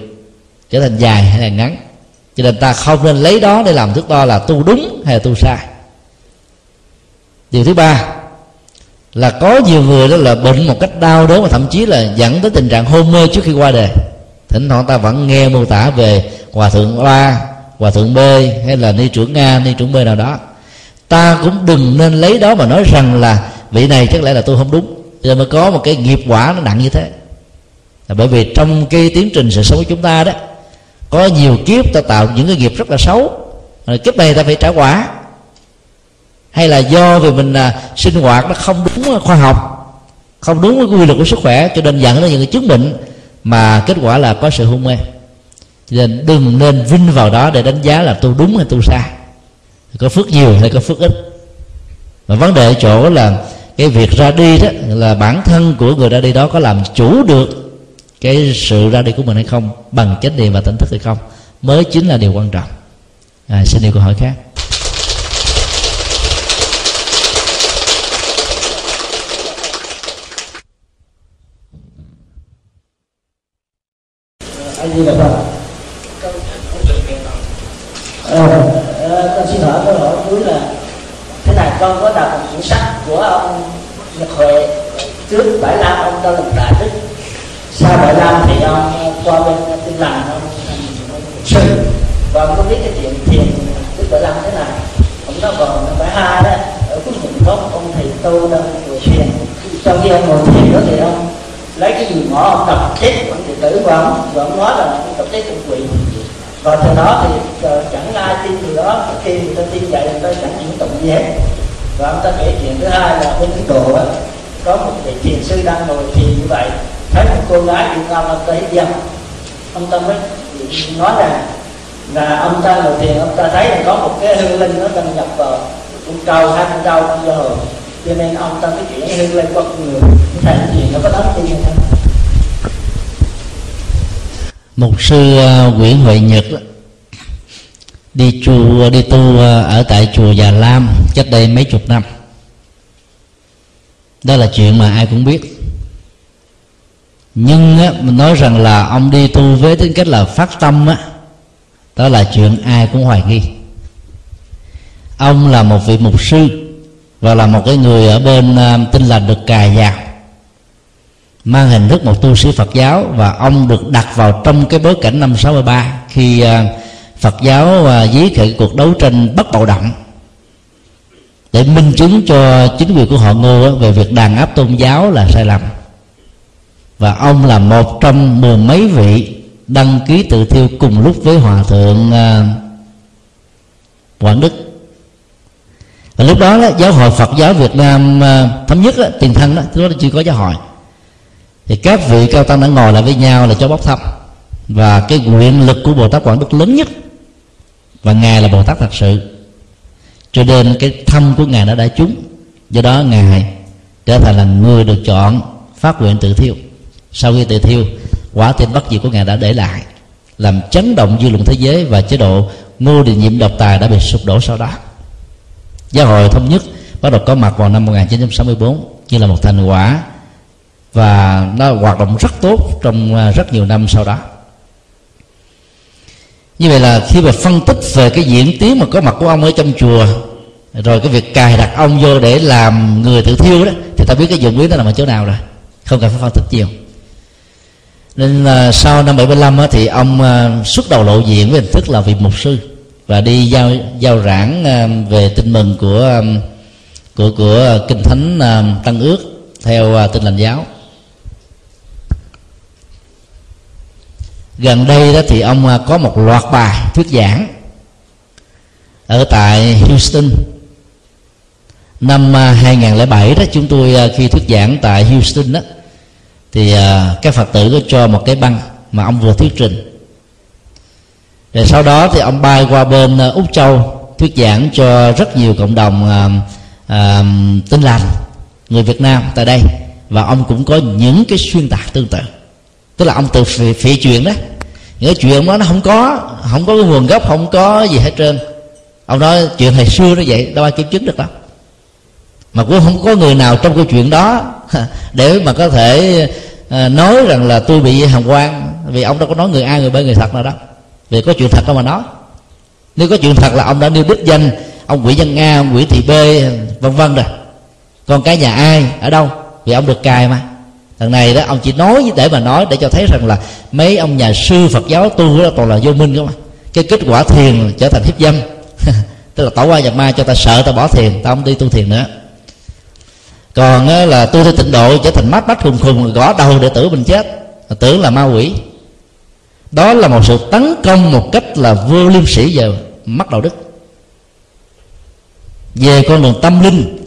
trở thành dài hay là ngắn. Cho nên ta không nên lấy đó để làm thước đo là tu đúng hay là tu sai. Điều thứ ba là có nhiều người đó là bệnh một cách đau đớn và thậm chí là dẫn tới tình trạng hôn mê trước khi qua đời. Thỉnh thoảng ta vẫn nghe mô tả về hòa thượng a hòa thượng b hay là ni trưởng a, ni trưởng b nào đó. Ta cũng đừng nên lấy đó mà nói rằng là vị này chắc lẽ là tôi không đúng. Cho mới có một cái nghiệp quả nó nặng như thế là bởi vì trong cái tiến trình sự sống của chúng ta đó có nhiều kiếp ta tạo những cái nghiệp rất là xấu. Rồi kiếp này ta phải trả quả. Hay là do vì mình à, sinh hoạt nó không đúng khoa học không đúng với quy luật của sức khỏe cho nên dẫn đến những cái chứng bệnh mà kết quả là có sự hôn mê. Cho nên đừng nên vinh vào đó để đánh giá là tu đúng hay tu sai. Có phước nhiều hay có phước ít. Mà vấn đề ở chỗ là cái việc ra đi đó là bản thân của người ra đi đó có làm chủ được cái sự ra đi của mình hay không bằng chánh niệm và tỉnh thức hay không mới chính là điều quan trọng. À, xin điều câu hỏi khác. Anh gì là phật ờ, con xin hỏi câu hỏi cuối là thế này con có đọc một quyển sách của ông nhật huệ trước bảy năm ông ta làm đại đức sau bảy năm thì ông qua bên tin lành ông sư và ông có biết cái chuyện thiền đức bảy năm thế này. Ông nói còn phải hai đó, ở cuối cùng có một ông thầy tu đang ngồi thiền. Trong khi ông ngồi thiền đó thì ông lấy cái gì mỏ ông đập chết ông đệ tử của ông? Và ông nói là ông đập chết con quỷ và từ đó thì ờ, chẳng ai tin gì đó. Khi người ta tin vậy, người ta chẳng những tụng gì hết. Và ông ta kể chuyện thứ hai là bên ấn độ có một vị thiền sư đang ngồi thiền như vậy thấy một cô gái việt nam ông ta hiếp dâm ông ta mới nói là là ông ta ngồi thiền ông ta thấy là có một cái hương linh nó đang nhập vào. Con cầu hai con trâu con vô cho nên ông ta mới chuyển hương linh qua con người. Thầy thiền nó có đáng tin hay không? Mục sư à, Nguyễn Huệ Nhật đi chùa, đi tu à, ở tại chùa Già Lam, cách đây mấy chục năm. Đó là chuyện mà ai cũng biết nhưng á, mình nói rằng là ông đi tu với tính cách là phát tâm á đó là chuyện ai cũng hoài nghi. Ông là một vị mục sư và là một cái người ở bên uh, tinh lành được cài vào mang hình thức một tu sĩ Phật giáo và ông được đặt vào trong cái bối cảnh năm 63 khi uh, Phật giáo uh, dí khởi cuộc đấu tranh bất bạo động để minh chứng cho chính quyền của họ ngô về việc đàn áp tôn giáo là sai lầm và ông là một trong mười mấy vị đăng ký tự thiêu cùng lúc với hòa thượng à, quảng đức. Và lúc đó, đó giáo hội phật giáo việt nam à, thống nhất đó, tiền thân đó lúc đó chưa có giáo hội. Thì các vị cao tăng đã ngồi lại với nhau là cho bóc thăm. Và cái nguyện lực của bồ tát quảng đức lớn nhất và ngài là bồ tát thật sự. Cho nên cái thăm của ngài đã đã trúng. Do đó ngài trở thành là người được chọn phát nguyện tự thiêu sau khi tự thiêu, quả tin bất diệt của ngài đã để lại, làm chấn động dư luận thế giới và chế độ ngô đình nhiệm độc tài đã bị sụp đổ sau đó. Giáo hội thống nhất bắt đầu có mặt vào năm 1964 như là một thành quả, và nó hoạt động rất tốt trong à, rất nhiều năm sau đó. Như vậy là khi mà phân tích về cái diễn tiến mà có mặt của ông ở trong chùa, rồi cái việc cài đặt ông vô để làm người tự thiêu đó, thì ta biết cái dụng ý nó nằm ở chỗ nào rồi. Không cần phải phân tích nhiều nên là sau năm 75 á, thì ông ờ, xuất đầu lộ diện với hình thức là vị mục sư và đi giao giao giảng ờ, về tin mừng của ờ, của của kinh thánh uh, tăng ước theo tin lành giáo. Gần đây đó thì ông có một loạt bài thuyết giảng ở tại Houston. Năm 2007 đó chúng tôi khi thuyết giảng tại Houston đó thì à, các Phật tử có cho một cái băng mà ông vừa thuyết trình. Rồi sau đó thì ông bay qua bên à, úc châu thuyết giảng cho rất nhiều cộng đồng à, à, tin lành người việt nam tại đây. Và ông cũng có những cái xuyên tạc tương tự. Tức là ông tự phỉ, phỉ chuyện đó. Những cái chuyện đó nó không có không có cái nguồn gốc không có gì hết trơn. Ông nói chuyện hồi xưa nó vậy đâu ai kiểm chứng được đâu mà cũng không có người nào trong câu chuyện đó. Để mà có thể ờ, nói rằng là tôi bị hàm quan, vì ông đâu có nói người ai, người bên, người thật nào đó. Vì có chuyện thật đâu mà nói. Nếu có chuyện thật là ông đã nêu đích danh, ông quỷ dân a, ông quỷ thị b, vân vân rồi. Còn cái nhà ai, ở đâu? Vì ông được cài mà. Thằng này đó, ông chỉ nói để mà nói, để cho thấy rằng là mấy ông nhà sư phật giáo tu đó toàn là vô minh không mà. Cái kết quả thiền trở thành hiếp dâm. Tức là tẩu qua nhập ma cho ta sợ, ta bỏ thiền, ta không đi tu thiền nữa còn ờ, là tu theo tịnh độ trở thành mắt mắt khùng khùng, gõ đầu để tử mình chết. Tưởng là ma quỷ. Đó là một sự tấn công một cách là vô liêm sĩ về mắt đạo đức. Về con đường tâm linh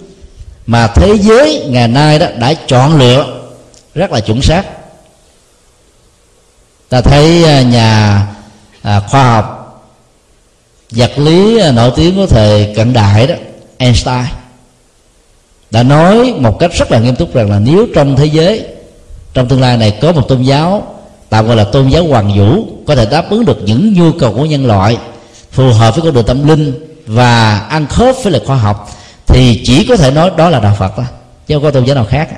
mà thế giới ngày nay đó đã chọn lựa rất là chuẩn xác. Ta thấy ờ, nhà à, khoa học, vật lý ờ, nổi tiếng của thời cận đại đó, Einstein đã nói một cách rất là nghiêm túc rằng là nếu trong thế giới, trong tương lai này có một tôn giáo, tạm gọi là tôn giáo hoàng vũ, có thể đáp ứng được những nhu cầu của nhân loại, phù hợp với con đường tâm linh và ăn khớp với lại khoa học, thì chỉ có thể nói đó là đạo phật thôi, chứ không có tôn giáo nào khác.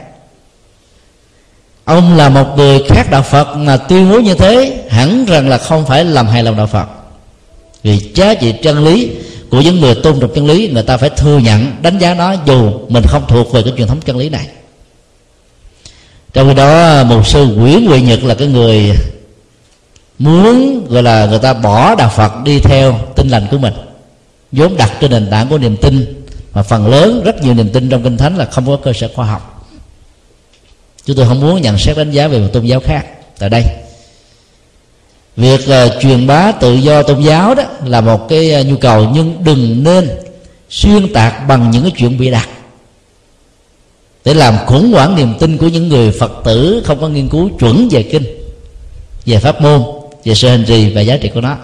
Ông là một người khác đạo phật mà tuyên bố như thế, hẳn rằng là không phải làm hài lòng đạo phật. Vì giá trị chân lý của những người tôn trọng chân lý, người ta phải thừa nhận, đánh giá nó dù mình không thuộc về cái truyền thống chân lý này. Trong khi đó một sư Nguyễn Huệ Nhật là cái người muốn, gọi là người ta bỏ đạo Phật đi theo tinh lành của mình, vốn đặt trên nền tảng của niềm tin, mà phần lớn rất nhiều niềm tin trong kinh thánh là không có cơ sở khoa học. Chúng tôi không muốn nhận xét đánh giá về một tôn giáo khác tại đây việc uh, truyền bá tự do tôn giáo đó là một cái uh, nhu cầu nhưng đừng nên xuyên tạc bằng những cái chuyện bị đặt. Để làm khủng hoảng niềm tin của những người phật tử không có nghiên cứu chuẩn về kinh về pháp môn về sự hành trì và giá trị của nó.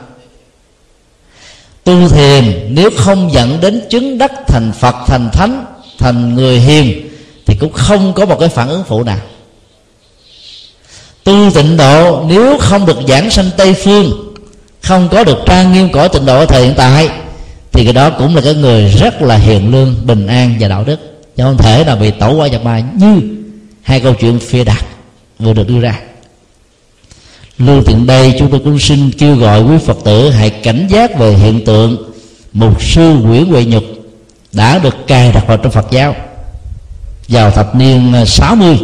Tu thiền nếu không dẫn đến chứng đắc thành phật thành thánh thành người hiền thì cũng không có một cái phản ứng phụ nào tu tịnh độ, nếu không được giảng sanh tây phương, không có được trang nghiêm cõi tịnh độ ở thời hiện tại, thì cái đó cũng là cái người rất là hiền lương, bình an và đạo đức. Chứ không thể là bị tổ qua nhập ma như hai câu chuyện phê đạt vừa được đưa ra. Lưu tiện đây, chúng tôi cũng xin kêu gọi quý phật tử hãy cảnh giác về hiện tượng mục sư nguyễn huệ nhục đã được cài đặt vào trong phật giáo. Vào thập niên 60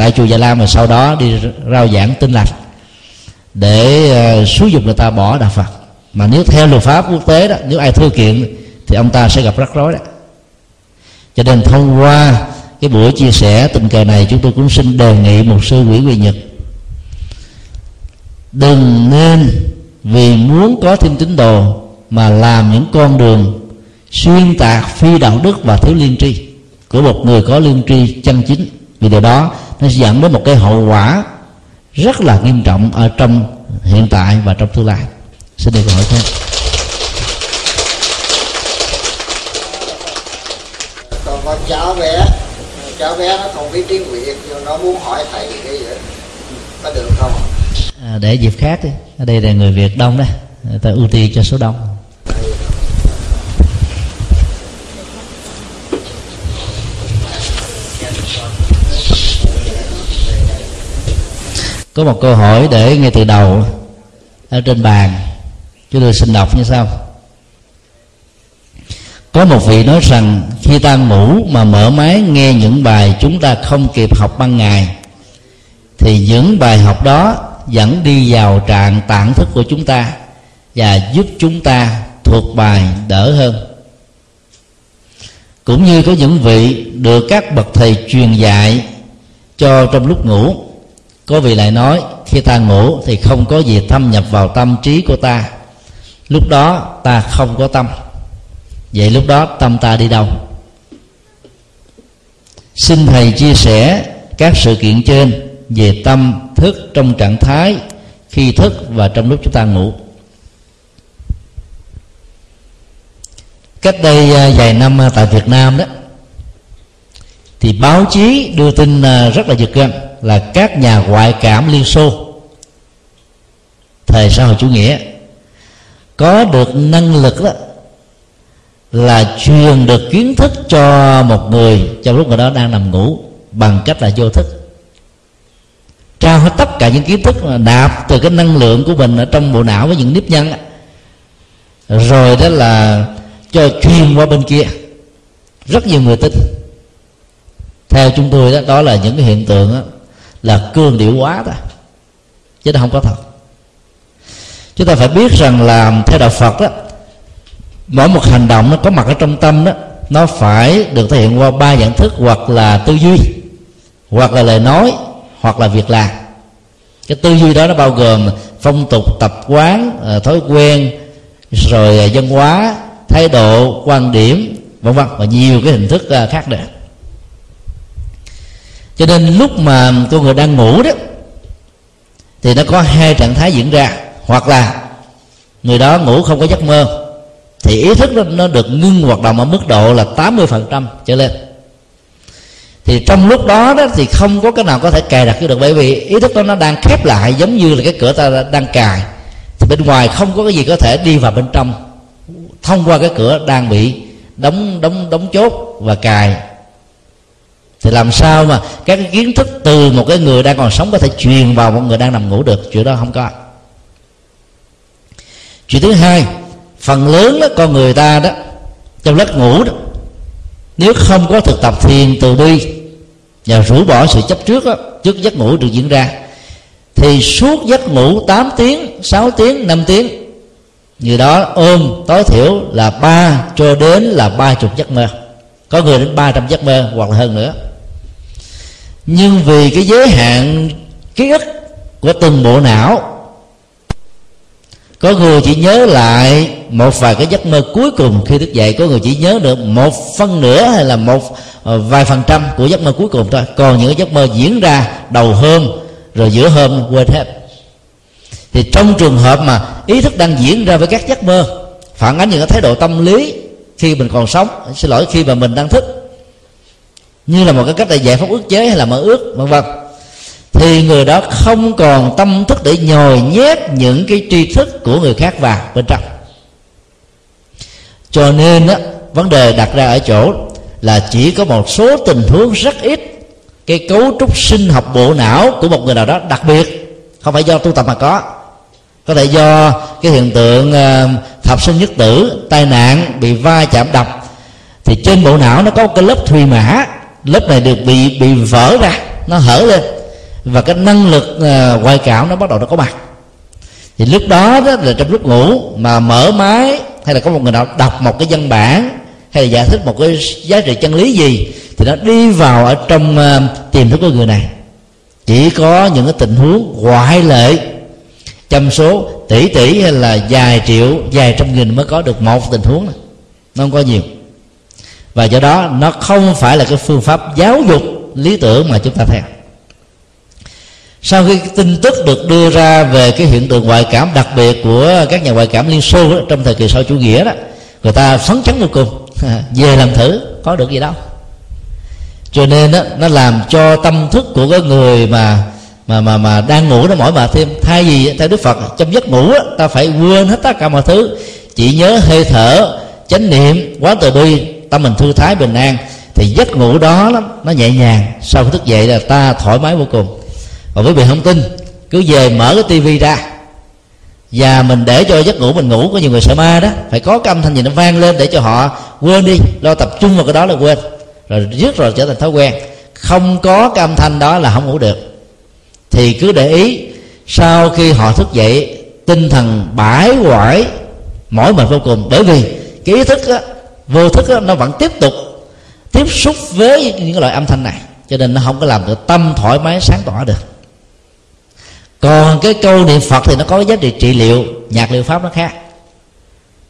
tại chùa Già Lam và sau đó đi rao giảng tinh lành. Để ờ, xúi dục người ta bỏ đạo Phật. Mà nếu theo luật pháp quốc tế đó, nếu ai thưa kiện thì ông ta sẽ gặp rắc rối đó. Cho nên thông qua cái buổi chia sẻ tình cờ này, chúng tôi cũng xin đề nghị một sư quỷ quy nhật. Đừng nên vì muốn có thêm tín đồ mà làm những con đường xuyên tạc phi đạo đức và thiếu liên tri. Của một người có liên tri chân chính. Vì điều đó nó sẽ dẫn đến một cái hậu quả rất là nghiêm trọng ở trong hiện tại và trong tương lai. Xin được hỏi thêm. Còn con cháu bé cháu bé nó không biết tiếng việt nhưng nó muốn hỏi thầy cái gì có được không? À, để dịp khác đi. Ở đây là người việt đông đó. Người ta ưu tiên cho số đông có một câu hỏi để ngay từ đầu ở trên bàn. Chúng tôi xin đọc như sau. Có một vị nói rằng, khi ta ngủ mà mở máy nghe những bài chúng ta không kịp học ban ngày, thì những bài học đó dẫn đi vào trạng tạng thức của chúng ta và giúp chúng ta thuộc bài đỡ hơn. Cũng như có những vị được các bậc thầy truyền dạy cho trong lúc ngủ có vị lại nói, khi ta ngủ thì không có gì thâm nhập vào tâm trí của ta. Lúc đó ta không có tâm. Vậy lúc đó tâm ta đi đâu? Xin thầy chia sẻ các sự kiện trên về tâm thức trong trạng thái, khi thức và trong lúc chúng ta ngủ. Cách đây à, vài năm à, tại Việt Nam đó, thì báo chí đưa tin à, rất là giật gân là các nhà ngoại cảm Liên Xô. Thời xã hội chủ nghĩa có được năng lực đó là truyền được kiến thức cho một người trong lúc người đó đang nằm ngủ bằng cách là vô thức. Trao hết tất cả những kiến thức mà đạp từ cái năng lượng của mình ở trong bộ não với những nếp nhân rồi đó là cho truyền qua bên kia. Rất nhiều người tin. Theo chúng tôi đó, đó là những cái hiện tượng đó, là cương điệu quá ta, chứ nó không có thật. Chúng ta phải biết rằng làm theo đạo phật đó mỗi một hành động nó có mặt ở trong tâm đó nó phải được thể hiện qua ba dạng thức hoặc là tư duy hoặc là lời nói hoặc là việc làm. Cái tư duy đó nó bao gồm phong tục tập quán ờ, thói quen rồi ờ, văn hóa thái độ quan điểm vân vân và nhiều cái hình thức ờ, khác nữa cho nên lúc mà con người đang ngủ đó thì nó có hai trạng thái diễn ra. Hoặc là người đó ngủ không có giấc mơ thì ý thức nó, nó được ngưng hoạt động ở mức độ là 80% trở lên. Thì trong lúc đó đó thì không có cái nào có thể cài đặt được bởi vì ý thức đó nó đang khép lại giống như là cái cửa ta đang cài. Thì bên ngoài không có cái gì có thể đi vào bên trong thông qua cái cửa đang bị đóng đóng đóng chốt và cài thì làm sao mà các cái kiến thức từ một cái người đang còn sống có thể truyền vào một người đang nằm ngủ được? Chuyện đó không có chuyện thứ hai phần lớn đó, con người ta đó trong giấc ngủ đó nếu không có thực tập thiền từ bi và rũ bỏ sự chấp trước đó, trước giấc ngủ được diễn ra thì suốt giấc ngủ 8 tiếng 6 tiếng 5 tiếng người đó ôm tối thiểu là ba cho đến là ba chục giấc mơ. Có người đến 300 giấc mơ hoặc là hơn nữa nhưng vì cái giới hạn, ký ức của từng bộ não, có người chỉ nhớ lại một vài cái giấc mơ cuối cùng khi thức dậy, có người chỉ nhớ được một phân nửa hay là một ờ, vài phần trăm của giấc mơ cuối cùng thôi. Còn những giấc mơ diễn ra đầu hôm, rồi giữa hôm, quên hết. Thì trong trường hợp mà ý thức đang diễn ra với các giấc mơ, phản ánh những cái thái độ tâm lý khi mình còn sống, xin lỗi, khi mà mình đang thức như là một cái cách để giải pháp ước chế hay là mơ ước vân vân. Thì người đó không còn tâm thức để nhồi nhét những cái tri thức của người khác vào bên trong. Cho nên á, vấn đề đặt ra ở chỗ là chỉ có một số tình huống rất ít cái cấu trúc sinh học bộ não của một người nào đó đặc biệt. Không phải do tu tập mà có. Có thể do cái hiện tượng ờ, thập sinh nhất tử tai nạn bị va chạm đập. Thì trên bộ não nó có một cái lớp thùy mã lớp này được bị bị vỡ ra nó hở lên. Và cái năng lực uh, ngoại cảm nó bắt đầu nó có mặt. Thì lúc đó, đó là trong lúc ngủ mà mở máy hay là có một người nào đọc một cái văn bản hay là giải thích một cái giá trị chân lý gì thì nó đi vào ở trong uh, tiềm thức của người này. Chỉ có những cái tình huống ngoại lệ trăm số tỷ tỷ hay là vài triệu vài trăm nghìn mới có được một tình huống này. Nó không có nhiều và do đó nó không phải là cái phương pháp giáo dục lý tưởng mà chúng ta theo. Sau khi tin tức được đưa ra về cái hiện tượng ngoại cảm đặc biệt của các nhà ngoại cảm liên xô đó, trong thời kỳ sau chủ nghĩa đó người ta phấn chấn vô cùng. Về làm thử có được gì đâu. Cho nên đó, nó làm cho tâm thức của cái người mà mà mà mà đang ngủ nó mỏi mệt thêm. Thay vì theo đức phật trong giấc ngủ đó, ta phải quên hết tất cả mọi thứ chỉ nhớ hơi thở chánh niệm quán từ bi tâm mình thư thái bình an thì giấc ngủ đó lắm nó nhẹ nhàng. Sau khi thức dậy là ta thoải mái vô cùng. Còn quý vị không tin cứ về mở cái tivi ra và mình để cho giấc ngủ mình ngủ có nhiều người sợ ma đó. Phải có cái âm thanh gì nó vang lên để cho họ quên đi lo tập trung vào cái đó là quên. Rồi giấc rồi trở thành thói quen. Không có cái âm thanh đó là không ngủ được. Thì cứ để ý sau khi họ thức dậy tinh thần bãi quải mỏi mệt vô cùng. Bởi vì cái ý thức á, vô thức đó, nó vẫn tiếp tục tiếp xúc với những loại âm thanh này. Cho nên nó không có làm được tâm thoải mái sáng tỏ được. Còn cái câu niệm phật thì nó có giá trị trị liệu nhạc liệu pháp nó khác.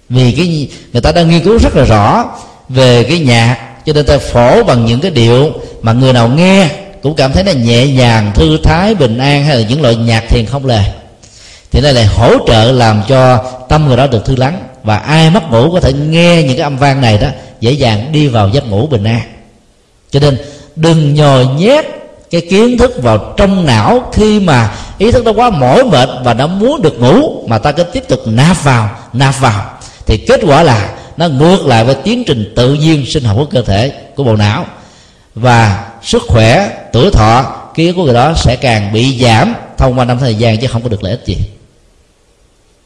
Vì cái người ta đang nghiên cứu rất là rõ về cái nhạc cho nên ta phổ bằng những cái điệu mà người nào nghe cũng cảm thấy là nhẹ nhàng thư thái bình an hay là những loại nhạc thiền không lề thì đây là hỗ trợ làm cho tâm người đó được thư lắng và ai mất ngủ có thể nghe những cái âm vang này đó, dễ dàng đi vào giấc ngủ bình an. Cho nên đừng nhồi nhét cái kiến thức vào trong não khi mà ý thức nó quá mỏi mệt và nó muốn được ngủ, mà ta cứ tiếp tục nạp vào nạp vào. Thì kết quả là nó ngược lại với tiến trình tự nhiên sinh học của cơ thể, của bộ não. Và sức khỏe, tuổi thọ, ký của người đó sẽ càng bị giảm thông qua năm thời gian chứ không có được lợi ích gì.